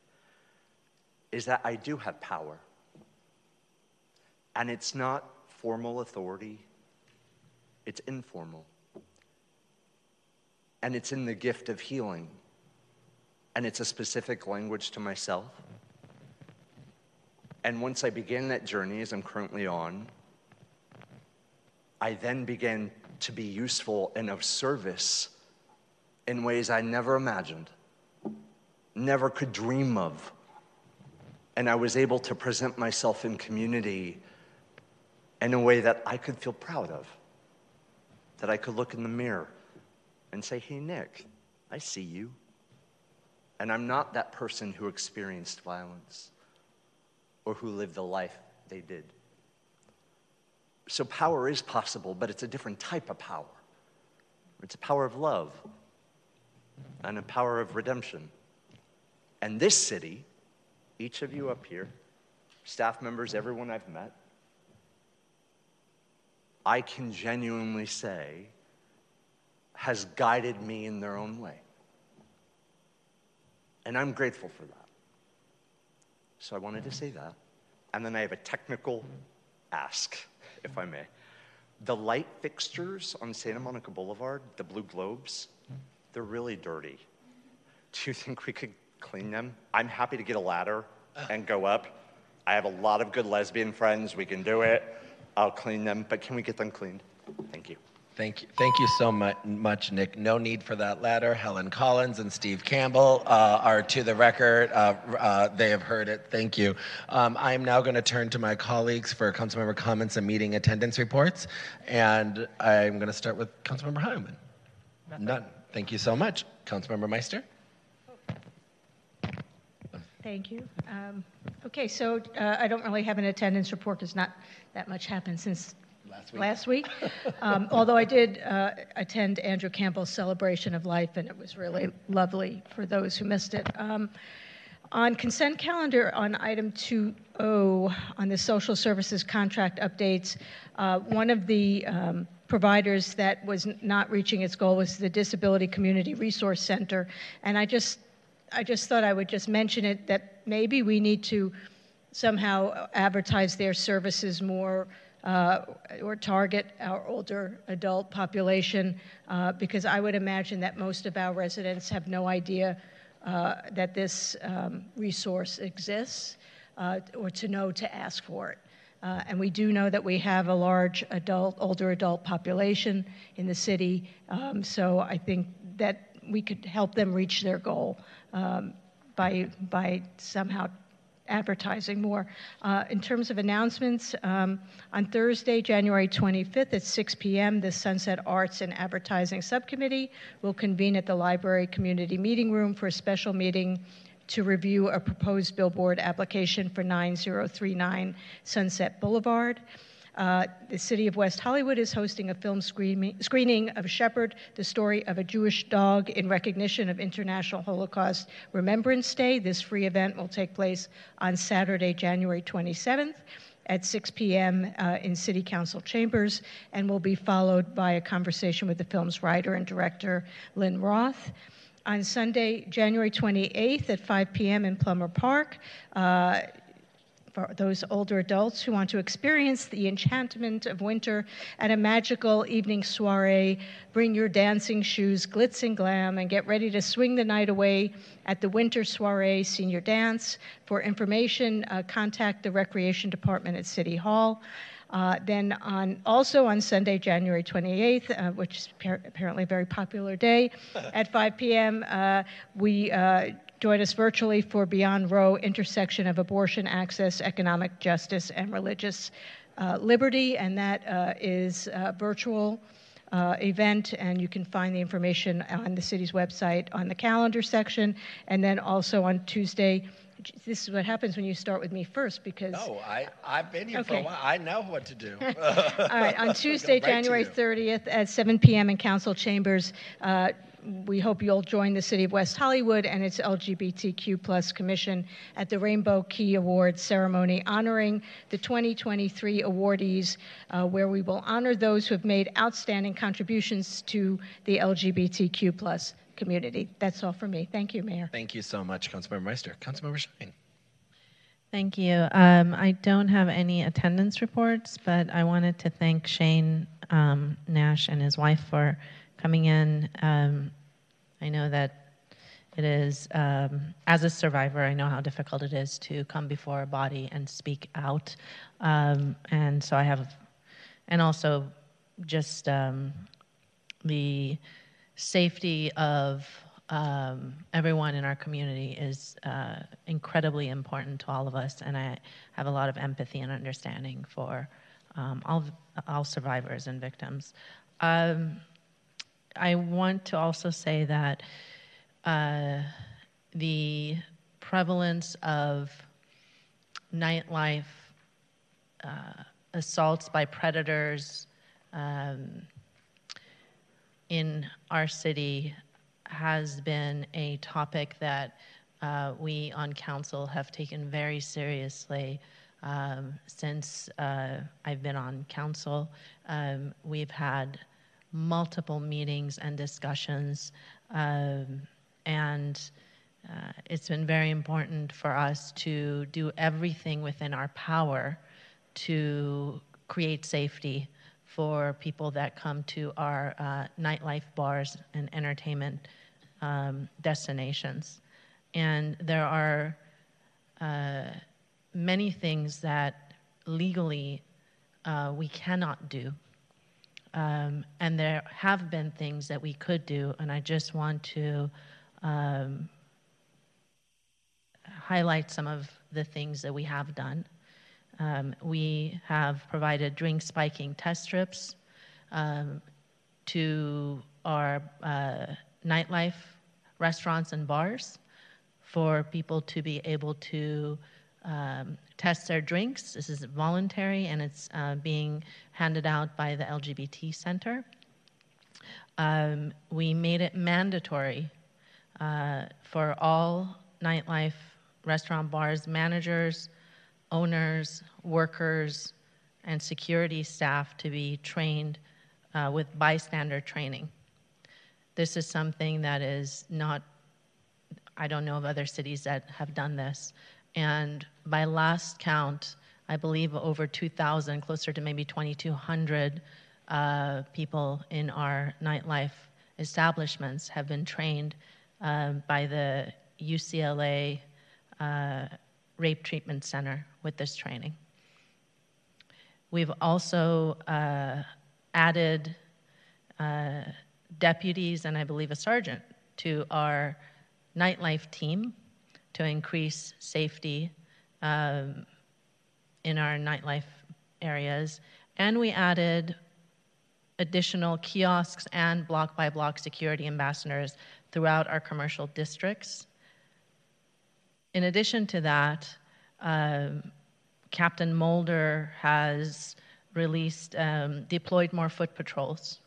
is that I do have power. And it's not formal authority, it's informal. And it's in the gift of healing. And it's a specific language to myself. And once I began that journey, as I'm currently on, I then began to be useful and of service in ways I never imagined, never could dream of. And I was able to present myself in community in a way that I could feel proud of. That I could look in the mirror and say, hey, Nick, I see you. And I'm not that person who experienced violence or who lived the life they did. So power is possible, but it's a different type of power. It's a power of love and a power of redemption. And this city, each of you up here, staff members, everyone I've met, I can genuinely say has guided me in their own way. And I'm grateful for that. So I wanted to say that. And then I have a technical ask, if I may. The light fixtures on Santa Monica Boulevard, the blue globes, they're really dirty. Do you think we could clean them? I'm happy to get a ladder and go up. I have a lot of good lesbian friends. We can do it. I'll clean them, but can we get them cleaned? Thank you. Thank you, thank you so much, much, Nick. No need for that ladder. Helen Collins and Steve Campbell uh, are to the record. Uh, uh, they have heard it. Thank you. Um, I am now going to turn to my colleagues for councilmember comments and meeting attendance reports, and I'm going to start with Councilmember Heilman. None. Thank you so much, Councilmember Meister. Thank you. Um, Okay, so uh, I don't really have an attendance report because not that much happened since Last week. last week. Um, Although I did uh, attend Andrew Campbell's celebration of life, and it was really lovely for those who missed it. Um, On consent calendar, on item 2O, on the social services contract updates, uh, one of the um, providers that was not reaching its goal was the Disability Community Resource Center. And I just, I just thought I would just mention it, that maybe we need to somehow advertise their services more uh, or target our older adult population, uh, because I would imagine that most of our residents have no idea uh, that this um, resource exists uh, or to know to ask for it. Uh, and we do know that we have a large adult, older adult population in the city, um, so I think that we could help them reach their goal um, by, by somehow advertising more. Uh, in terms of announcements, um, on Thursday, January 25th at 6 p.m., the Sunset Arts and Advertising Subcommittee will convene at the Library Community Meeting Room for a special meeting to review a proposed billboard application for 9039 Sunset Boulevard. Uh, the city of West Hollywood is hosting a film screening, screening of Shepherd, the story of a Jewish dog, in recognition of International Holocaust Remembrance Day. This free event will take place on Saturday, January 27th at 6 p.m. Uh, in City Council chambers and will be followed by a conversation with the film's writer and director, Lynn Roth. On Sunday, January 28th at 5 p.m. in Plummer Park, uh, for those older adults who want to experience the enchantment of winter at a magical evening soiree. Bring your dancing shoes, glitz and glam, and get ready to swing the night away at the Winter Soiree Senior Dance. For information, uh, contact the Recreation Department at City Hall. Uh, then on also on Sunday, January 28th, uh, which is appar- apparently a very popular day, at 5 p.m., uh, we uh, join us virtually for Beyond Roe intersection of abortion access, economic justice, and religious uh, liberty, and that uh, is a virtual. Uh, event, and you can find the information on the city's website on the calendar section, and then also on Tuesday. This is what happens when you start with me first, because No, I, I've been here for Okay. a while. I know what to do. All right, on Tuesday, right January 30th at 7 p.m. in council chambers, uh, we hope you'll join the City of West Hollywood and its LGBTQ plus commission at the Rainbow Key Awards ceremony honoring the 2023 awardees, uh, where we will honor those who have made outstanding contributions to the LGBTQ plus community. That's all for me. Thank you, Mayor. Thank you so much, Councilmember Meister. Councilmember Shyne. Thank you. Um, I don't have any attendance reports, but I wanted to thank Shane um, Nash and his wife for coming in. Um, I know that it is, um, as a survivor, I know how difficult it is to come before a body and speak out. Um, and so I have, and also just um, the safety of um, everyone in our community is uh, incredibly important to all of us, and I have a lot of empathy and understanding for um, all all survivors and victims. Um, I want to also say that uh, the prevalence of nightlife uh, assaults by predators um, in our city has been a topic that uh, we on council have taken very seriously. um, since uh, I've been on council. Um, we've had multiple meetings and discussions, um, and uh, it's been very important for us to do everything within our power to create safety for people that come to our uh, nightlife bars and entertainment um, destinations. And there are uh, many things that legally uh, we cannot do. Um, and there have been things that we could do, and I just want to um, highlight some of the things that we have done. Um, we have provided drink spiking test strips um, to our uh, nightlife restaurants and bars for people to be able to um, their drinks. This is voluntary and it's uh, being handed out by the LGBT Center. Um, we made it mandatory uh, for all nightlife restaurant bars managers, owners, workers, and security staff to be trained uh, with bystander training. This is something that is not, I don't know of other cities that have done this. And by last count, I believe over 2,000, closer to maybe 2,200 uh, people in our nightlife establishments have been trained uh, by the UCLA uh, Rape Treatment Center with this training. We've also uh, added uh, deputies and I believe a sergeant to our nightlife team to increase safety um, in our nightlife areas. And we added additional kiosks and block by block security ambassadors throughout our commercial districts. In addition to that, um, Captain Mulder has released, um, deployed more foot patrols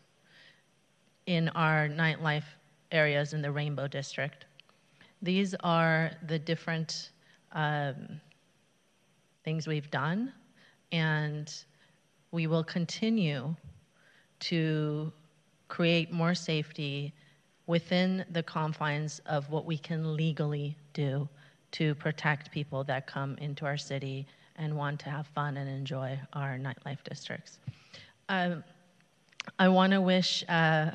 in our nightlife areas in the Rainbow District. These are the different um, things we've done, and we will continue to create more safety within the confines of what we can legally do to protect people that come into our city and want to have fun and enjoy our nightlife districts. Um, I want to wish uh,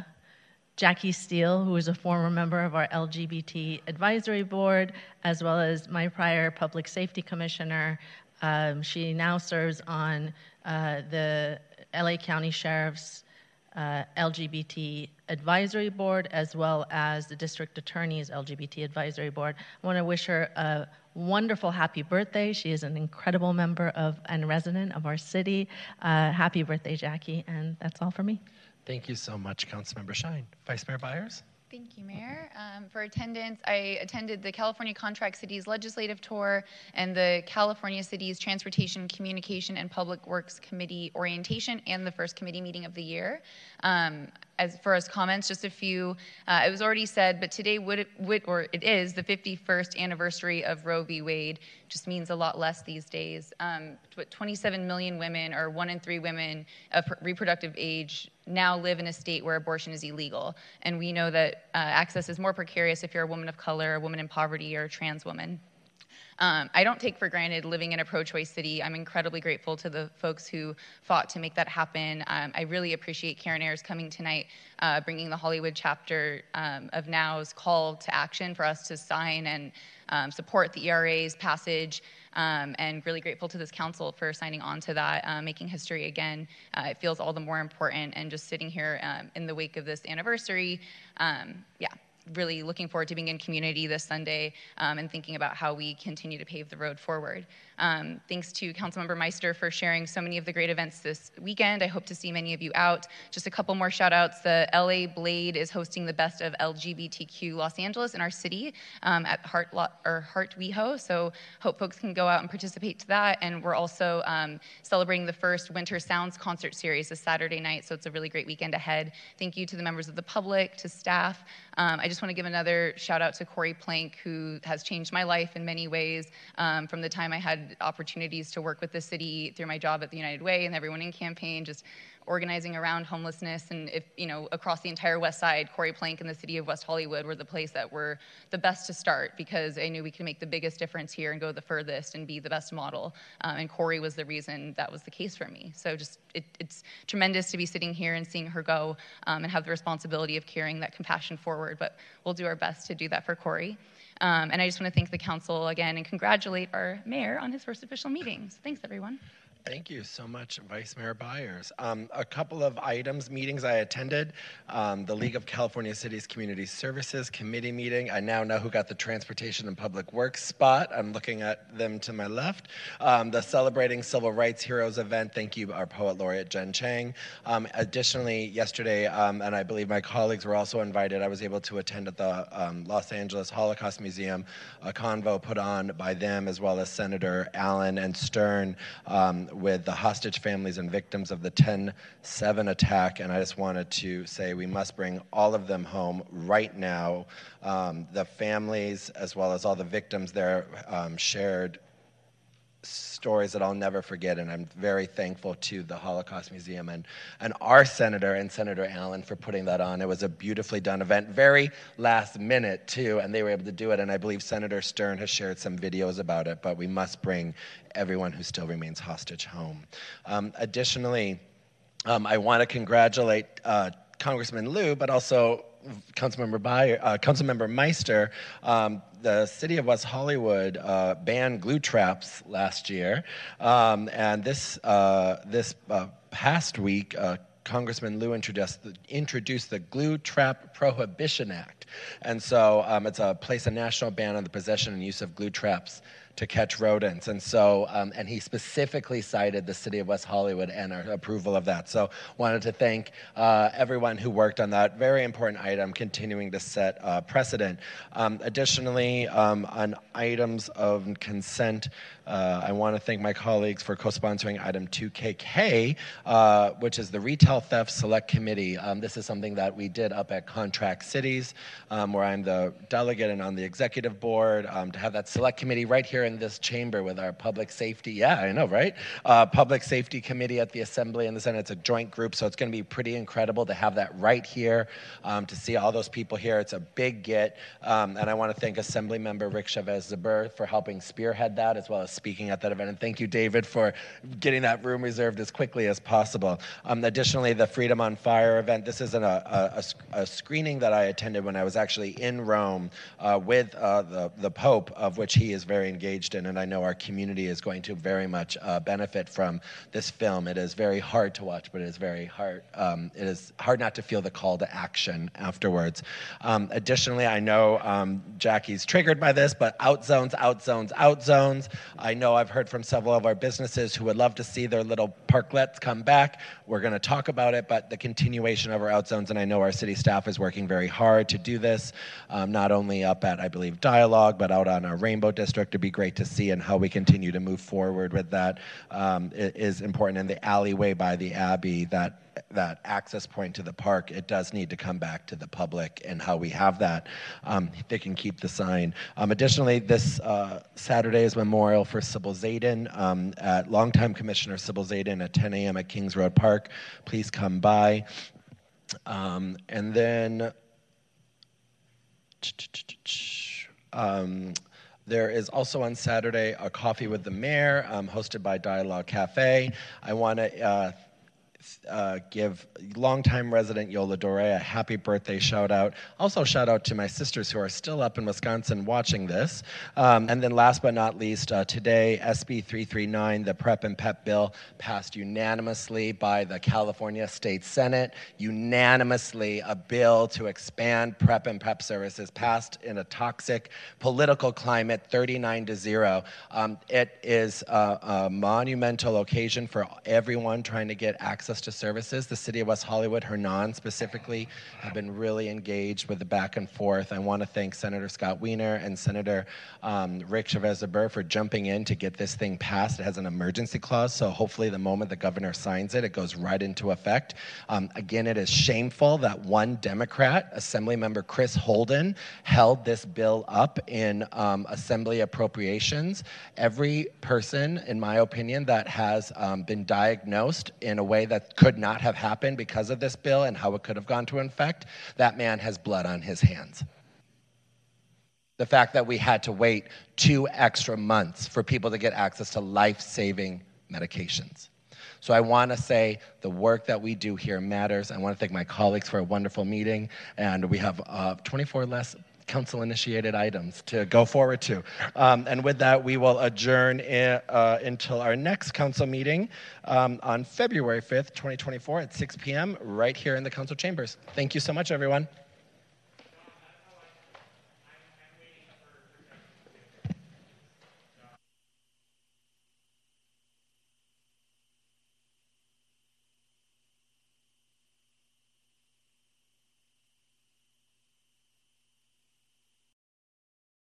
Jackie Steele, who is a former member of our LGBT advisory board, as well as my prior public safety commissioner. Um, she now serves on uh, the LA County Sheriff's uh, LGBT advisory board as well as the district attorney's LGBT advisory board. I want to wish her a wonderful happy birthday. She is an incredible member of and resident of our city. Uh, happy birthday, Jackie, and that's all for me. Thank you so much, Councilmember Shyne. Vice Mayor Byers? Thank you, Mayor. Um, for attendance, I attended the California Contract Cities Legislative Tour and the California Cities Transportation, Communication, and Public Works Committee orientation and the first committee meeting of the year. Um, as far as comments, just a few. Uh, it was already said, but today would, would, or it is the 51st anniversary of Roe v. Wade. Just means a lot less these days. Um, 27 million women, or one in three women of reproductive age, now live in a state where abortion is illegal. And we know that uh, access is more precarious if you're a woman of color, a woman in poverty, or a trans woman. Um, I don't take for granted living in a pro choice city. I'm incredibly grateful to the folks who fought to make that happen. Um, I really appreciate Karen Ayers coming tonight, uh, bringing the Hollywood chapter um, of NOW's call to action for us to sign and um, support the ERA's passage. Um, and really grateful to this council for signing on to that, uh, making history again. Uh, it feels all the more important, and just sitting here um, in the wake of this anniversary, yeah, really looking forward to being in community this Sunday um, and thinking about how we continue to pave the road forward. Um, thanks to Councilmember Meister for sharing so many of the great events this weekend. I hope to see many of you out. Just a couple more shout outs. The LA Blade is hosting the best of LGBTQ Los Angeles in our city um, at Heart, or Heart WeHo. So hope folks can go out and participate to that. And we're also um, celebrating the first Winter Sounds concert series this Saturday night. So it's a really great weekend ahead. Thank you to the members of the public, to staff. Um, I just just want to give another shout out to Corri Planck, who has changed my life in many ways um, from the time I had opportunities to work with the city through my job at the United Way and Everyone in campaign, just organizing around homelessness. And if you know across the entire west side Corri Planck and the city of west hollywood were the place that were the best to start because i knew we could make the biggest difference here and go the furthest and be the best model. Um, and Corri was the reason that was the case for me. So just it, it's tremendous to be sitting here and seeing her go um, and have the responsibility of carrying that compassion forward. But we'll do our best to do that for Corri um, and i just want to thank the council again and congratulate our mayor on his first official meetings thanks everyone Thank you so much, Vice Mayor Byers. Um, a couple of items, meetings I attended. Um, the League of California Cities Community Services Committee meeting. I now know who got the Transportation and Public Works spot. I'm looking at them to my left. Um, the Celebrating Civil Rights Heroes event. Thank you, our poet laureate Jen Cheng. Um, additionally, yesterday, um, and I believe my colleagues were also invited, I was able to attend at the um, Los Angeles Holocaust Museum a convo put on by them as well as Senator Allen and Stern with the hostage families and victims of the 10 7 attack. And I just wanted to say we must bring all of them home right now. Um, the families, as well as all the victims there, um, shared stories that I'll never forget, and I'm very thankful to the Holocaust Museum and, and our senator and Senator Allen for putting that on. It was a beautifully done event, very last minute too, and they were able to do it. And I believe Senator Stern has shared some videos about it, but we must bring everyone who still remains hostage home. Um, additionally, um, I want to congratulate uh, Congressman Lieu, but also Councilmember uh, Councilmember Meister, um, the city of West Hollywood uh, banned glue traps last year, um, and this uh, this uh, past week. Uh, Congressman Lieu introduced the, introduced the Glue Trap Prohibition Act. And so um, it's a place a national ban on the possession and use of glue traps to catch rodents. And so, um, and he specifically cited the city of West Hollywood and our approval of that. So, wanted to thank uh, everyone who worked on that very important item, continuing to set uh, precedent. Um, additionally, um, on items of consent, uh, I want to thank my colleagues for co-sponsoring item 2KK, uh, which is the Retail Theft Select Committee. Um, this is something that we did up at Contract Cities, um, where I'm the delegate and on the executive board, um, to have that select committee right here in this chamber with our public safety. Yeah, I know, right? Uh, public safety committee at the Assembly and the Senate. It's a joint group, so it's going to be pretty incredible to have that right here, um, to see all those people here. It's a big get, um, and I want to thank Assembly Member Rick Chavez Zbur for helping spearhead that, as well as speaking at that event. And thank you, David, for getting that room reserved as quickly as possible. Um, additionally, the Freedom on Fire event. This is an, a, a, a, screening that I attended when I was actually in Rome uh, with uh, the, the Pope, of which he is very engaged engaged in, and I know our community is going to very much uh, benefit from this film. It is very hard to watch, but it is very hard. Um, it is hard not to feel the call to action afterwards. Um, additionally, I know um, Jackie's triggered by this, but out zones, out zones, out zones. I know I've heard from several of our businesses who would love to see their little parklets come back. We're going to talk about it, but the continuation of our out zones, and I know our city staff is working very hard to do this, um, not only up at, I believe, Dialogue, but out on our Rainbow District. It'd be great to see and how we continue to move forward with that um, is important. And the alleyway by the Abbey, that that access point to the park, it does need to come back to the public and how we have that. Um, they can keep the sign. Um, additionally, this uh, Saturday is memorial for Sybil Zaiden um, at longtime Commissioner Sybil Zaiden at 10 a.m. at Kings Road Park. Please come by. Um, and then. There is also on Saturday a coffee with the mayor, um, hosted by Dialogue Cafe. I want to uh, give longtime resident Yola Dore a happy birthday shout out. Also, shout out to my sisters who are still up in Wisconsin watching this. Um, and then, last but not least, uh, today, SB 339, the PrEP and PEP bill, passed unanimously by the California State Senate. Unanimously, a bill to expand PrEP and PEP services passed in a toxic political climate, 39 to 0. Um, it is a, a monumental occasion for everyone trying to get access access to services. The city of West Hollywood, Hernan specifically, have been really engaged with the back and forth. I want to thank Senator Scott Wiener and Senator um, Rick Chavez Zbur for jumping in to get this thing passed. It has an emergency clause, so hopefully the moment the governor signs it, it goes right into effect. Um, again, it is shameful that one Democrat, Assemblymember Chris Holden, held this bill up in um, Assembly appropriations. Every person, in my opinion, that has um, been diagnosed in a way could not have happened because of this bill and how it could have gone to effect, that man has blood on his hands. The fact that we had to wait two extra months for people to get access to life saving medications. So I want to say the work that we do here matters. I want to thank my colleagues for a wonderful meeting, and we have uh, 24 less council initiated items to go forward to. Um, and with that, we will adjourn in, uh, until our next council meeting um, on February 5th, 2024 at 6 p.m. right here in the council chambers. Thank you so much, everyone.